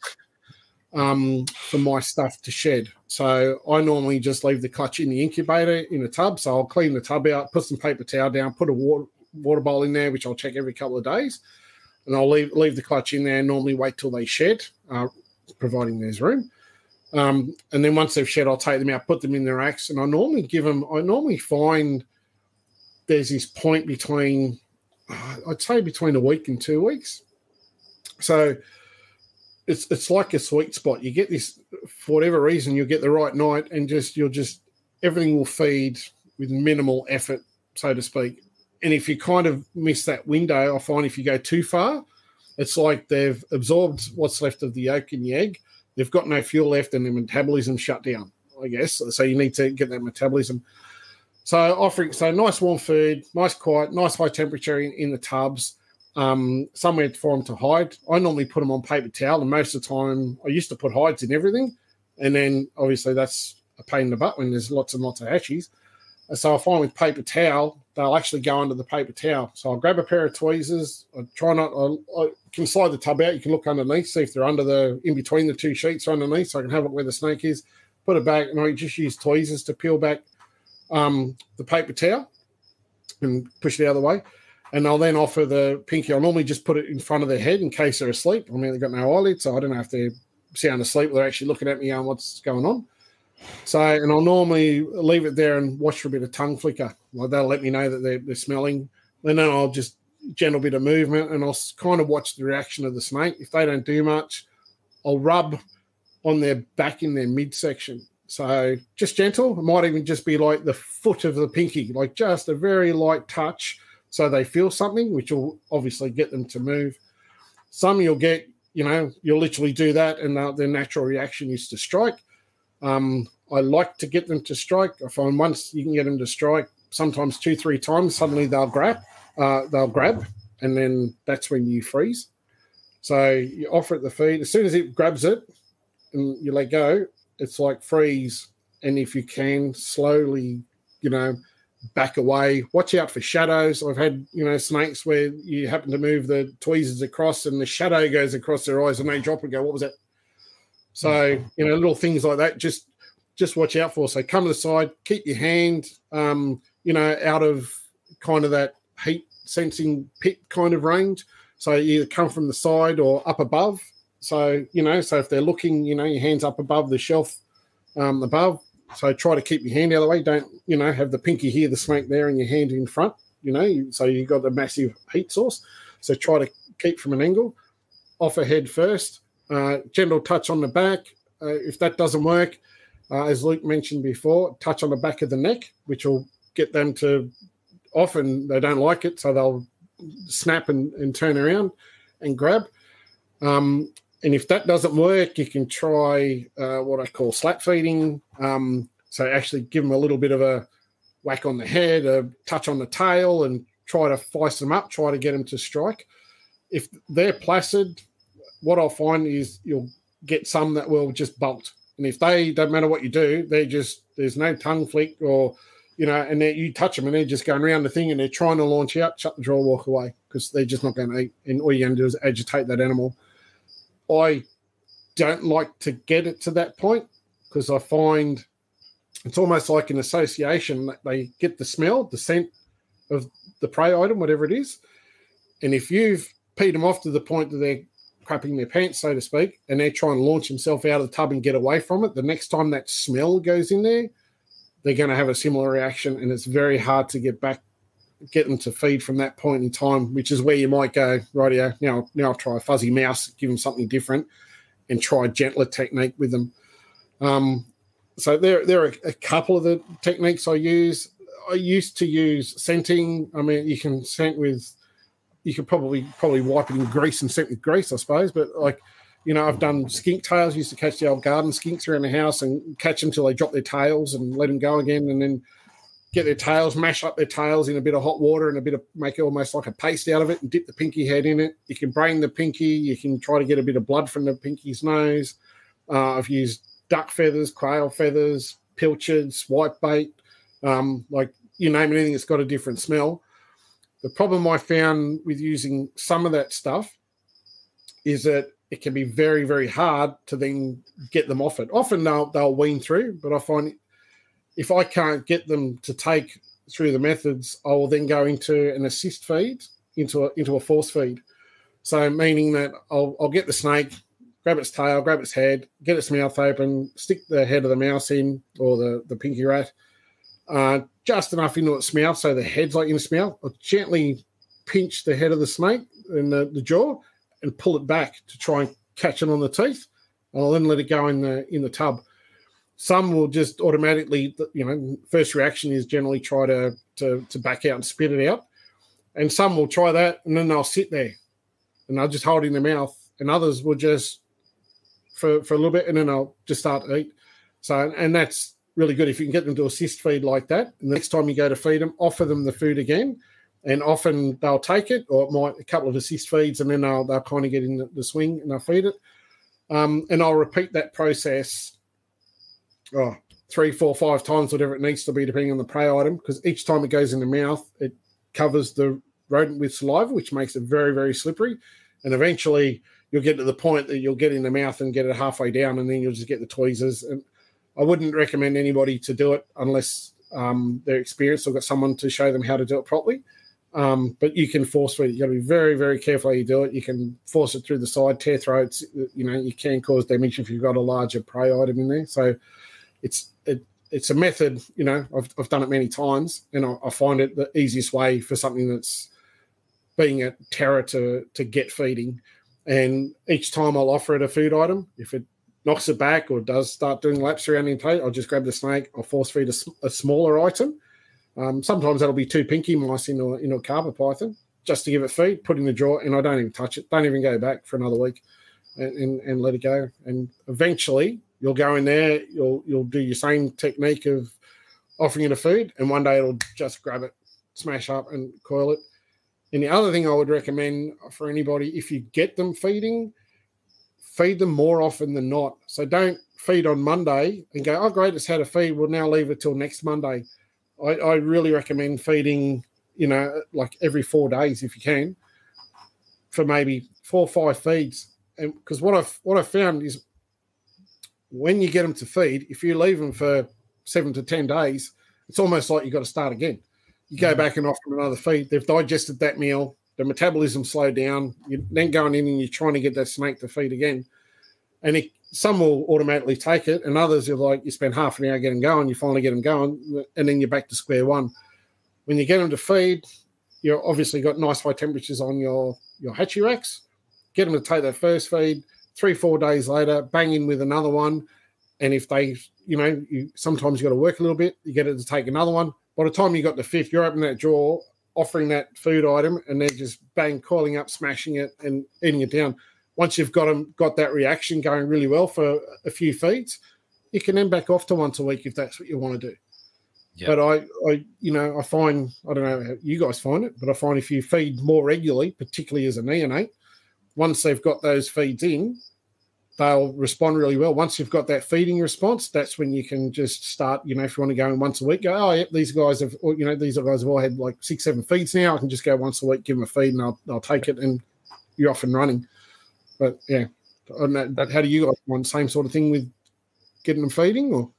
um, for my stuff to shed. So I normally just leave the clutch in the incubator in a tub. So I'll clean the tub out, put some paper towel down, put a water, water bowl in there, which I'll check every couple of days. And I'll leave leave the clutch in there and normally wait till they shed, uh, providing there's room. Um, and then once they've shed, I'll take them out, put them in their racks, and I normally give them. I normally find there's this point between, uh, I'd say between a week and two weeks. So it's it's like a sweet spot. You get this for whatever reason, you'll get the right night, and just you'll just everything will feed with minimal effort, so to speak. And if you kind of miss that window, I find if you go too far, it's like they've absorbed what's left of the yolk in the egg. They've got no fuel left, and their metabolism shut down. I guess so. You need to get that metabolism. So offering so nice warm food, nice quiet, nice high temperature in, in the tubs um, somewhere for them to hide. I normally put them on paper towel, and most of the time I used to put hides in everything. And then obviously that's a pain in the butt when there's lots and lots of hatchies. So I find with paper towel, they'll actually go under the paper towel. So I'll grab a pair of tweezers. I try not, I, I can slide the tub out. You can look underneath, see if they're under the, in between the two sheets underneath, so I can have it where the snake is. Put it back, and I just use tweezers to peel back um, the paper towel and push it out of the way and I'll then offer the pinky. I'll normally just put it in front of their head in case they're asleep. I mean, they've got no eyelids, so I don't know if they're sound asleep. They're actually looking at me and what's going on. So, and I'll normally leave it there and watch for a bit of tongue flicker. Like that'll let me know that they're, they're smelling. And then I'll just gentle bit of movement and I'll kind of watch the reaction of the snake. If they don't do much, I'll rub on their back in their midsection. So just gentle. It might even just be like the foot of the pinky, like just a very light touch so they feel something, which will obviously get them to move. Some you'll get, you know, you'll literally do that, and their natural reaction is to strike. Um, I like to get them to strike. I find once you can get them to strike, sometimes two, three times, suddenly they'll grab, uh, they'll grab, and then that's when you freeze. So you offer it the feed. As soon as it grabs it and you let go, it's like freeze. And if you can slowly, you know, back away. Watch out for shadows. I've had, you know, snakes where you happen to move the tweezers across and the shadow goes across their eyes and they drop and go, what was that? So, you know, little things like that, just just watch out for. So come to the side, keep your hand um, you know, out of kind of that heat sensing pit kind of range. So either come from the side or up above. So, you know, so if they're looking, you know, your hands up above the shelf um, above, so try to keep your hand out of the way. Don't, you know, have the pinky here, the snake there, and your hand in front, you know, so you've got the massive heat source. So try to keep from an angle. Off a head first. Uh, gentle touch on the back. Uh, if that doesn't work, uh, as Luke mentioned before, touch on the back of the neck, which will get them to often they don't like it, so they'll snap and, and turn around and grab. Um, and if that doesn't work, you can try uh, what I call slap feeding. Um, so actually give them a little bit of a whack on the head, a touch on the tail, and try to feist them up, try to get them to strike. If they're placid, what I'll find is you'll get some that will just bolt. And if they don't matter what you do, they just there's no tongue flick or you know, and you touch them and they're just going around the thing and they're trying to launch out, shut the draw, walk away because they're just not going to eat. And all you're going to do is agitate that animal. I don't like to get it to that point because I find it's almost like an association that they get the smell, the scent of the prey item, whatever it is. And if you've peed them off to the point that they're crapping their pants, so to speak, and they're trying to launch themselves out of the tub and get away from it, the next time that smell goes in there, they're going to have a similar reaction. And it's very hard to get back get them to feed from that point in time, which is where you might go, rightio, now now I'll try a fuzzy mouse, give them something different, and try a gentler technique with them. Um, so there, there are a couple of the techniques I use. I used to use scenting. I mean, you can scent with, you could probably probably wipe it in grease and scent with grease, I suppose. But like, you know, I've done skink tails. Used to catch the old garden skinks around the house and catch them till they drop their tails and let them go again, and then get their tails, mash up their tails in a bit of hot water and a bit of make it almost like a paste out of it and dip the pinky head in it. You can brain the pinky. You can try to get a bit of blood from the pinky's nose. Uh, I've used duck feathers, quail feathers, pilchards, white bait, um, like you name anything that's got a different smell. The problem I found with using some of that stuff is that it can be very, very hard to then get them off it. Often they'll, they'll wean through, but I find if I can't get them to take through the methods, I will then go into an assist feed, into a, into a force feed. So meaning that I'll, I'll get the snake, grab its tail, grab its head, get its mouth open, stick the head of the mouse in or the, the pinky rat, uh, just enough into its mouth so the head's like in its mouth. I'll gently pinch the head of the snake in the, the jaw and pull it back to try and catch it on the teeth. And I'll then let it go in the in the tub. Some will just automatically, you know, first reaction is generally try to to, to back out and spit it out, and some will try that and then they'll sit there, and they'll just hold in their mouth, and others will just for for a little bit and then they'll just start to eat. So and that's really good if you can get them to assist feed like that. And the next time you go to feed them, offer them the food again and often they'll take it, or it might a couple of assist feeds, and then they'll they'll kind of get in the, the swing and they'll feed it. Um, and I'll repeat that process, oh, three, four, five times, whatever it needs to be, depending on the prey item, because each time it goes in the mouth, it covers the rodent with saliva, which makes it very, very slippery. And eventually, you'll get to the point that you'll get in the mouth and get it halfway down, and then you'll just get the tweezers. And I wouldn't recommend anybody to do it unless um, they're experienced or got someone to show them how to do it properly. Um, but you can force feed it. You got to be very, very careful how you do it. You can force it through the side, tear throats. You know, you can cause damage if you've got a larger prey item in there. So it's it, it's a method. You know, I've, I've done it many times, and I, I find it the easiest way for something that's being a terror to to get feeding. And each time I'll offer it a food item, if it knocks it back or does start doing laps around the plate, I'll just grab the snake. I'll force feed a, a smaller item um, sometimes that'll be two pinky mice in a, in a carpet python just to give it feed, put in the drawer, and I don't even touch it. Don't even go back for another week, and, and, and let it go. And eventually, you'll go in there. You'll you'll do your same technique of offering it a food, and one day it'll just grab it, smash up, and coil it. And the other thing I would recommend for anybody, if you get them feeding, feed them more often than not. So don't feed on Monday and go, oh great, it's had a feed. We'll now leave it till next Monday I, I really recommend feeding, you know, like every four days if you can, for maybe four or five feeds. And because what I've what I found is when you get them to feed, if you leave them for seven to ten days, it's almost like you've got to start again. You go mm-hmm. back and offer them another feed. They've digested that meal. The metabolism slowed down. You're then going in and you're trying to get that snake to feed again. And it, some will automatically take it, and others are like you spend half an hour getting going, you finally get them going, and then you're back to square one. When you get them to feed, you've obviously got nice high temperatures on your your hatchie racks. Get them to take their first feed. Three four days later, bang in with another one, and if they, you know, you sometimes you got to work a little bit. You get it to take another one. By the time you got the fifth, you're opening that drawer, offering that food item, and they're just bang coiling up, smashing it, and eating it down once you've got them got that reaction going really well for a few feeds, you can then back off to once a week if that's what you want to do. Yep. But I, I, you know, I find I don't know how you guys find it, but I find if you feed more regularly, particularly as a neonate, once they've got those feeds in, they'll respond really well. Once you've got that feeding response, that's when you can just start. You know, if you want to go in once a week, go. Oh, yep, these guys have, you know, these guys have all had like six, seven feeds now. I can just go once a week, give them a feed, and I'll, I'll take it, and you're off and running. But yeah, that, how do you guys want same sort of thing with getting them feeding or?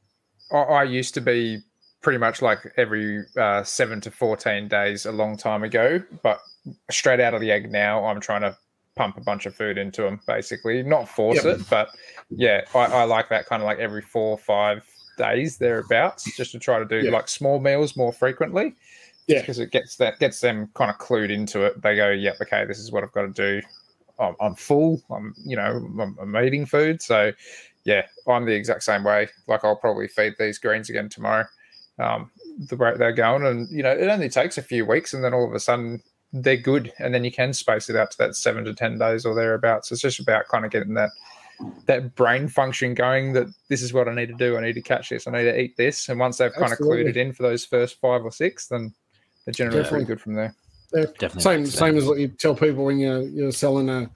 I, used to be pretty much like every uh, seven to 14 days a long time ago, but straight out of the egg now, I'm trying to pump a bunch of food into them basically, not force yep. it, but yeah, I, I, like that kind of like every four or five days thereabouts, just to try to do yep. like small meals more frequently. Yeah, because it gets that gets them kind of clued into it. They go, "Yep, okay, this is what I've got to do. I'm, I'm full. I'm you know I'm, I'm, eating food. So yeah, I'm the exact same way. Like I'll probably feed these greens again tomorrow. Um, the rate they're going, and you know it only takes a few weeks, and then all of a sudden they're good, and then you can space it out to that seven to ten days or thereabouts. It's just about kind of getting that that brain function going that this is what I need to do. I need to catch this. I need to eat this. And once they've kind of clued it in for those first five or six, then they're generally pretty good from there. Definitely same same as what you tell people when you're you're selling a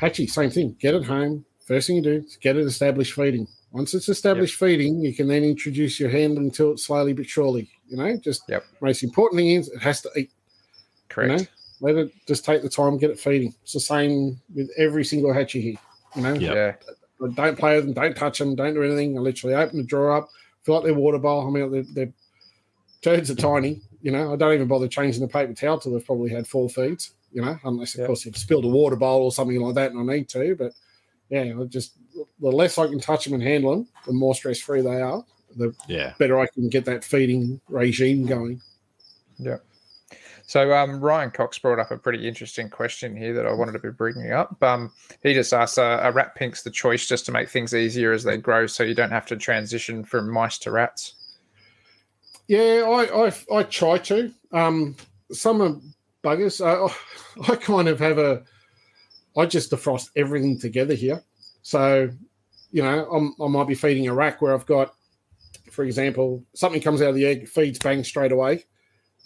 hatchie. Same thing. Get it home. First thing you do is get it established feeding. Once it's established yep. feeding, you can then introduce your hand until it slowly but surely. You know, just yep. most important thing is it has to eat. Correct. You know? Let it just take the time, get it feeding. It's the same with every single hatchie here. You know, yep. yeah. Don't play with them, don't touch them, don't do anything. I literally open the drawer up, fill up their water bowl. I mean, their turds are tiny. You know, I don't even bother changing the paper towel till they've probably had four feeds. You know, unless of course you've spilled a water bowl or something like that, and I need to. But yeah, just the less I can touch them and handle them, the more stress free they are. The yeah. better I can get that feeding regime going. Yeah. So um, Ryan Cox brought up a pretty interesting question here that I wanted to be bringing up. Um, he just asked, uh, "Are rat pinks the choice just to make things easier as they grow, so you don't have to transition from mice to rats?" Yeah, I I, I try to. Um, some are buggers. I, I kind of have a. I just defrost everything together here. So, you know, I'm, I might be feeding a rack where I've got, for example, something comes out of the egg, feeds bang straight away,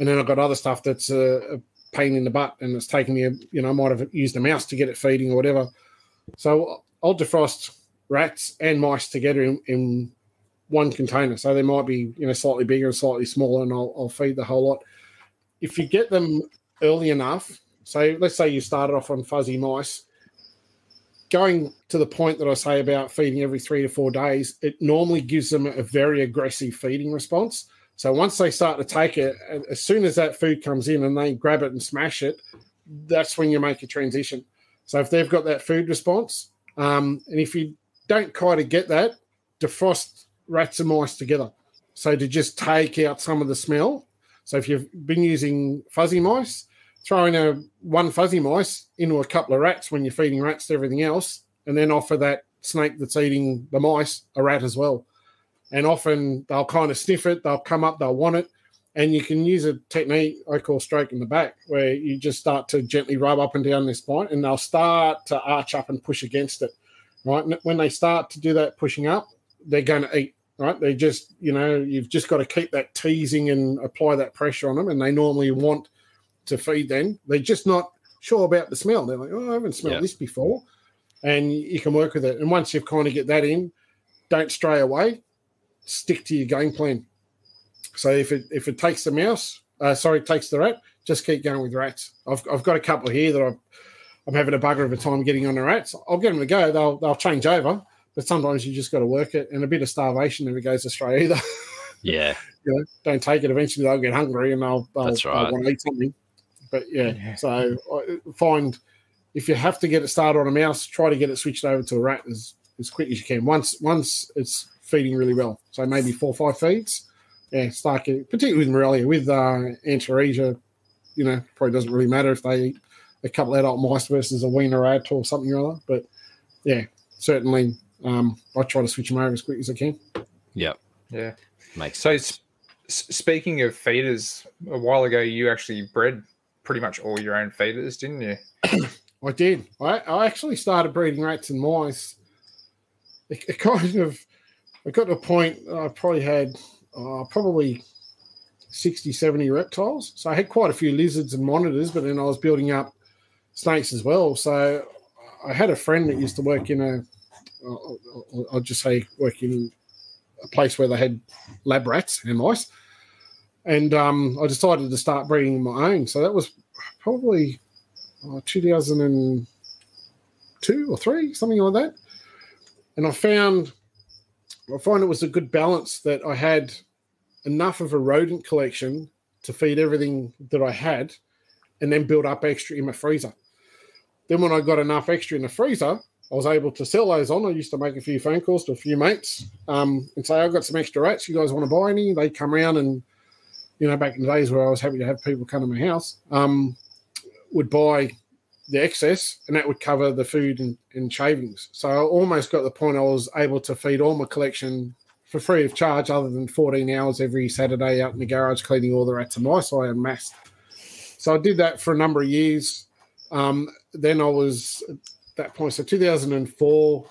and then I've got other stuff that's a, a pain in the butt, and it's taking me, a, you know, I might have used a mouse to get it feeding or whatever. So I'll defrost rats and mice together in, in one container. So they might be, you know, slightly bigger and slightly smaller, and I'll, I'll feed the whole lot. If you get them early enough, so let's say you started off on fuzzy mice, going to the point that I say about feeding every three to four days, it normally gives them a very aggressive feeding response. So once they start to take it, as soon as that food comes in and they grab it and smash it, that's when you make a transition. So if they've got that food response, um, and if you don't kind of get that, defrost rats and mice together. So to just take out some of the smell. So if you've been using fuzzy mice, throwing a one fuzzy mice into a couple of rats when you're feeding rats to everything else, and then offer that snake that's eating the mice a rat as well. And often they'll kind of sniff it, they'll come up, they'll want it. And you can use a technique I call stroke in the back, where you just start to gently rub up and down this and they'll start to arch up and push against it. Right. And when they start to do that pushing up, they're going to eat. Right. They just, you know, you've just got to keep that teasing and apply that pressure on them. And they normally want to feed then. They're just not sure about the smell. They're like, oh, I haven't smelled Yeah. this before. And you can work with it. And once you've kind of get that in, don't stray away. Stick to your game plan. So if it if it takes the mouse, uh, sorry, takes the rat, just keep going with rats. I've, I've got a couple here that I've, I'm having a bugger of a time getting on the rats. I'll get them to go. They'll they'll change over, but sometimes you just got to work it. And a bit of starvation never goes astray either. Yeah. you know, don't take it. Eventually, they'll get hungry and they'll, they'll, That's they'll right. want to eat something. But yeah, Yeah. so I find if you have to get it started on a mouse, try to get it switched over to a rat as, as quick as you can. Once once it's feeding really well, so maybe four or five feeds. Yeah, start getting, particularly with Morelia, with uh, Antaresia, you know, probably doesn't really matter if they eat a couple adult mice versus a weaner rat or something or other. But yeah, certainly um, I try to switch them over as quick as I can. Yeah. Yeah. Makes So, sense. s- s- speaking of feeders, a while ago you actually bred pretty much all your own feeders, didn't you? I did. I, I actually started breeding rats and mice. It, it kind of, I got to a point I probably had uh, probably 60, 70 reptiles. So I had quite a few lizards and monitors, but then I was building up snakes as well. So I had a friend that used to work in a, I'll, I'll- I'll just say, work in a place where they had lab rats and mice. And um, I decided to start breeding my own. So that was probably uh, 2002 or three, something like that. And I found, I find it was a good balance that I had enough of a rodent collection to feed everything that I had, and then build up extra in my freezer. Then when I got enough extra in the freezer, I was able to sell those on. I used to make a few phone calls to a few mates um, and say, I've got some extra rats. You guys want to buy any? They come around and, you know, back in the days where I was happy to have people come to my house, um, would buy the excess and that would cover the food and, and shavings. So I almost got the point I was able to feed all my collection for free of charge, other than 14 hours every Saturday out in the garage cleaning all the rats and mice I amassed. So I did that for a number of years. Um, then I was at that point, so 2004,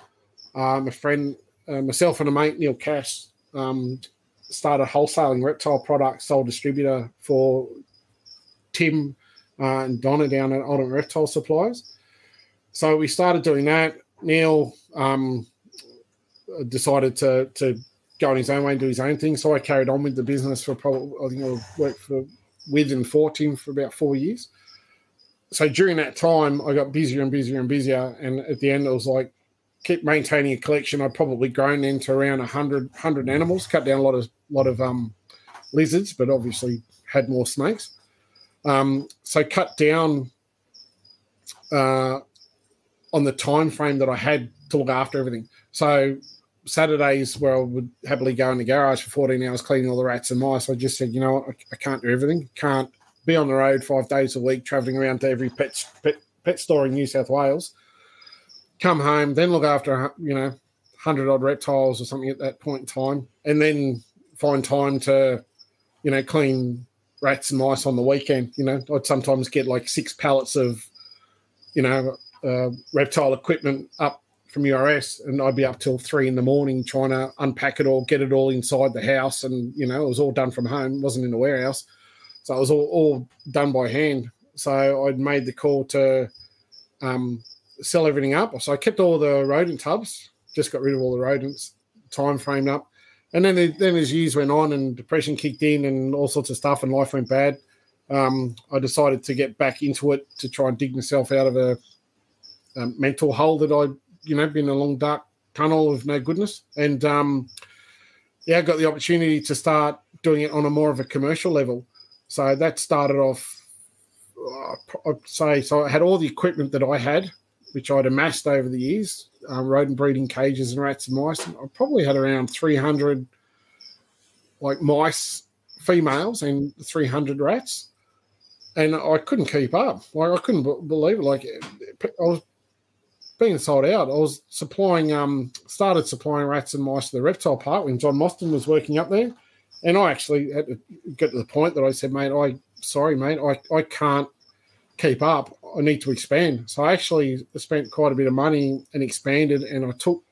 um, a friend, uh, myself and a mate, Neil Cash, um, started wholesaling reptile products, sole distributor for Tim uh, and Donna down at Ultimate Reptile Supplies. So we started doing that. Neil um, decided to to go on his own way and do his own thing. So I carried on with the business for probably I think I worked for with and for Tim for about four years. So during that time, I got busier and busier and busier, and at the end, it was like keep maintaining a collection. I'd probably grown into around 100, 100 animals, cut down a lot of lot of um, lizards, but obviously had more snakes. Um, so cut down uh, on the time frame that I had to look after everything. So Saturdays where I would happily go in the garage for 14 hours cleaning all the rats and mice, I just said, you know what, I, I can't do everything. Can't be on the road five days a week, traveling around to every pet pet, pet store in New South Wales. Come home, then look after you know hundred odd reptiles or something at that point in time, and then find time to you know clean rats and mice on the weekend. You know, I'd sometimes get like six pallets of you know uh, reptile equipment up from URS, and I'd be up till three in the morning trying to unpack it all, get it all inside the house, and you know it was all done from home, wasn't in the warehouse, so it was all, all done by hand. So I'd made the call to um, sell everything up. So I kept all the rodent tubs, just got rid of all the rodents, time framed up, and then then as years went on and depression kicked in and all sorts of stuff, and life went bad. Um, I decided to get back into it to try and dig myself out of a, a mental hole that I you know, been a long dark tunnel of no goodness. And um, yeah, I got the opportunity to start doing it on a more of a commercial level. So that started off, uh, I'd say, so I had all the equipment that I had, which I'd amassed over the years, um, rodent breeding cages and rats and mice. I probably had around 300 like mice, females, and 300 rats. And I couldn't keep up. Like I couldn't b- believe it. Like I was being sold out. I was supplying, um, started supplying rats and mice to the reptile park when John Mostyn was working up there. And I actually had to get to the point that I said, mate, I, sorry, mate, I, I can't keep up. I need to expand. So I actually spent quite a bit of money and expanded, and I took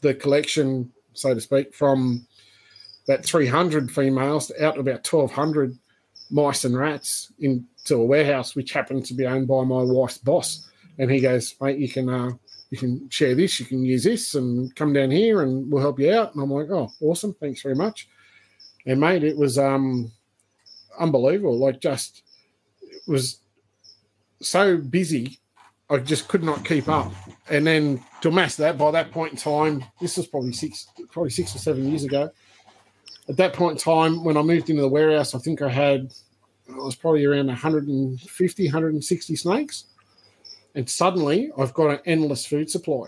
the collection, so to speak, from that 300 females out to about 1,200 mice and rats into a warehouse, which happened to be owned by my wife's boss and he goes, mate, you can uh, you can share this, you can use this, and come down here, and we'll help you out. And I'm like, oh, awesome, thanks very much. And mate, it was um unbelievable. Like, just it was so busy, I just could not keep up. And then to amass that, by that point in time, this was probably six, probably six or seven years ago. At that point in time, when I moved into the warehouse, I think I had I was probably around 150, 160 snakes and suddenly I've got an endless food supply.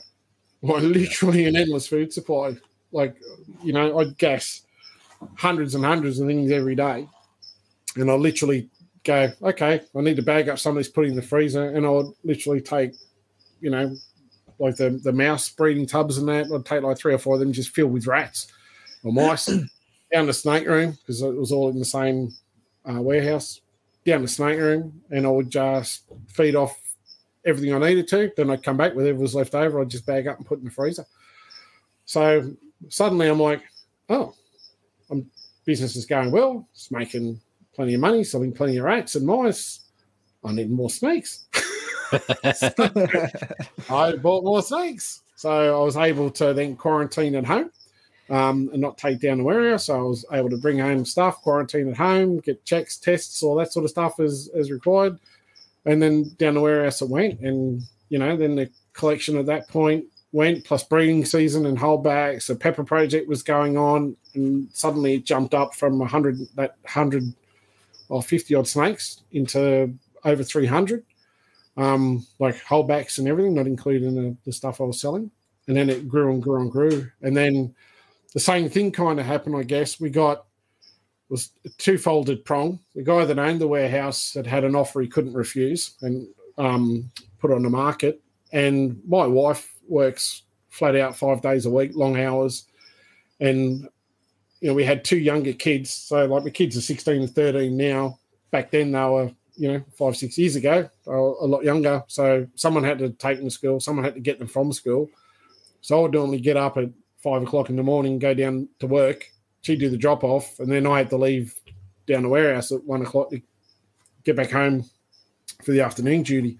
Like literally an endless food supply. Like, you know, I'd gas hundreds and hundreds of things every day. And I literally go, okay, I need to bag up some of this, put in the freezer, and I would literally take, you know, like the, the mouse breeding tubs and that. I'd take like three or four of them just filled with rats or mice down the snake room because it was all in the same uh, warehouse. Down the snake room, and I would just feed off everything I needed to. Then I'd come back with whatever was left over. I'd just bag up and put in the freezer. So suddenly I'm like, oh, I'm, business is going well. It's making plenty of money, selling plenty of rats and mice. I need more snakes. I bought more snakes. So I was able to then quarantine at home um, and not take down the warehouse. So I was able to bring home stuff, quarantine at home, get checks, tests, all that sort of stuff as, as required. And then down the warehouse it went. And, you know, then the collection at that point went, plus breeding season and holdbacks. The pepper project was going on. And suddenly it jumped up from 100, that 100 of 50 odd snakes into over 300, um, like holdbacks and everything, not including the, the stuff I was selling. And then it grew and grew and grew. And then the same thing kind of happened, I guess. We got was a two-folded prong. The guy that owned the warehouse had had an offer he couldn't refuse and um, put on the market. And my wife works flat out five days a week, long hours, and you know we had two younger kids. So like my kids are sixteen and thirteen now. Back then they were you know five six years ago, they were a lot younger. So someone had to take them to school. Someone had to get them from school. So I would normally get up at five o'clock in the morning, go down to work, she'd do the drop off, and then I had to leave down the warehouse at one o'clock to get back home for the afternoon duty.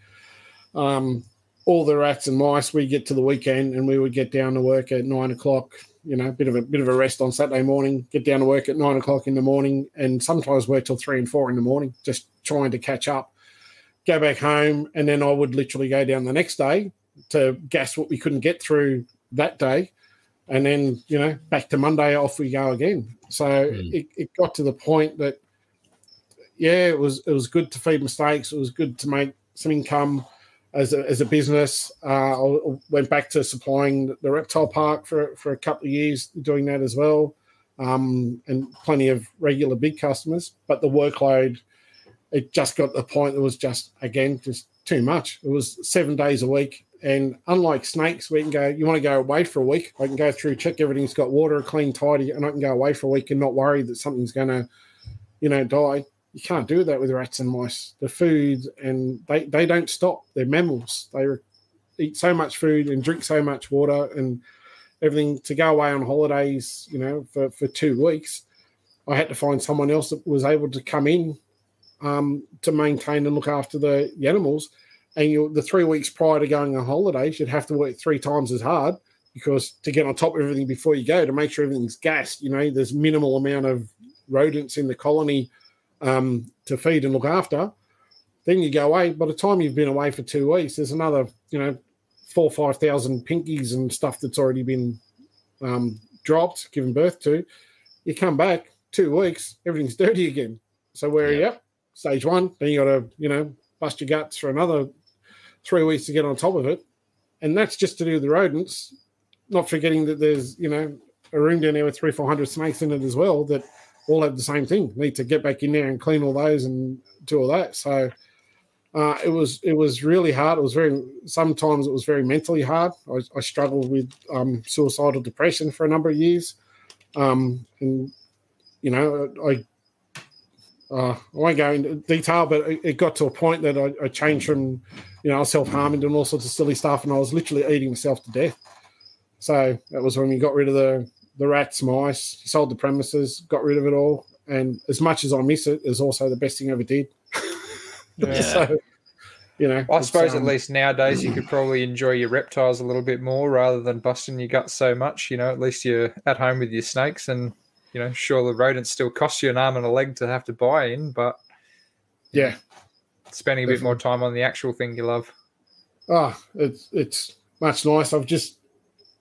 Um, all the rats and mice, we get to the weekend and we would get down to work at nine o'clock. You know, a bit of a bit of a rest on Saturday morning. Get down to work at nine o'clock in the morning, and sometimes work till three and four in the morning, just trying to catch up. Go back home, and then I would literally go down the next day to gas what we couldn't get through that day and then you know back to Monday off we go again. So mm. it, it got to the point that yeah, it was it was good to feed mistakes. It was good to make some income as a, as a business. Uh, I went back to supplying the reptile park for for a couple of years, doing that as well, um, and plenty of regular big customers. But the workload it just got to the point that was just again just too much. It was seven days a week, and unlike snakes, we can go. You want to go away for a week? I can go through, check everything's got water, clean, tidy, and I can go away for a week and not worry that something's going to, you know, die. You can't do that with rats and mice. The food and they they don't stop. They're mammals. They eat so much food and drink so much water and everything to go away on holidays. You know, for for two weeks. I had to find someone else that was able to come in um, to maintain and look after the, the animals. And you, the three weeks prior to going on holidays, you'd have to work three times as hard because to get on top of everything before you go to make sure everything's gassed. You know, there's minimal amount of rodents in the colony um, to feed and look after. Then you go away. By the time you've been away for two weeks, there's another, you know, four five thousand pinkies and stuff that's already been um, dropped, given birth to. You come back two weeks, everything's dirty again. So where yeah. are you stage one. Then you got to, you know, bust your guts for another three weeks to get on top of it. And that's just to do the rodents, not forgetting that there's, you know, a room down there with three, 400 snakes in it as well that all have the same thing. Need to get back in there and clean all those and do all that. So uh, it was it was really hard. It was very sometimes it was very mentally hard. I, I struggled with um, suicidal depression for a number of years, um, and you know I uh, I won't go into detail, but it, it got to a point that I, I changed from, you know, self harming and all sorts of silly stuff, and I was literally eating myself to death. So that was when we got rid of the the rats, mice, sold the premises, got rid of it all. And as much as I miss it, it's also the best thing I ever did. Yeah. so, you know, I suppose um, at least nowadays you could probably enjoy your reptiles a little bit more rather than busting your gut so much. You know, at least you're at home with your snakes and you know, sure the rodents still cost you an arm and a leg to have to buy in, but yeah, spending a bit more time on the actual thing you love. Oh, it's it's much nice. I've just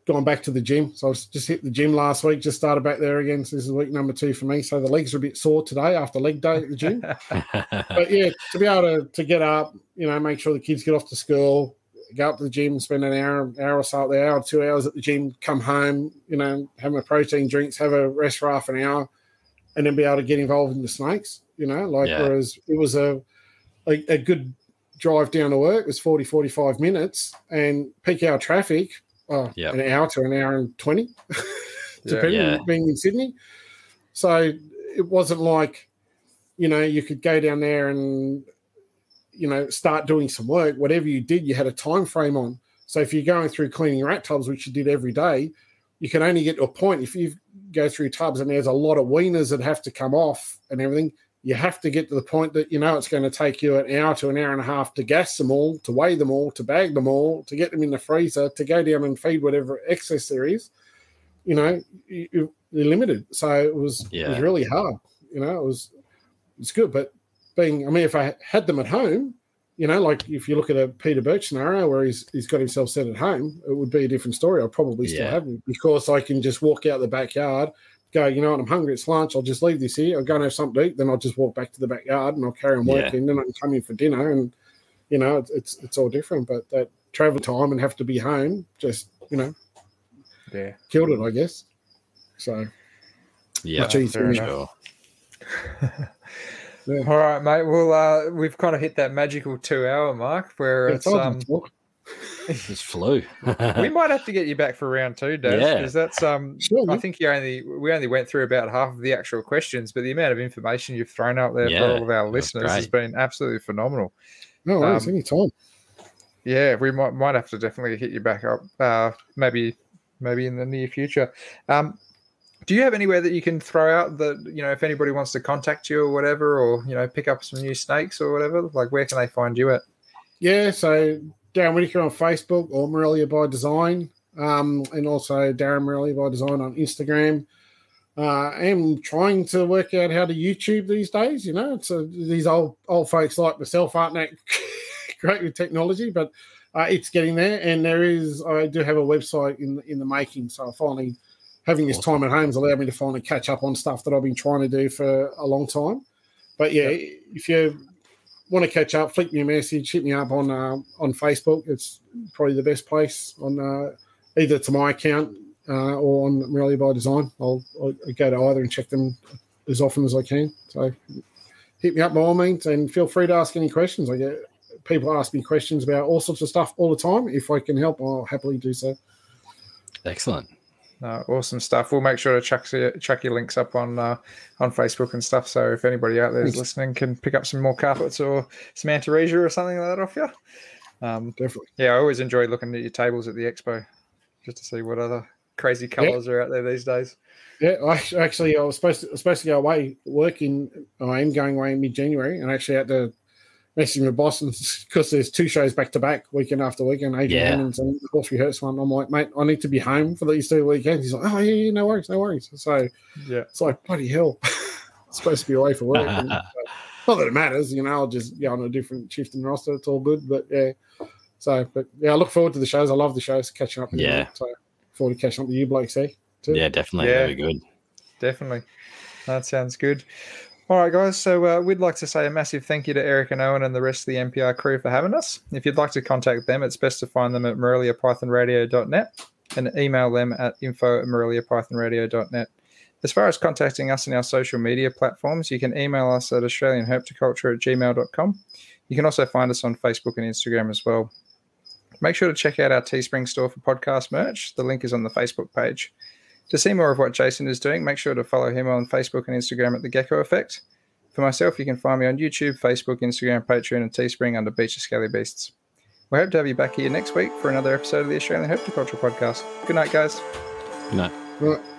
gone back to the gym. So I just hit the gym last week, just started back there again. So this is week number two for me. So the legs are a bit sore today after leg day at the gym. but yeah, to be able to, to get up, you know, make sure the kids get off to school, go up to the gym, spend an hour, hour or so there, hour, two hours at the gym, come home, you know, have my protein drinks, have a rest for half an hour, and then be able to get involved in the snakes, you know, like yeah. whereas it was a, a, a good drive down to work was 40, 45 minutes and peak hour traffic, oh, yep. an hour to an hour and 20, depending yeah. being in Sydney. So it wasn't like, you know, you could go down there and you know start doing some work whatever you did you had a time frame on so if you're going through cleaning rat tubs which you did every day you can only get to a point if you go through tubs and there's a lot of weaners that have to come off and everything you have to get to the point that you know it's going to take you an hour to an hour and a half to gas them all to weigh them all to bag them all to get them in the freezer to go down and feed whatever excess there is you know you, are limited so it was yeah. it was really hard you know it was it's good but being, I mean, if I had them at home, you know, like if you look at a Peter Birch scenario where he's he's got himself set at home, it would be a different story. I'd probably still yeah. have him because I can just walk out the backyard, go, you know what, I'm hungry, it's lunch, I'll just leave this here, I'll go and have something to eat, then I'll just walk back to the backyard and I'll carry on working, yeah. then I can come in for dinner and you know, it's, it's it's all different. But that travel time and have to be home just, you know, yeah, killed it, I guess. So yeah, much easier. Sure. Yeah. All right, mate. Well, uh, we've kind of hit that magical two-hour mark where yeah, it's um, just flew. we might have to get you back for round two, Dave, because yeah. that's um. Sure, I think you only we only went through about half of the actual questions, but the amount of information you've thrown out there yeah, for all of our listeners has been absolutely phenomenal. No worries, um, anytime. Yeah, we might might have to definitely hit you back up. Uh, maybe maybe in the near future. Um, do you have anywhere that you can throw out that you know if anybody wants to contact you or whatever or you know pick up some new snakes or whatever like where can they find you at yeah so darren whitaker on facebook or morelia by design um, and also darren morelia by design on instagram uh, i am trying to work out how to youtube these days you know so these old old folks like myself aren't that great with technology but uh, it's getting there and there is i do have a website in in the making so i finally having this time at home has allowed me to finally catch up on stuff that I've been trying to do for a long time. But yeah, yep. if you want to catch up, flick me a message, hit me up on uh, on Facebook. It's probably the best place on uh, either to my account uh, or on Morelia by Design. I'll, I'll, go to either and check them as often as I can. So hit me up by all means, and feel free to ask any questions. I get people ask me questions about all sorts of stuff all the time. If I can help, I'll happily do so. Excellent. Uh, awesome stuff. We'll make sure to chuck, chuck your links up on uh, on Facebook and stuff. So if anybody out there is Thanks. listening can pick up some more carpets or some Antaresia or something like that off you. Um, Definitely. yeah, I always enjoy looking at your tables at the expo just to see what other crazy colours are out there these days. Yeah, I actually, I was supposed to, I was supposed to go away working. I am going away in mid January, and I actually had to message with boss because there's two shows back to back, weekend after weekend. Adrian Yeah. Hammond's and the horse rehearse one. I'm like, mate, I need to be home for these two weekends. He's like, oh yeah, yeah, no worries, no worries. So Yeah. it's like bloody hell, supposed to be away for work. And, not that it matters, you know. I'll just go on a different shift and roster. It's all good, but yeah. So, but yeah, I look forward to the shows. I love the shows, catching up. with you, Yeah. mate. So forward to catching up with you, blokes. There. too. Yeah, definitely. Yeah. That'd be good. Definitely. That sounds good. All right, guys. So uh, we'd like to say a massive thank you to Eric and Owen and the rest of the MPR crew for having us. If you'd like to contact them, it's best to find them at moreliapythonradio.net and email them at info at moreliapythonradio.net. As far as contacting us in our social media platforms, you can email us at australianherpetoculture at gmail.com. You can also find us on Facebook and Instagram as well. Make sure to check out our Teespring store for podcast merch. The link is on the Facebook page. To see more of what Jason is doing, make sure to follow him on Facebook and Instagram at The Gecko Effect. For myself, you can find me on YouTube, Facebook, Instagram, Patreon, and Teespring under Beaches Scaly Beasts. We hope to have you back here next week for another episode of the Australian Herpetoculture Podcast. Good night, guys. Good night. Right.